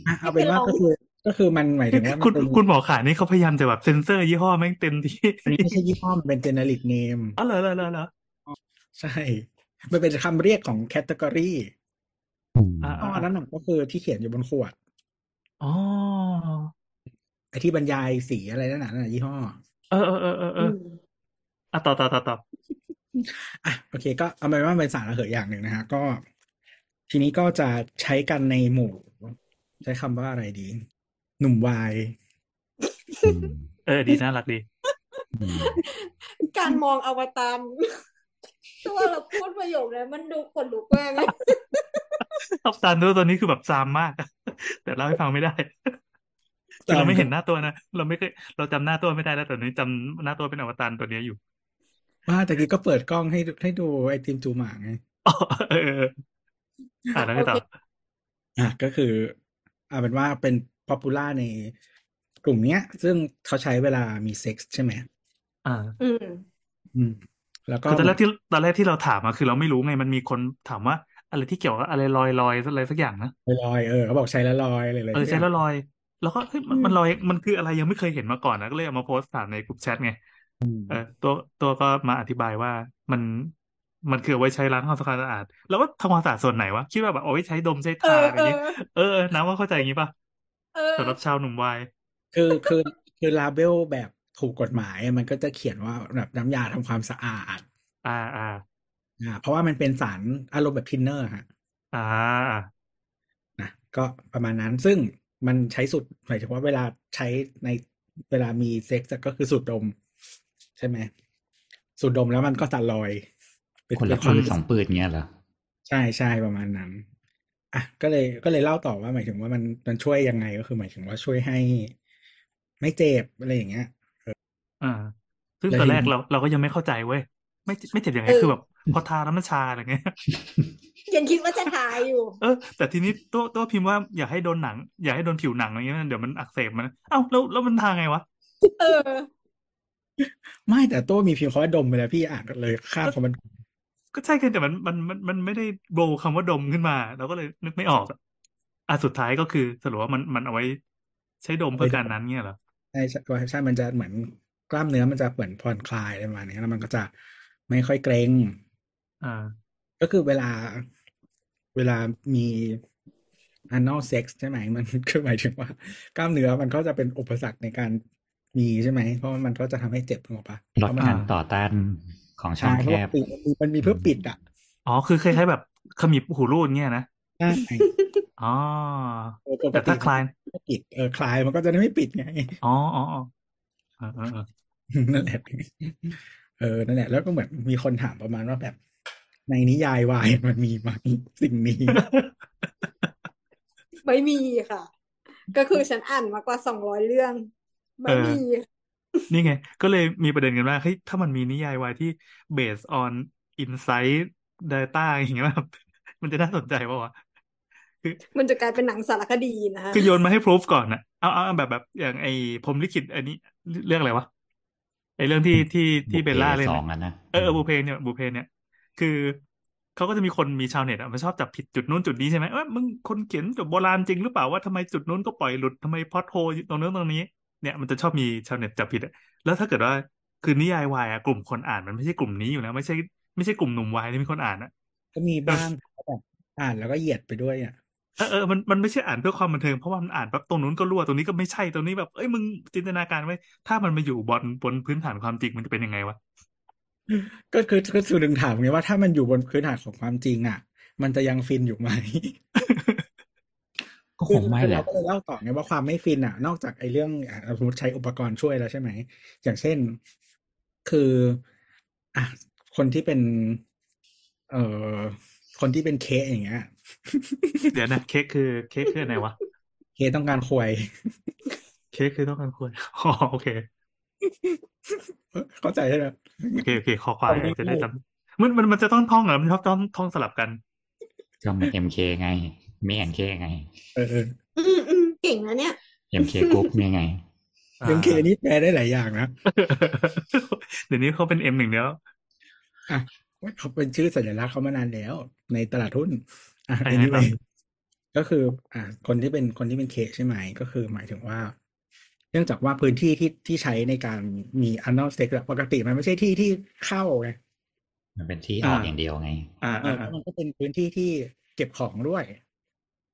อะเอาเป็นว่าก็คือก็คือมันหมายถึงว่ามัคุนณเป็นคุณหมอขานี่เขาพยายามจะแบบเซ็นเซอร์ยี่ห้อแม่งเต็มที่อันนี้ไม่ใช่ยี่ห้อมันเป็น generic name อ๋อเหรอเหรอเหรอเหรอใช่ มันเป็นคำเรียกของ category อ่าอ๋ออันนั้นนะก็คือที่เขียนอยู่บนขวดอ๋อไอที่บรรยายสีอะไรนั่นน่ะนั่นน่ะยี่ห้อ เออเออเออเออเอออะต่อต่อต่อต่ออะโอเค ก็เอาเป็นว่าเป็นสารระเหยอย่างหนึ่งนะฮะก็ ทีนี้ก็จะใช้กันในหมู่ ใช้คำว่าอะไรดี หนุ่มวายอืมเออ ดีน่ารักดีอืมการมองอวตารตัวเราพูดประโยคนี้มันดูขนลุกมากเลยอับตานตัวตัวนี้คือแบบซามมาก แต่เล่าให้ฟังไม่ได้คือเราไม่เห็นหน้าตัวนะ เราไม่เคยเราจำหน้าตัวไม่ได้แล้วแต่นี้จำหน้าตัวเป็นอวตารตัวเนี้ยอยู่ ว่าแต่กี้ก็เปิดกล้องให้ให้ดูไอติมจูหมากไงอ๋อเออเอออ่าแล้วไงต่ออะก็คือเอาเป็นว่าเป็น popular ในกลุ่มเนี้ย ซึ่งเขาใช้เวลามีเซ็กส์ใช่ไหมอ่า อืมอืม แล้วก็คือตอนแรกที่ตอนแรกที่เราถามมาคือเราไม่รู้ไงมันมีคนถามว่า อะไรที่เกี่ยวกับอะไรลอยลอยอะไรสักอย่างนะลอยๆเออเขาบอกใช้แล้วลอยอะไรเลยเออใช้แล้วลอย แล้วก็เฮ้ยมันอืมมันลอยมันคืออะไรยังไม่เคยเห็นมาก่อนนะก็เลยเอามาโพสต์ถามในกลุ่มแชทไงอืม เออตัวตัวก็มาอธิบายว่ามันมันคือเอาไว้ใช้ล้างทำความสะอาด แล้วว่าทำความสะอาดส่วนไหนวะคิดว่าแบบเอาไว้ใช้ดมใช้เอทาออะไรเออย่างองี้เออเออน้ำว่าเข้าใจอย่างงี้ป่ะเออสำหรับชาวหนุ่มวายคือคือคือลาเบลแบบถูกกฎหมายอะมันก็จะเขียนว่าแบบน้ำยาทำความสะอาด อ่าอ่าอ่า เพราะว่ามันเป็นสารอารมณ์แบบทินเนอร์ฮะอ่านะก็ประมาณนั้นซึ่งมันใช้สูตรหมายถึงว่าเวลาใช้ในเวลามีเซ็กซ์ก็คือสูตรดม ใช่ไหมสูตรดมแล้วมันก็จะลอย เป็นคนละเป็นปืนสองปืนเงี้ยเหรอใช่ใช่ประมาณนั้นอะก็เลยก็เลยเล่าต่อว่าหมายถึงว่ามันมันช่วยยังไงก็คือ หมายถึงว่าช่วยให้ ไม่เจ็บอะไรอย่างเงี้ยอ่า ซึ่งแล้วตอนทีแรกนี้เราเราก็ยังไม่เข้าใจเว้ยไม่ไม่เจ็บยังไงเออคือแบบพอทาแล้วมันชาอะไรเงี้ยยังคิดว่าจะทายอยู่ เออ แต่ทีนี้ตัวตัวพิมพ์ว่าอย่าให้โดนหนัง อย่าให้โดนผิวหนังอะไรเงี้ยเดี๋ยวมันอักเสบมัน เอ้าแล้วแล้วมันทาไงวะ เออ ไม่แต่ตัวมีพิมพ์คำว่าดมไปแล้วพี่อ่านเลยข้ามคำมัน ก็ใช่กันแต่มันมันมันมันไม่ได้โบว์คำว่าดมขึ้นมาเราก็เลยนึกไม่ออกอะอะสุดท้ายก็คือสรุปว่ามันมันเอาไว้ ใช้ดมเพื่อการนั้นเงี้ยเหรอใช่ใช่ใช่มันจะเหมือนกล้ามเนื้อมันจะเหมือนผ่อนคลายอะไรประมาณนี้แล้วมันก็จะไม่ค่อยเกร็งอ่า ก็คือเวลาเวลามี anal sex ใช่ไหมมันคือหมายถึงว่า กล้ามเนื้อมันก็จะเป็นอุปสรรคในการ มีใช่ไหม เพราะว่ามันก็จะทำให้เจ็บถูกปะลดเพราะมันการต่อต้านของช่อใช่งเพแคราะว่าบปิดมันมีเพื่อปิดอะ อ๋อ คือคล้ายๆแบบขมิบหูรูดเงี้ยนะใช่อ๋อเออปกแต่ติถ้าคลายมันไม่ปิดเออคลายมันก็จะได้ไม่ปิดไง อ๋ออ๋ออ๋อเออเออเออนั่นแหละเออนั่นแหละ แล้วก็เหมือนมีคนถามประมาณว่าแบบ ในนิยายวายมันมีไหมสิ่งนี้ ไม่มีค่ะ ก็คือฉันอ่านมากว่าสองร้อยเรื่อง ไม่มี นี่ไง ก็เลยมีประเด็นกันว่าเฮ้ยถ้ามันมีนิยายวายที่ based on insight data อย่างเงี้ยแบบมันจะน่าสนใจป่าวะคือ มันจะกลายเป็นหนังสารคดีนะฮะคือโยนมาให้ proof ก่อนนะเอาเอาเอาแบบแบบอย่างไอ้พรหมลิขิตอันนี้เรื่องอะไรวะไอ้เรื่องที่ที่ที่เบลล่าเล่นสน่ะองอันนะเออเออบูเพเนี่ยบูเพเนี่ย คือเขาก็จะมีคนมีชาวเน็ตอะมันชอบจับผิดจุดนู้นจุดนี้ใช่ไหมเอ้ยมึงคนเขียนจบโบราณจริงหรือเปล่าว่าทำไมจุดนู้นก็ปล่อยหลุดทำไมพอดโฮตรงนู้นตรงนี้ เนี่ยมันจะชอบมีชาวเน็ตจับผิดอะแล้วถ้าเกิดว่าคือนิยายวายอะกลุ่มคนอ่านมันไม่ใช่กลุ่มนี้อยู่แล้วไม่ใช่ไม่ใช่กลุ่มหนุ่มวายที่มีคนอ่านอะก็มีบ้างแบบอ่านแล้วก็เหยียดไปด้วยอะเออเออมันมันไม่ใช่อ่านเพื่อความบันเทิงเพราะว่ามันอ่านแบบตรงนู้นก็รั่วตรงนี้ก็ไม่ใช่ตรงนี้แบบเอ้ยมึงจินตนาการไว้ ถ้ามันมาอยู่บนบนพื้นฐานความจริงมันจะเป็นยังไงวะก็คือก็คือดึงถามไงว่าถ้ามันอยู่บนพื้นฐานของความจริงอะ มันจะยังฟินอยู่ไหม ก็คงไม่คือแหเราละก็เลยเล่าต่อไงว่าความไม่ฟินอะ นอกจากไอ้เรื่องอะสมมติใช้อุปกรณ์ช่วยแล้วใช่ไหม อย่างเช่น คืออะคนที่เป็น เอ่อคนที่เป็นเคสอย่างเงี้ย เดี๋ยวนะเค้กคือเค้กคืออะไรวะเคสต้องการควยเค้กคือต้องการควรอ๋อโอเคเข้าใจใช่ไหมโอเคโอเคขอควายตอนนี้จะได้จำมันมันมันจะต้องท่องเหรอมันชอบต้องท่องสลับกันก็เหมือนเอ็มเคไงไม่แอนเคไงเออเอออืมอืมเก่งนะเนี่ยเอ็มเคกรุ๊ปเนี่ยไงอ่าเรื่องเคนี่แปลได้หลายอย่างนะเดี๋ยวนี้เขาเป็นเอ็มหนึ่งแล้วอะเขาเป็นชื่อสัญลักษณ์เขามานานแล้ว ในตลาดหุ้นอะอ่าอันนี้ครัไปบก็คือ อะคนที่เป็นคนที่เป็นเคสใช่ไหม ก็คือหมายถึงว่า เนื่องจากว่าพื้นที่ที่ที่ใช้ในการมี anal sex อะปกติมันไม่ใช่ที่ที่เข้าไงมันเป็นที่ออกอย่างเดียวไง อ่าเออ่าออ่ามันก็เป็นพื้นที่ที่เก็บของด้วย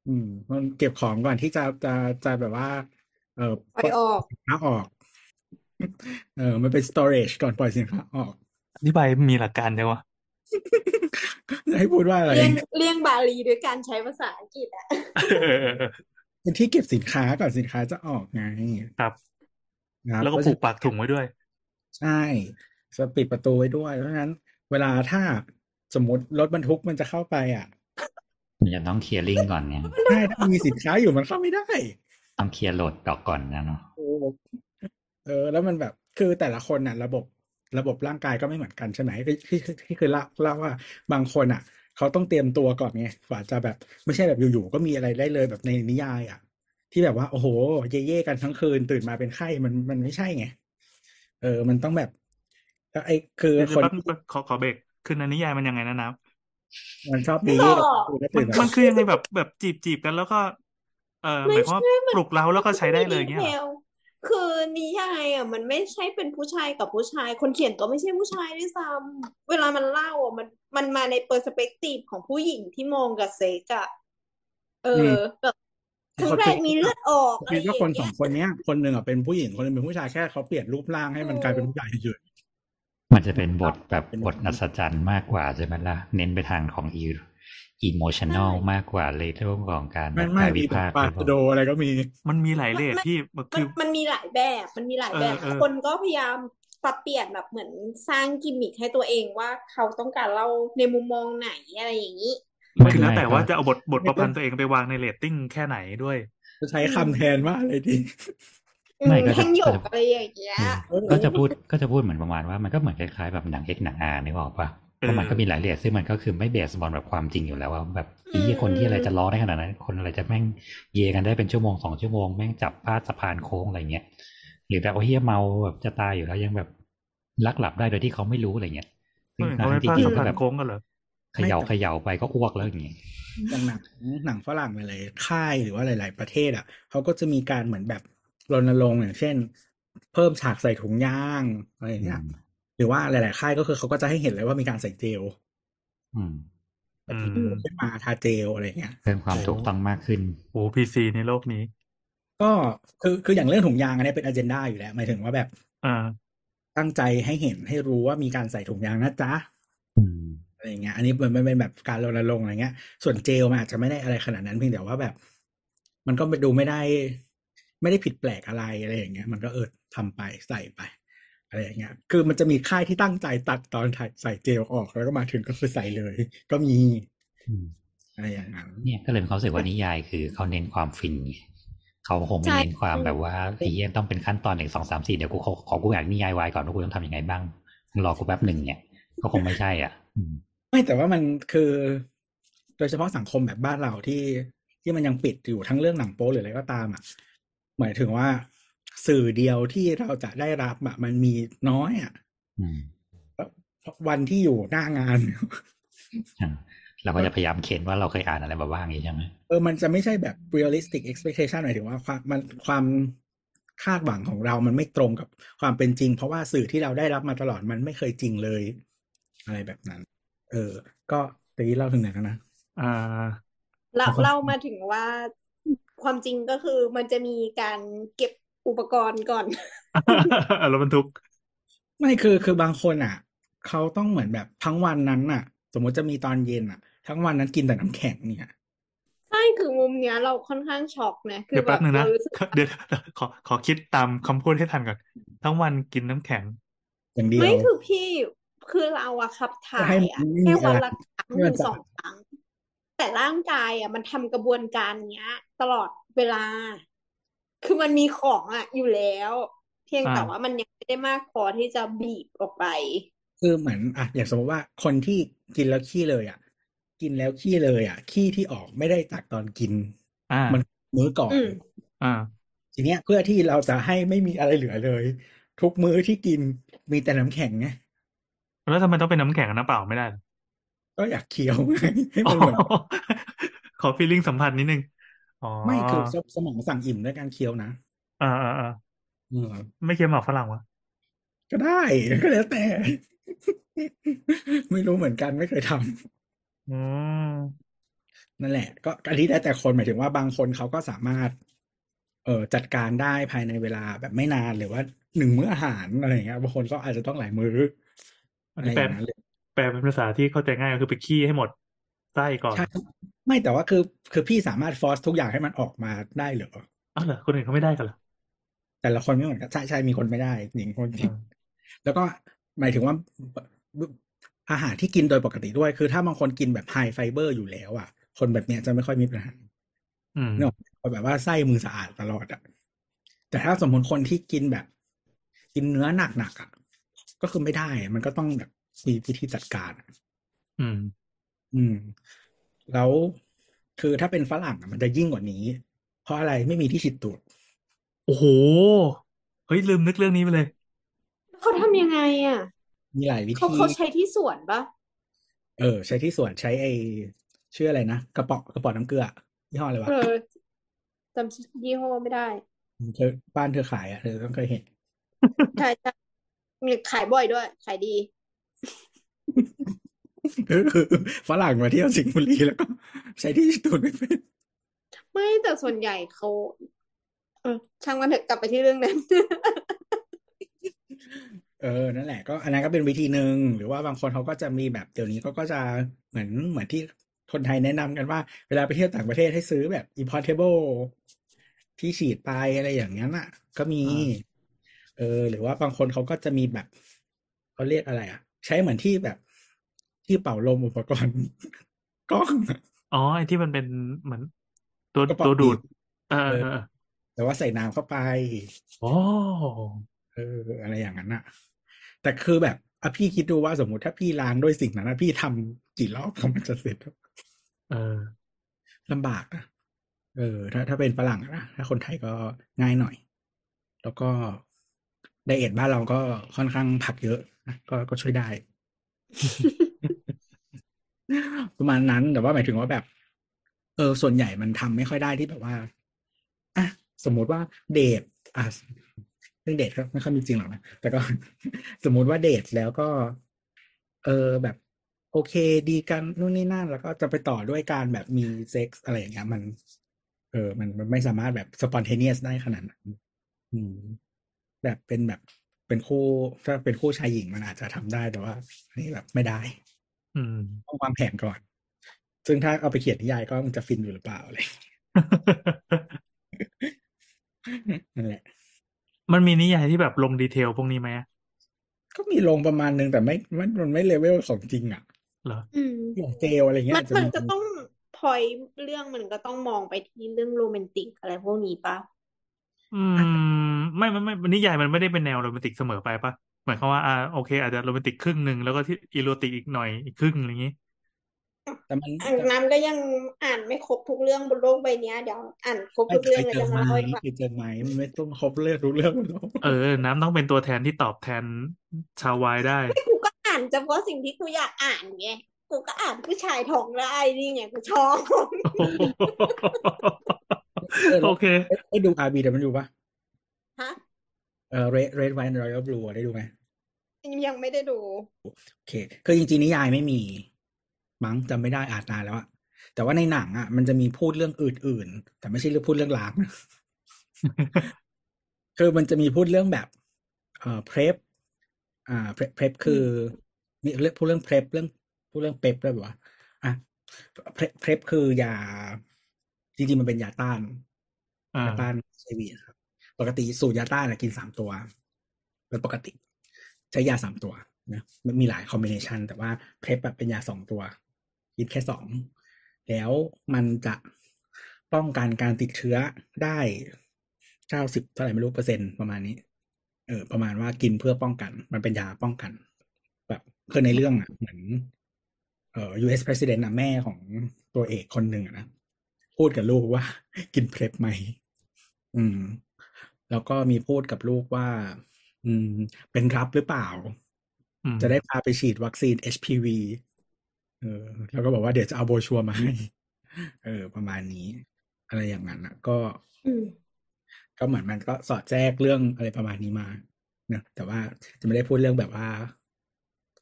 อืมมันเก็บของก่อนที่จะจะจะแบบว่า เออปล่อยออกสินค้าออก เออมันเป็น storage ก่อนปล่อยสินค้าออกอธิบายมีหลักการจังวะ จะให้พูดว่าอะไร เลี่ยงเลี่ยงบาลีด้วยการใช้ภาษาอังกฤษอะเออเออเออเป็นที่เก็บสินค้าก่อนสินค้าจะออกไงครับนะครับแล้วก็เพราะผูฉะกปากถุงไว้ด้วย ใช่จะปิดประตูไว้ด้วย เพราะฉะนั้น เวลาถ้าสมมติรถบรรทุกมันจะเข้าไปอะ มันจะต้องเคลียร์ลิงก์ก่อนเนี่ยใช่ถ้ามันมีสินค้าอยู่มันเข้าไม่ได้ ต้องเคลียร์โหลดดอกก่อนนะเนาะโอ้เออ แล้วมันแบบคือแต่ละคนน่ะ ระบบระบบร่างกายก็ไม่เหมือนกันใช่ไหมที่ที่ที่เคยเล่าเล่าว่าบางคนอะ เขาต้องเตรียมตัวก่อนไงกว่าจะแบบไม่ใช่แบบอยู่ๆก็มีอะไรได้เลยแบบในนิยายอะ ที่แบบว่าโอ้โห เย่ๆกันทั้งคืนตื่นมาเป็นไข้มันมันไม่ใช่ไงเออ มันต้องแบบแล้วไอ้คือเดี๋ยวคนแป๊บนึงขอขอเบรกคือในนิยายมันยังไงนะน้ำ มันชอบไม่เย่หรๆอกกันคืนแล้วมันตื่นมามันคือยังไงแบบแบบจีบจีบกันแล้วก็ เออหไม่มายความว่าใช่มันปลุกเร้าแล้วก็ใช้ได้เลยดีเงี้ยเทเหรอลคือนิยายอะมันไม่ใช่เป็นผู้ชายกับผู้ชาย คนเขียนก็ไม่ใช่ผู้ชายด้วยซ้ำเวลามันเล่าอะมันมันมาในเปอร์สเปกทีฟของผู้หญิงที่มองกับเซ็กอะเออแบบครั้งแรกมีเลือดออกอะไรคิดอย่าว่างคนสเงี้อยงคนเนี้ย คนหนึ่งอะเป็นผู้หญิงคนหนึงเป็นผู้ชายแค่เขาเปลี่ยนรูปร่างให้มันกลายเป็นผู้ชายเฉย มันจะเป็นบทแบบบทอัศจรรย์มากกว่าใช่ไหมล่ะ เน้นไปทางของอีอิโมชัน a ลมากกว่าเลยเรื่องของการๆแบไม่บไม่กายมีวิแบบภาคปาหรือเปโดล่าอะไรก็มีมันมีหลายเลทที่มันมัคืนอมันมีหลายแบบมันมีหลายแบบเออเออคนก็พยายามปรับเปลี่ยนแบบเหมือนสร้างกิมมิคให้ตัวเองว่าเขาต้องการเล่าในมุมมองไหนอะไรอย่างนี้มันคือแล้วแต่ว่าจะเอาบทบทประพันธ์ตัวเองไปวางในเรตติ้งแค่ไหนด้วยจะใช้คำแทนว่าอะไรดีอื ไม่มก็จะแท่งหยก็กจะอะไรอย่างเงี้ยเออก็จะพูดก็จะพูดเหมือนประมาณว่ามันก็เหมือนคล้ายๆแบบหนังเอกหนังอานึกออกปะเพราะมันก็มีหลายเรียซึ่งมันก็คือไม่เบสบอลแบบความจริงอยู่แล้วว่าแบบอืมอีคนที่อะไรจะล้อได้ขนาดนั้น คนอะไรจะแม่งเยกันได้เป็นชั่วโมงสองชั่วโมงแม่งจับพาดสะพานโค้งอะไรเงี้ยหรือแบบโอ้เฮียเมาแบบจะตายอยู่แล้วยังแบบลักหลับได้โดยที่เขาไม่รู้อะไรเงี้ยซึ่งเออเขาไม่จพลาดริงสะๆก็พานแบบโค้งกันเหรอเขย่าเขย่าไปก็อ้วกแล้วอย่างเงี้ยอย่างหนังหนังฝรั่งหลายๆค่ายหรือว่าหลาย ๆ ประเทศอะเขาก็จะมีการเหมือนแบบ รณรงค์อย่างเช่น เพิ่มฉากใส่ถุงยางอะไรอย่างเงี้ยหรือว่าหลาย ๆ ค่ายก็คือเขาก็จะให้เห็นเลยว่ามีการใส่เจลอืมอืมขึ้นมาทาเจลอะไรอย่างเงี้ยเพิ่มความถูกต้องมากขึ้นโอ้พีซีในโลกนี้ ก็คือคืออย่างเรื่องถุงยางอันนี้เป็นอ g e n d a อยู่แล้วหมายถึงว่าแบบอ่าตั้งใจให้เห็นให้รู้ว่ามีการใส่ถุงยางนะจ๊ะอืมอะไรอย่างเงี้ย อันนี้มันมันเป็นแบบการรณรงค์อะไรเงี้ย ส่วนเจลมันอาจจะไม่ได้อะไรขนาดนั้นเพียงแต่ว่าแบบ มันก็ดูไม่ได้ ไม่ได้ผิดแปลกอะไรอะไรอย่างเงี้ย มันก็เออทำไปใส่ไปอะไรอย่างเงี้ย คือมันจะมีค่ายที่ตั้งใจตัดตอนถ่ายใส่เจลออกแล้วก็มาถึงก็คือใส่เลย ก็มีอืมอะไรอย่างนั้นเนี่ยก็เลยมีความรู้สึกว่านิยายคือเขาเน้นความฟินไงเขาคงไม่ใช่เน้นความแบบว่าไอ้เหี้ยต้องเป็นขั้นตอนหนึ่งสองสามสี่เดี๋ยวกูขอขอกูอยากนิยายวายก่อนว่ากูต้องทำยังไงบ้างมึงรอกูแป๊บหนึ่งเนี่ย ก็คงไม่ใช่ อะอืมไม่แต่ว่ามันคือ โดยเฉพาะสังคมแบบบ้านเราที่ที่มันยังปิดอยู่ทั้งเรื่องหนังโป๊หรืออะไรก็ตามอะ หมายถึงว่า สื่อเดียวที่เราจะได้รับอะมันมีน้อยอะอืมวันที่อยู่หน้างานอะเราก็จะพยายามเข็นว่าเราเคยอ่านอะไรมาบ้างอย่างนี้ใช่ไหมเออมันจะไม่ใช่แบบ realistic expectation หมายถึงว่าความมันความคาดหวังของเรามันไม่ตรงกับความเป็นจริง เพราะว่าสื่อที่เราได้รับมาตลอดมันไม่เคยจริงเลย อะไรแบบนั้น เออ ก็ตะกี้เล่าถึงไหนแล้วนะอ่าเราเอาคนเล่ามาถึงว่า ความจริงก็คือมันจะมีการเก็บอุปกรณ์ก่อนรถบรรทุก ไม่คือคือบางคนอะเขาต้องเหมือนแบบทั้งวันนั้นอะ สมมติจะมีตอนเย็นอะ ทั้งวันนั้นกินแต่น้ำแข็งเนี่ยใช่คือมุมเนี้ยเราค่อนข้างช็อกนะคืเดี๋อยวแบแป๊บบนึงเรานะรู้สึกว่าเดี๋ยวขอขอคิดตามคำพูดให้ทันก่อน ทั้งวันกินน้ำแข็ง อย่างเดียวไม่คือพี่คือเราอะขับถ่าให้ยมันอะไม่มีแค่วันอะไรละครั้งให้หมัรืนอสะสอาอดงครั้ง แต่ร่างกายอะมันทำกระบวนการเนี้ย ตลอดเวลา คือมันมีของอะอยู่แล้ว เพียงอ่าแต่ว่ามันยังไม่ได้มากพอที่จะบีบออกไป คือเหมือนอะอย่างสมมติว่าคนที่กินแล้วขี้เลยอะ กินแล้วขี้เลยอะ ขี้ที่ออกไม่ได้จากตอนกิน อ่ามันมื้อก่อน อืม อ่า ทีเนี้ยเพื่อที่เราจะให้ไม่มีอะไรเหลือเลย ทุกมื้อที่กินมีแต่น้ำแข็งไงแล้วทำไมต้องเป็นน้ำแข็งกับน้ำเปล่าไม่ได้เหรอ ก็อยากเคี้ยวไงให้อ๋อมันเหมือนขอฟีลลิ่งสัมผัสนิดนึงอ๋อไม่คือสสมองสั่งอิ่มด้วยการเคี้ยวนะอ่าอ่าอ่าเออไม่เค็มหรอกฝรั่งวะก็ได้ก็แล้วแต่ ไม่รู้เหมือนกันไม่เคยทำอืมนั่นแหละ ก็อันนี้แล้วแต่คนหมายถึงว่าบางคนเขาก็สามารถ เอ่อจัดการได้ภายในเวลาแบบไม่นานหรือว่าหนึ่งมื้ออาหารอะไรอย่างเงี้ยบางคนก็อาจจะต้องหลายมื้ออัอะนไรนี้อแปลย่างนั้นเลยแป ลเป็นภาษาที่เข้าใจง่ายก็คือไปขี้ให้หมดไส้ก่อนใช่ไม่แต่ว่าคือคือพี่สามารถฟอร์สทุกอย่างให้มันออกมาได้เหรออ้าวเหรอคนอื่นเขาไม่ได้กันเหรอแต่ละคนไม่เหมือนกันใช่ใช่มีคนไม่ได้หญิงคนจริงอ่าแล้วก็หมายถึงว่าอาหารที่กินโดยปกติด้วย คือถ้าบางคนกินแบบ high fiber อยู่แล้วอะ คนแบบเนี้ยจะไม่ค่อยมีปัญหาอืมเนกอะแบบว่าไส้มันสะอาดตลอดอะแต่ถ้าสมมติคนที่กินแบบ กินเนื้อหนักๆอะ ก็คือไม่ได้อะมันก็ต้องแบบ มีวิธีจัดการอะอืม อืม แล้วคือถ้าเป็นฝรั่งอะมันจะยิ่งกว่านี้ เพราะอะไรไม่มีที่ฉีดตูดโอ้โห เฮ้ยลืมนึกเรื่องนี้ไปเลย เขาทำยังไงอะ มีหลายวิเขาธีเขาใช้ที่สวนปะเออ ใช้ที่สวนใช้ไอชื่ออะไรนะกระป๋องกระป๋องน้ำเกลือยี่ห้ออะไรวะเออจำยี่ห้อไม่ได้เธอบ้านเธอขายอะเธอต้องเคยเห็นใช่ใช่มีขายบ่อยด้วย ขายดี คือฝรั่งมาเที่ยวสิงห์บุรีแล้วก็ใช้ที่ฉีดตูดไม่เป็นไม่แต่ส่วนใหญ่เขาเออช่างมันเถอะกลับไปที่เรื่องนั้น เออนั่นแหละ ก็อันนั้นก็เป็นวิธีหนึ่งหรือว่าบางคนเขาก็จะมีแบบเดี๋ยวนี้ก็ก็จะเหมือนเหมือนที่คนไทยแนะนำกันว่า เวลาไปเที่ยวต่างประเทศให้ซื้อแบบ importable ที่ฉีดไปอะไรอย่างนั้นอะ ก็มีอ่าเออ หรือว่าบางคนเขาก็จะมีแบบเขาเรียกอะไรอะ ใช้เหมือนที่แบบ ที่เป่าลมอุปกรณ์กล้องอะอ๋อไอ้ที่มันเป็นเหมือน ตัวกระป๋องตัวดูดบีบเออเอเอออเออ แต่ว่าใส่น้ำเข้าไปโอ้เออ อะไรอย่างนั้นอะแต่คือแบบอะพี่คิดดูว่าสมมุติถ้าพี่ล้างด้วยสิ่งนั้นนะพี่ทำกี่รอบก็มันจะเสร็จเออลำบากนะเออ ถ้าถ้าเป็นฝรั่งอะนะถ้าคนไทยก็ง่ายหน่อย แล้วก็ไดเอทบ้านเราก็ค่อนข้างผักเยอะนะ ก็ก็ช่วยได้ ประมาณนั้นแต่ว่าหมายถึงว่าแบบ เออ ส่วนใหญ่มันทำไม่ค่อยได้ที่แบบว่าอะสมมุติว่าเดทอะเรื่องเดทก็ไม่ค่อยมีจริงหรอกนะแต่ก็ สมมุติว่าเดทแล้วก็ เออแบบ โอเค ดีกันนู่นนี่นั่น แล้วก็จะไปต่อด้วยการแบบมีเซ็กส์อะไรอย่างเงี้ย มัน เออ มันมันไม่สามารถแบบ spontaneous ได้ขนาดนั้นอืมแบบเป็นแบบ เป็นคู่ถ้าเป็นคู่ชายหญิงมันอาจจะทำได้แต่ว่าอันนี้แบบไม่ได้ อืมต้องวางแผนก่อน ซึ่งถ้าเอาไปเขียนนิยายก็มันจะฟินอยู่หรือเปล่าอะไรนั่นแหละ มันมีนิยายที่แบบลง detail พวกนี้ไหมก็มีลงประมาณนึงแต่ไม่มันมันไม่เลเวลของจริงอะเหรออืมอย่างเจลอะไรเงี้ยมันอาจจะมันมีก็ต้องพอยเรื่องมันก็ต้องมองไปที่เรื่องโรแมนติกอะไรพวกนี้ปะอืม ไม่ไม่ไม่นิยายมันไม่ได้เป็นแนวโรแมนติกเสมอไปปะหมายความว่าอ่าโอเค อาจจะโรแมนติกครึ่งหนึ่งแล้วก็ที่อีโรติกอีกหน่อยอีกครึ่งอะไรอย่างงี้แต่มันอ่านน้ำก็ยังอ่านไม่ครบทุกเรื่องบนโลกใบเนี้ยเดี๋ยวอ่านครบไม่ทุกเคเรื่องยแล้วเจอจะไหมมาเล่าให้ฟังเคยเจอไหมมันไม่ต้องครบเรื่องรู้เรื่องหรอกเออ น้ำต้องเป็นตัวแทนที่ตอบแทนชาววายได้ไม่กูก็อ่านเฉพาะสิ่งที่กูอยากอ่านไงกูก็อ่านผู้ชายท้องได้นี่ไงกูชอบเออโอเคไอ้ดูอาร์บีเดี๋ยวมันอยู่ปะ ฮะเออ red red white and royal blue ได้ดูไหมยังไม่ได้ดู โอเค คือจริงๆนิยายไม่มี มั้งจำไม่ได้อ่านนานแล้วอะแต่ว่าในหนังอะมันจะมีพูดเรื่องอื่นๆ แต่ไม่ใช่เรื่องพูดเรื่องล้างนะคือมันจะมีพูดเรื่องแบบ เอ่อ prep อ่า prep prep คือมีเรื่องพูดเรื่อง prep เรื่องพูดเรื่อง prep ด้วยแบบว่าอะ prep prep คือยา จริงๆมันเป็นยาต้านอ่ายาต้านไอวีครับ ปกติสูตรยาต้านนะกินสามตัวเป็นปกติ ใช้ยาสามตัวนะมันมีหลายคอมบิเนชันแต่ว่าเพล p แบบเป็นยาสองตัวกินแค่สองแล้วมันจะป้องกันการติดเชื้อได้เก้าสิบเท่าไหร่ไม่รู้เปอร์เซ็นต์ประมาณนี้ เออ ประมาณว่ากินเพื่อป้องกัน มันเป็นยาป้องกัน แบบคือในเรื่องอะเหมือนเอ่อ US President อะแม่ของตัวเอกคนหนึ่งอะนะพูดกับลูกว่า กินเพล p ไหมอืม แล้วก็มีพูดกับลูกว่า อืม เป็นรับหรือเปล่าอืมจะได้พาไปฉีดวัคซีน HPV เออ แล้วก็บอกว่าเดี๋ยวจะเอาโบรชัวร์มาให้ เออ ประมาณนี้ อะไรอย่างนั้นอะก็อืมก็เหมือนมันก็สอดแทรกเรื่องอะไรประมาณนี้มาเนอะแต่ว่าจะไม่ได้พูดเรื่องแบบว่า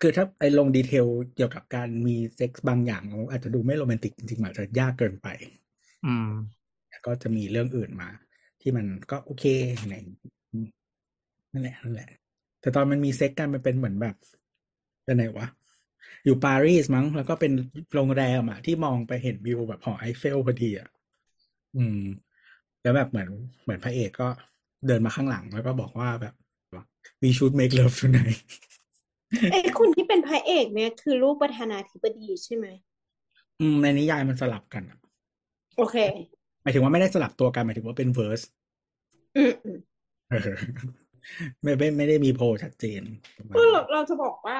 คือถ้าไอ้ลง detail เกี่ยวกับการมีเซ็กส์บางอย่าง อาจจะดูไม่โรแมนติกจริงๆอาจจะยากเกินไป อืมก็จะมีเรื่องอื่นมา ที่มันก็โอเคอะไรอย่างงี้นั่นแหละนั่นแหละ แต่ตอนมันมีเซ็กกันมันเป็นเหมือนแบบเป็นไหนวะอยู่ปารีสมั้ง แล้วก็เป็นโรงแรมอะที่มองไปเห็นวิวแบบหอไอเฟลพอดีอะอืม แล้วแบบเหมือนเหมือนพระเอกก็เดินมาข้างหลังแล้วก็บอกว่าแบบ we should make love tonight ไอ้คนที่เป็นพระเอกเนี่ยคือลูกประธานาธิบดีใช่ไหมอืมในนิยายมันสลับกันอะโอเค หมายถึงว่าไม่ได้สลับตัวกันหมายถึงว่าเป็น vers อืมอืมเออ ไม่ไม่ไม่ได้มีโพลชัดเจนประมาณก็นั้นเราเราจะบอกว่า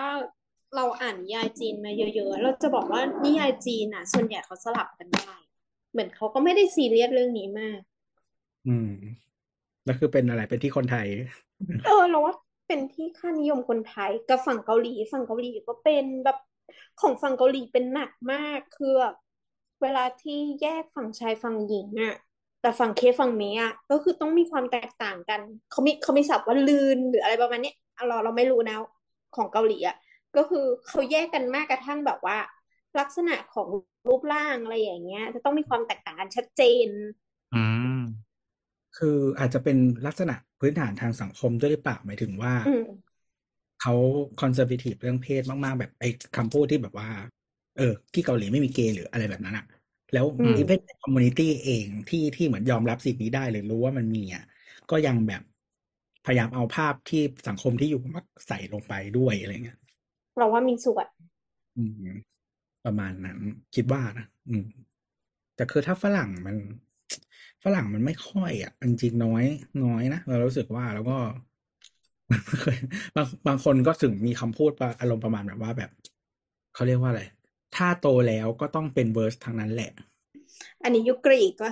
เราอ่านนิยายจีนมาเยอะๆ เราจะบอกว่านิยายจีนอะ ส่วนใหญ่เขาสลับกันได้ เหมือนเขาก็ไม่ได้ซีเรียสเรื่องนี้มาก อืม แล้วคือเป็นอะไรเป็นที่คนไทย เออเราว่าเป็นที่ค่านิยมคนไทยกับฝั่งเกาหลี ฝั่งเกาหลีก็เป็นแบบของฝั่งเกาหลีเป็นหนักมากคือแบบเวลาที่แยกฝั่งชายฝั่งหญิงอะ แต่ฝั่งเคฝั่งเมย์อะก็คือต้องมีความแตกต่างกันเขามีเขามีศัพท์ว่าลืนหรืออะไรประมาณเนี้ยอะเราเราไม่รู้นะของเกาหลีอะก็คือเขาแยกกันมากกระทั่งแบบว่า ลักษณะของรูปร่างอะไรอย่างเงี้ย จะต้องมีความแตกต่างกันชัดเจน อืมคืออาจจะเป็นลักษณะพื้นฐานทางสังคมด้วยหรือเปล่าหมายถึงว่าอืมเขาคอนเซอร์วทีฟเรื่องเพศมาก ๆ แบบไอ้คำพูดที่แบบว่า เออ ที่เกาหลีไม่มีเกย์หรืออะไรแบบนั้นอะ แล้วอืม even ใน community เองที่ที่เหมือนยอมรับสิ่งนี้ได้หรือรู้ว่ามันมีอะก็ยังแบบพยายามเอาภาพที่สังคมที่อยู่มาใส่ลงไปด้วยอะไรเงี้ยเราว่ามีส่วนอืมประมาณนั้น คิดว่านะอืม แต่คือถ้าฝรั่งมัน ฝรั่งมันไม่ค่อยอะจริงๆน้อย น้อยนะเรารู้สึกว่าแล้วก็มันเคยบางบางคนก็ถึงมีคำพูดประอารมณ์ประมาณแบบว่าแบบเขาเรียกว่าอะไร ถ้าโตแล้วก็ต้องเป็นเวิร์สทางนั้นแหละ อันนี้ยุคกรีกวะ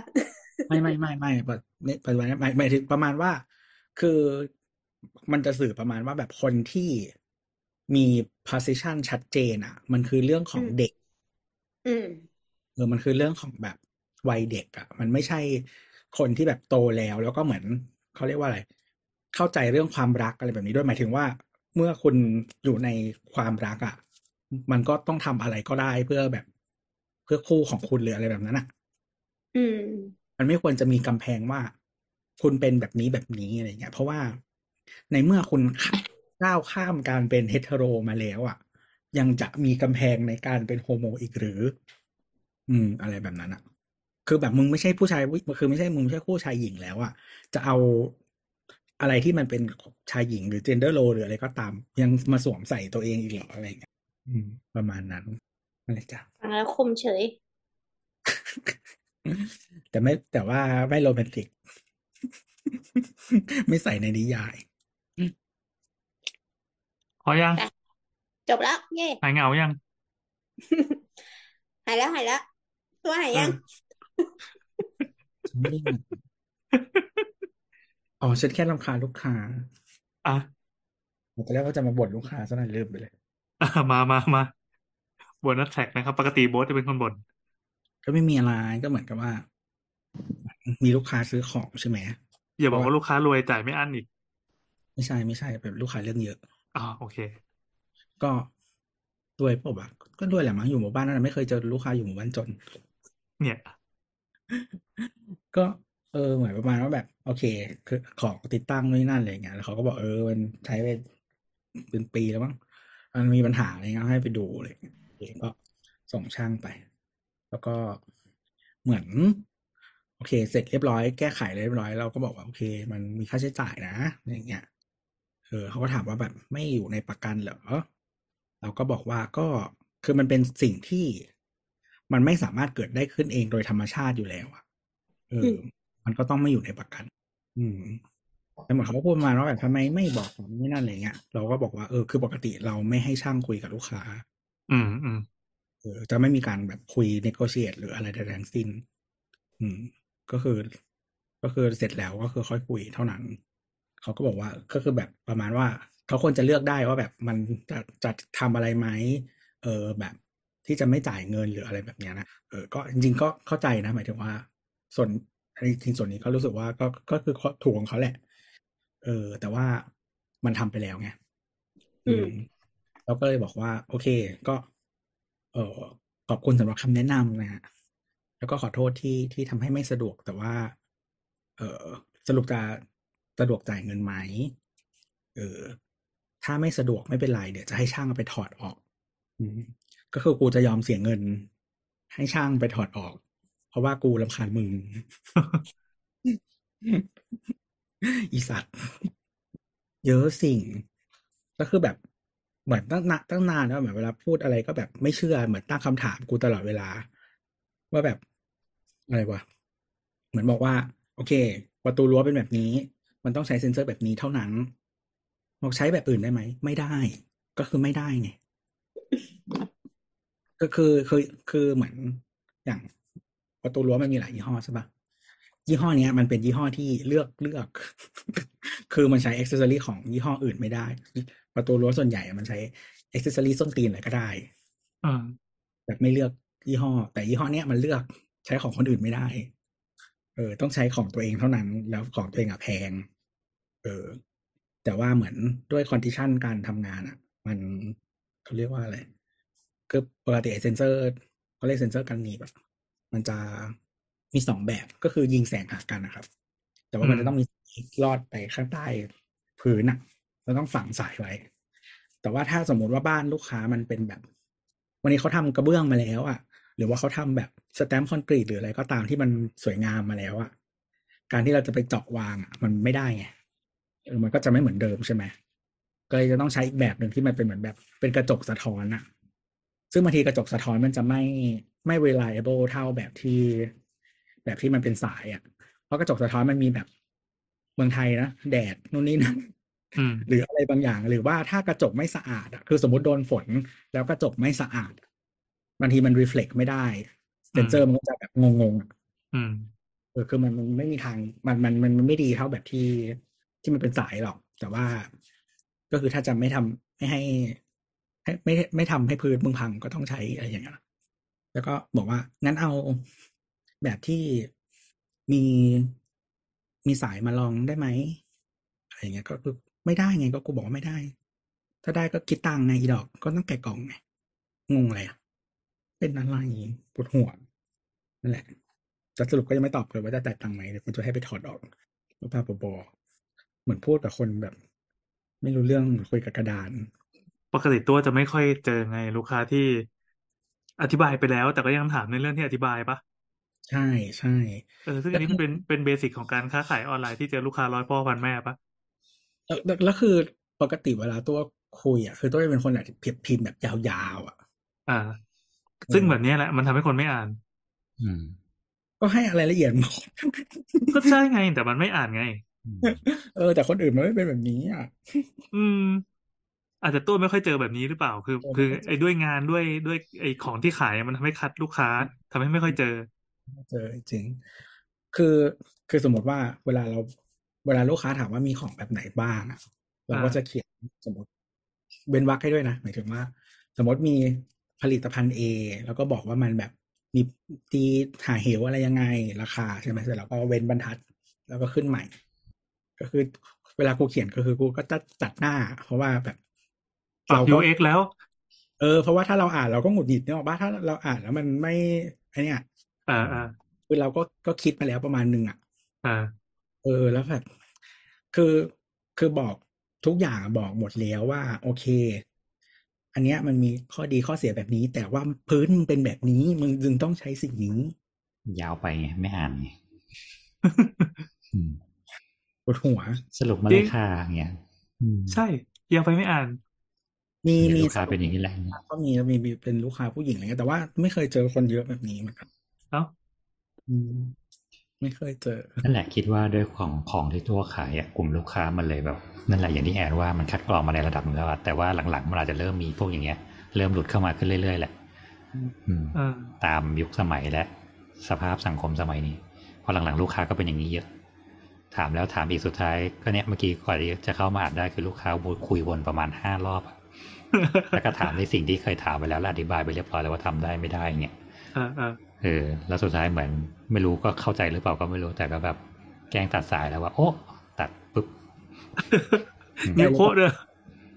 ไม่ไม่ไม่ไม่ไม่ไม่ปัจจุบันนี้หมายหมายถึงประมาณว่า คือมันจะสื่อประมาณว่าแบบคนที่มี position ชัดเจนอะ มันคือเรื่องของอืมเด็ก อืมเออมันคือเรื่องของแบบวัยเด็กอะ่ะ มันไม่ใช่คนที่แบบโตแล้ว แล้วก็เหมือนเขาเรียกว่าอะไร เข้าใจเรื่องความรักอะไรแบบนี้ด้วยหมายถึงว่า เมื่อคุณอยู่ในความรักอะ่ะ มันก็ต้องทำอะไรก็ได้เพื่อแบบ เพื่อคู่ของคุณหรืออะไรแบบนั้นอะ อืม มันไม่ควรจะมีกำแพงว่า คุณเป็นแบบนี้แบบนี้อะไรเงี้ย เพราะว่าในเมื่อคุณก้าวข้ามการเป็นเฮตโรมาแล้วอะ ยังจะมีกำแพงในการเป็นโฮโมอีกหรือ อืม อะไรแบบนั้นอะ คือแบบมึงไม่ใช่ผู้ชายคือไม่ใช่มึงไม่ใช่คู่ชายหญิงแล้วอะ จะเอาอะไรที่มันเป็นชายหญิงหรือเจนเดอร์โรหรืออะไรก็ตาม ยังมาสวมใส่ตัวเองอีกเหรออะไรเงี้ย อืม ประมาณนั้นอะไรจ้ะฟังแล้วคมเฉย แต่ไม่แต่ว่าไม่โรแมนติก ไม่ใส่ในนิยายพอยัง จบแล้ว เย่หายเหงายัง หายแล้วหายแล้ว ตัวหายยังฉันไม่ได้เหมือนอ๋อฉันแค่รำคาญลูกค้า อะตอนแรกว่าจะมาบ่นลูกค้าซะหน่อยลืมไปเลย อะมามามาบนนัดแท็กนะครับ ปกติโบ๊ทจะเป็นคนบ่นก็ไม่มีอะไรก็เหมือนกับว่า มีลูกค้าซื้อของใช่ไหมอย่าบอกว่าลูกค้ารวยจ่ายไม่อั้นอีก ไม่ใช่ไม่ใช่เป็นลูกค้าเรื่องเยอะอ๋อโอเค ก็รวยเปล่าวะก็รวยแหละมั้งอยู่หมู่บ้านนั้นนะไม่เคยเจอลูกค้าอยู่หมู่บ้านจน เนี่ย ก็เออเหมือนประมาณว่าแบบ โอเค คือของติดตั้งนู่นนนั่นอะไรเงี้ยแล้วเขาก็บอกเออมันใช้ไปเป็นปีแล้วมั้ง มันมีปัญหาอะไรเงี้ยให้ไปดูอะไรเงี้ยโอเคก็ส่งช่างไป แล้วก็เหมือน โอเค เสร็จเรียบร้อยแก้ไขเรียบร้อยเราก็บอกว่าโอเค มันมีค่าใช้จ่ายนะอย่างเงี้ยเออเขาก็ถามว่าแบบไม่อยู่ในประกันเหรอเราก็บอกว่าก็คือมันเป็นสิ่งที่มันไม่สามารถเกิดได้ขึ้นเองโดยธรรมชาติอยู่แล้วอะเออ มันก็ต้องไม่อยู่ในประกัน อืม แต่เหมือนเขาก็พูดประมาณว่าแบบทำไมไม่บอกผมนี่นั่นอะไรเงี้ยเราก็บอกว่าเออคือปกติเราไม่ให้ช่างคุยกับลูกค้า อืมอืมเออจะไม่มีการแบบคุย negotiate หรืออะไรใดๆทั้งสิ้น อืม ก็คือ ก็คือเสร็จแล้วก็คือค่อยคุยเท่านั้นเขาก็บอกว่า ก็คือแบบประมาณว่าเขาควรจะเลือกได้ว่าแบบมันจะจะทำอะไรไหมเออแบบที่จะไม่จ่ายเงินหรืออะไรแบบเนี้ยนะเออก็จริงๆก็เข้าใจนะหมายถึงว่า ส่วนในจริงส่วนนี้ก็รู้สึกว่าก็ก็คือถูกของเขาแหละ เออ แต่ว่ามันทำไปแล้วไงอืมเราก็เลยบอกว่า โอเค ก็ เออขอบคุณสำหรับคำแนะนำนะฮะแล้วก็ขอโทษที่ที่ทำให้ไม่สะดวกแต่ว่า เออสรุปจะสะดวกจ่ายเงินไหมเออ ถ้าไม่สะดวกไม่เป็นไรเดี๋ยวจะให้ช่างเอาไปถอดออกอืมก็คือกูจะยอมเสียเงิน ให้ช่างไปถอดออก เพราะว่ากูรำคาญมึง อีสัตว์ เยอะสิ่ง ก็คือแบบเหมือนตั้งนานตั้งนานแล้วเหมือนเวลาพูดอะไรก็แบบไม่เชื่อเหมือนตั้งคำถามกูตลอดเวลา ว่าแบบอะไรวะเหมือนบอกว่า โอเค ประตูรั้วเป็นแบบนี้ มันต้องใช้เซ็นเซอร์แบบนี้เท่านั้นบอกใช้แบบอื่นได้ไหมไม่ได้ ก็คือไม่ได้ไงก็คือคือคือเหมือนอย่างประตูรั้วมันมีหลายยี่ห้อใช่ปะ ยี่ห้อเนี้ยมันเป็นยี่ห้อที่เลือกเลือก คือมันใช้ accessory ของยี่ห้ออื่นไม่ได้ ประตูรั้วส่วนใหญ่อะมันใช้ accessory ส้นตีนอะไรก็ได้อ่าแบบไม่เลือกยี่ห้อ แต่ยี่ห้อเนี้ยมันเลือกใช้ของคนอื่นไม่ได้ เออ ต้องใช้ของตัวเองเท่านั้น แล้วของตัวเองอะแพง เออ แต่ว่าเหมือนด้วย condition การทำงานอะมันเขาเรียกว่าอะไรคือปกติไอ้เซนเซอร์เขาเรียกเซนเซอร์กันหนีบอะมันจะ มีสองแบบก็คือยิงแสงหากันนะครับ แต่ว่ามันจะต้องมีลอดไปข้างใต้พื้นอะเราต้องฝังสายไว้ แต่ว่าถ้าสมมุติว่าบ้านลูกค้ามันเป็นแบบ วันนี้เขาทำกระเบื้องมาแล้วอะหรือว่าเขาทำแบบสแตมป์คอนกรีตหรืออะไรก็ตามที่มันสวยงามมาแล้วอะการที่เราจะไปเจาะวางอะมันไม่ได้ไงเออมันก็จะไม่เหมือนเดิมใช่ไหมก็เลยจะต้องใช้อีกแบบหนึ่งที่มันเป็นเหมือนแบบ เป็นกระจกสะท้อนอะซึ่งบางทีกระจกสะท้อนมันจะไม่ไม่ reliable เท่าแบบที่ แบบที่มันเป็นสายอะเพราะกระจกสะท้อนมันมีแบบเมืองไทยนะแดดนู่นนี่นั่นอืมหรืออะไรบางอย่างหรือว่าถ้ากระจกไม่สะอาดอะคือสมมติโดนฝนแล้วกระจกไม่สะอาดบางทีมัน reflect ไม่ได้เซนเซอร์มันก็จะแบบงงๆอะอืมเออคือมันมันไม่มีทางมันมันมันมันไม่ดีเท่าแบบที่ที่มันเป็นสายหรอก แต่ว่าก็คือถ้าจะไม่ทำไม่ให้ ให้ไม่ไม่ทำให้พื้นมึงพังก็ต้องใช้อะไรอย่างเงี้ยแล้วก็บอกว่างั้นเอา แบบที่มีมีสายมาลองได้ไหมอะไรเงี้ยก็คือไม่ได้ไงก็กูบอกไม่ได้ ถ้าได้ก็คิดตังไงอีดอกก็ต้องแกะกล่องไงงงอะไรอะเป็นอะไรปวดหัวนั่นแหละแต่สรุปก็ยังไม่ตอบเลยว่าจะจ่ายตังค์ไหมเดี๋ยวคุณจะให้ไปถอดออกบ้าๆบอเหมือนพูดกับคนแบบ ไม่รู้เรื่องคุยกับกระดาน ปกติตัวจะไม่ค่อยเจอไงลูกค้าที่อธิบายไปแล้ว แต่ก็ยังถามในเรื่องที่อธิบายปะ ใช่ใช่เออซึ่งอันนี้มันเป็นเป็นเบสิกของการค้าขายออนไลน์ที่เจอลูกค้าร้อยพ่อพันแม่ปะแล้วแล้วแล้วคือปกติเวลาตัวคุยอะคือตัวจะเป็นคนแบบเพียบพิมพ์แบบยาวๆอะ อ่า ซึ่งแบบเนี้ยแหละ มันทำให้คนไม่อ่าน อืม ก็ให้อะไรละเอียดหมดก็ใช่ไง แต่มันไม่อ่านไงอืมเออ แต่คนอื่นมันไม่เป็นแบบนี้อะ อืม อาจจะตัวไม่ค่อยเจอแบบนี้หรือเปล่า คือเออคือไม่ค่อยเจอไอ้ด้วยงานด้วยด้วยไอ้ของที่ขายมันทำให้คัดลูกค้าทำให้ไม่ค่อยเจอ เจอจริง คือคือสมมติว่าเวลาเราเวลาลูกค้าถามว่ามีของแบบไหนบ้างอะเราก็อ่าจะเขียนสมมติเว้นวรรคให้ด้วยนะหมายถึงว่า สมมติมีผลิตภัณฑ์ A แล้วก็บอกว่ามันแบบมีตีหาเหวอะไรยังไงราคาใช่ไหมเสร็จแล้วก็เว้นบรรทัด แล้วก็ขึ้นใหม่ ก็คือเวลากูเขียนก็คือกูก็จะตัดหน้า เพราะว่าแบบปรับเราก็ UX แล้ว เออ เพราะว่าถ้าเราอ่านเราก็หงุดหงิดเนี่ยหรอกป่ะถ้าเราอ่านแล้วมันไม่ไอเนี่ย อ่าอ่าคือเราก็ก็คิดมาแล้วประมาณหนึ่งอะ อ่า เออแล้วแบบคือคือบอกทุกอย่างบอกหมดแล้วว่า โอเค อันเนี้ยมันมีข้อดีข้อเสียแบบนี้ แต่ว่าพื้นมึงเป็นแบบนี้มึงจึงต้องใช้สิ่งนี้ยาวไปไงไม่อ่านไงอืมปวดหัว สรุปมาจริเลงยค่ะเงี้ยอืมใช่ยังไปไม่อ่าน มีเนี่ยมีลูกค้าเป็นอย่างนี้แหละก็มีมีมีเป็นลูกค้าผู้หญิงอะไรเงี้ยแต่ว่าไม่เคยเจอคนเยอะแบบนี้เหมือนกัน เอ้าอืมไม่เคยเจอ นั่นแหละคิดว่าด้วยของของที่ตัวขายอะกลุ่มลูกค้ามันเลยแบบ นั่นแหละอย่างที่แอนว่ามันคัดกรองมาในระดับหนึงแล้วอะแต่ว่าหลังๆมันอาจจะเริ่มมีพวกอย่างเงี้ย เริ่มหลุดเข้ามาขึ้นเรื่อยๆแหละอืมอ่าตามยุคสมัยและ สภาพสังคมสมัยนี้เพราะหลังๆ ลูกค้าก็เป็นอย่างนี้เยอะ ถามแล้วถามอีกสุดท้าย ก็เนี่ยเมื่อกี้กว่าที่จะเข้ามาอ่านได้คือลูกค้าวนคุยวนประมาณห้ารอบอะแล้วก็ถามในสิ่งที่เคยถามไปแล้วและอธิบายไปเรียบร้อยแล้วว่าทำได้ไม่ได้เงี้ยอ่าอ่า เออแล้วสุดท้ายเหมือน ไม่รู้ก็เข้าใจหรือเปล่าก็ไม่รู้แต่ก็แบบแกล้งตัดสายแล้วว่า โอ้ตัดปุ๊บอืมนิ้วโคตรเลย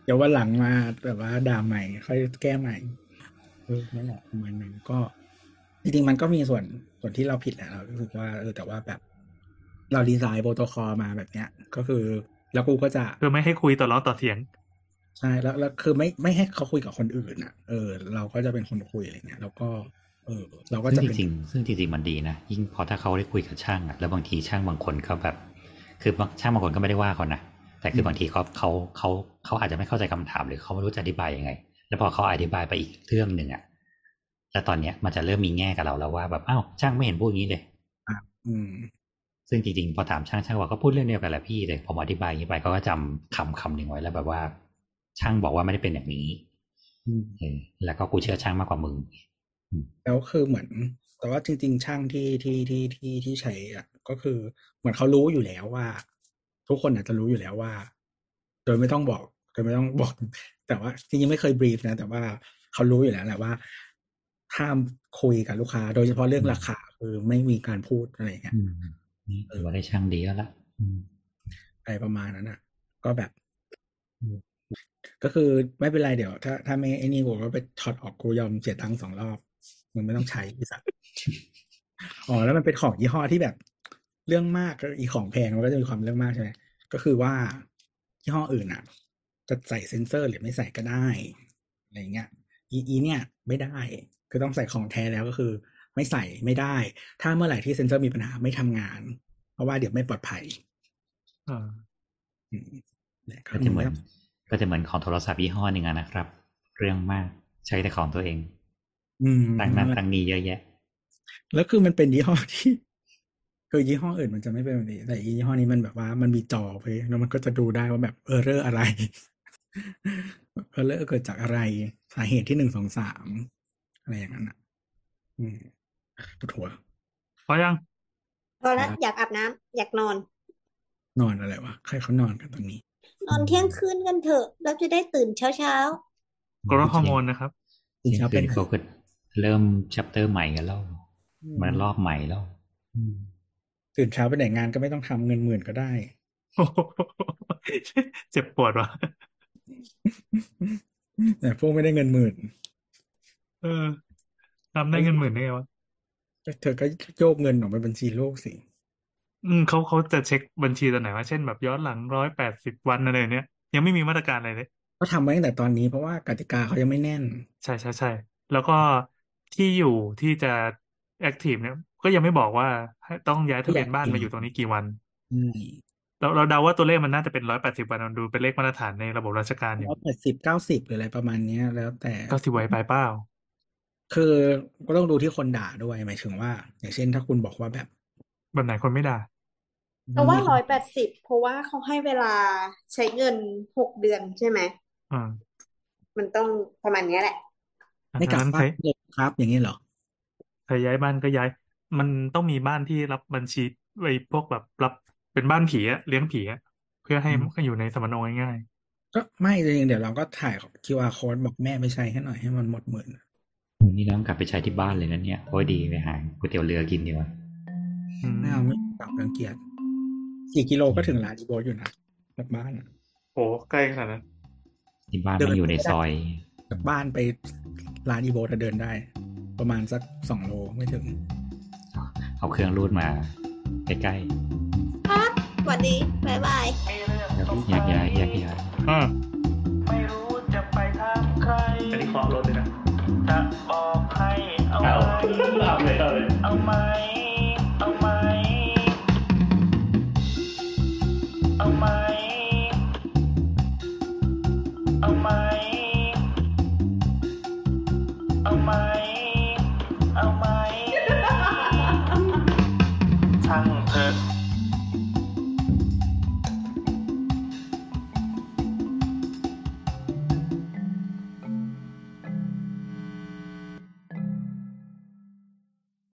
เดี๋ยววันหลังมาแบบว่าด่าใหม่ ค่อยแก้ใหม่เออนั่นแหละประมาณนั้นก็จริงๆมันก็มีส่วนส่วนที่เราผิดแหละเรารู้สึกว่าเออแต่ว่าแบบ เราดีไซน์โปรโตคอลมาแบบเนี้ย ก็คือ แล้วกูก็จะเพื่อไม่ให้คุยต่อล้อต่อเถียงใช่แล้วแล้วคือไม่ไม่ให้เขาคุยกับคนอื่นอะ เออ เราก็จะเป็นคนคุยอะไรเงี้ยแล้วก็ เออเราก็ซึ่จะงจเป็นริงๆซึ่งจริงๆมันดีนะ ยิ่งพอถ้าเขาได้คุยกับช่างอะแล้วบางทีช่างบางคนก็แบบ คือบางช่างบางคนก็ไม่ได้ว่าเขานะแต่คือบางทีเขาเขาเขาเขาอาจจะไม่เข้าใจคำถามหรือเขาไม่รู้จะอธิบายยังไง แล้วพอเขาอธิบายไปอีกเรื่องหนึ่งอะแล้วตอนเนี้ยมันจะเริ่มมีแง่กับเราแล้วว่าแบบอ้าวช่างไม่เห็นพูดอย่างนี้เลยอืม ซึ่งจริงๆพอถามช่างช่างบอกก็พูดเรื่องเดียวกันแหละพี่เลยผมอธิบายอย่างนี้ไปเขาก็จำคำคำหนึ่งไว้แล้วแบบว่า ช่างบอกว่าไม่ได้เป็นอย่างนี้อืมเออแล้วก็กูเชื่อช่างมากกว่ามึง แล้วคือเหมือน แต่ว่าจริง ๆ ช่างที่ที่ที่ที่ที่ใช้อะ ก็คือเหมือนเขารู้อยู่แล้วว่า ทุกคนอาจจะรู้อยู่แล้วว่า โดยไม่ต้องบอก โดยไม่ต้องบอก แต่ว่าจริงๆไม่เคยบรีฟนะ แต่ว่าเขารู้อยู่แล้วแหละว่าห้ามคุยกับลูกค้า โดยเฉพาะเรื่องราคาคือไม่มีการพูดอะไรอย่างเงี้ยอืมนี่ถือว่าได้ช่างดีแล้วละอืมอะไรประมาณนั้นอะ ก็แบบ ก็คือไม่เป็นไรเดี๋ยว ถ้าถ้าไม่ไอ้นี่กูก็ไปช็อตออกกูยอมเสียตังค์สองรอบ มึงไม่ต้องใช้อีสัตว์อ๋อแล้วมันเป็นของยี่ห้อที่แบบ เรื่องมากก็อีของแพงมันก็จะมีความเรื่องมากใช่ไหมก็คือว่ายี่ห้ออื่นอะ จะใส่เซ็นเซอร์หรือไม่ใส่ก็ได้อะไรเงี้ยอีอีเนี่ย ไม่ได้คือต้องใส่ของแท้แล้วก็คือ ไม่ใส่ไม่ได้ ถ้าเมื่อไหร่ที่เซ็นเซอร์มีปัญหาไม่ทำงาน เพราะว่าเดี๋ยวไม่ปลอดภัยอ่าอืมเนี่ยก็จะเหมือนก็จะเหมือนของโทรศัพท์ยี่ห้อหนึ่งอะนะครับ เรื่องมากใช้แต่ของตัวเอง อืมตั้งนั้นตั้งนี้เยอะแยะ แล้วคือมันเป็นยี่ห้อที่คือยี่ห้ออื่นมันจะไม่เป็นแบบนี้ แต่ยี่ห้อนี้มันแบบว่ามันมีจอไปแล้วมันก็จะดูได้ว่าแบบ error อะไร error เกิดจากอะไรสาเหตุที่หนึ่งสองสามอะไรอย่างนั้นอะอืมปวดหัวพอยังพอละอยากอาบน้ำอยากนอน นอนอะไรวะใครเขานอนกันตอนนี้ นอนเที่ยงคืนกันเถอะเราจะได้ตื่นเช้าเช้ากรดฮอร์โมนนะครับจริงๆเที่ยงเป็คืนนเขาก็ เริ่มชัปเตอร์ใหม่กันแล้วมันรอบใหม่แล้วอืมตื่นเช้าไปไหนงานก็ไม่ต้องทำเงินหมื่นก็ได้โอ้โหเจ็บปวดว่ะแต่พวกไม่ได้เงินหมื่น เออทำได้เงินหมื่นได้ไงวะเธอก็โยกเงินออกไปบัญชีโลกสิอืมเขาเขาจะเช็คบัญชีตอนไหนวะเช่นแบบย้อนหลังร้อยแปดสิบวันอะไรเนี้ยยังไม่มีมาตรการอะไรเลย ก็ทำไว้ตั้งแต่ตอนนี้เพราะว่ากติกาเขายังไม่แน่น ใช่ใช่ใช่แล้วก็ ที่อยู่ที่จะแอคทีฟเนี่ย ก็ยังไม่บอกว่าให้ต้องย้ายทะเบียนบ้านมาอยู่ตรงนี้กี่วันอืมเราเราเดาว่าตัวเลขมันน่าจะเป็นร้อยแปดสิบวันมันดูเป็นเลขมาตรฐานในระบบราชการอยู่ร้อยแปดสิบเก้าสิบหรืออะไรประมาณเนี้ย แล้วแต่ก็สิไว้ไปเปล่าคือก็ต้องดูที่คนด่าด้วยหมายถึงว่า อย่างเช่นถ้าคุณบอกว่าแบบแบบไหนคนไม่ด่าๆเพราะว่าร้อยแปดสิบเพราะว่าเขาให้เวลาใช้เงินหกเดือนใช่ไหมอ่ามันต้องประมาณเนี้ยแหละ ไม่กลับนั้นบ้าใคร นเลยครับอย่างนี้เหรอ ใครย้ายบ้านก็ย้าย มันต้องมีบ้านที่รับบัญชีไว้พวกแบบรับเป็นบ้านผีอะเลี้ยงผีอะเพื่อให้อืม มันอยู่ในสมโนง่ายก็ไม่จริงๆเดี๋ยวเราก็ถ่าย QR code บอกแม่ไปใช้ให้หน่อยให้มันหมดหมื่นนี่น้องกลับไปใช้ที่บ้านเลยนะเนี่ยโอ้ยดีไปหาก๋วยเตี๋ยวเรือกินดีกว่าๆอืมไม่เอาไม่กลับรังเกียจสี่กิโลก็ถึงลาดิโบอยู่นะจากบ้านอะโหใกล้ขนาดนั้น ที่บ้านมันอยู่ในซอย จากบ้านไปลาดิโบจะเดินได้ ประมาณสักสองโลไม่ถึง เอาเครื่องรูดมา ใกล้ครับสวัสดีบ๊ายบายมีเรื่องๆแล้วสงแยสักย้ายแยกย้ายอืมไม่รู้จะไปทางใครอันนี้เคาะรถเลย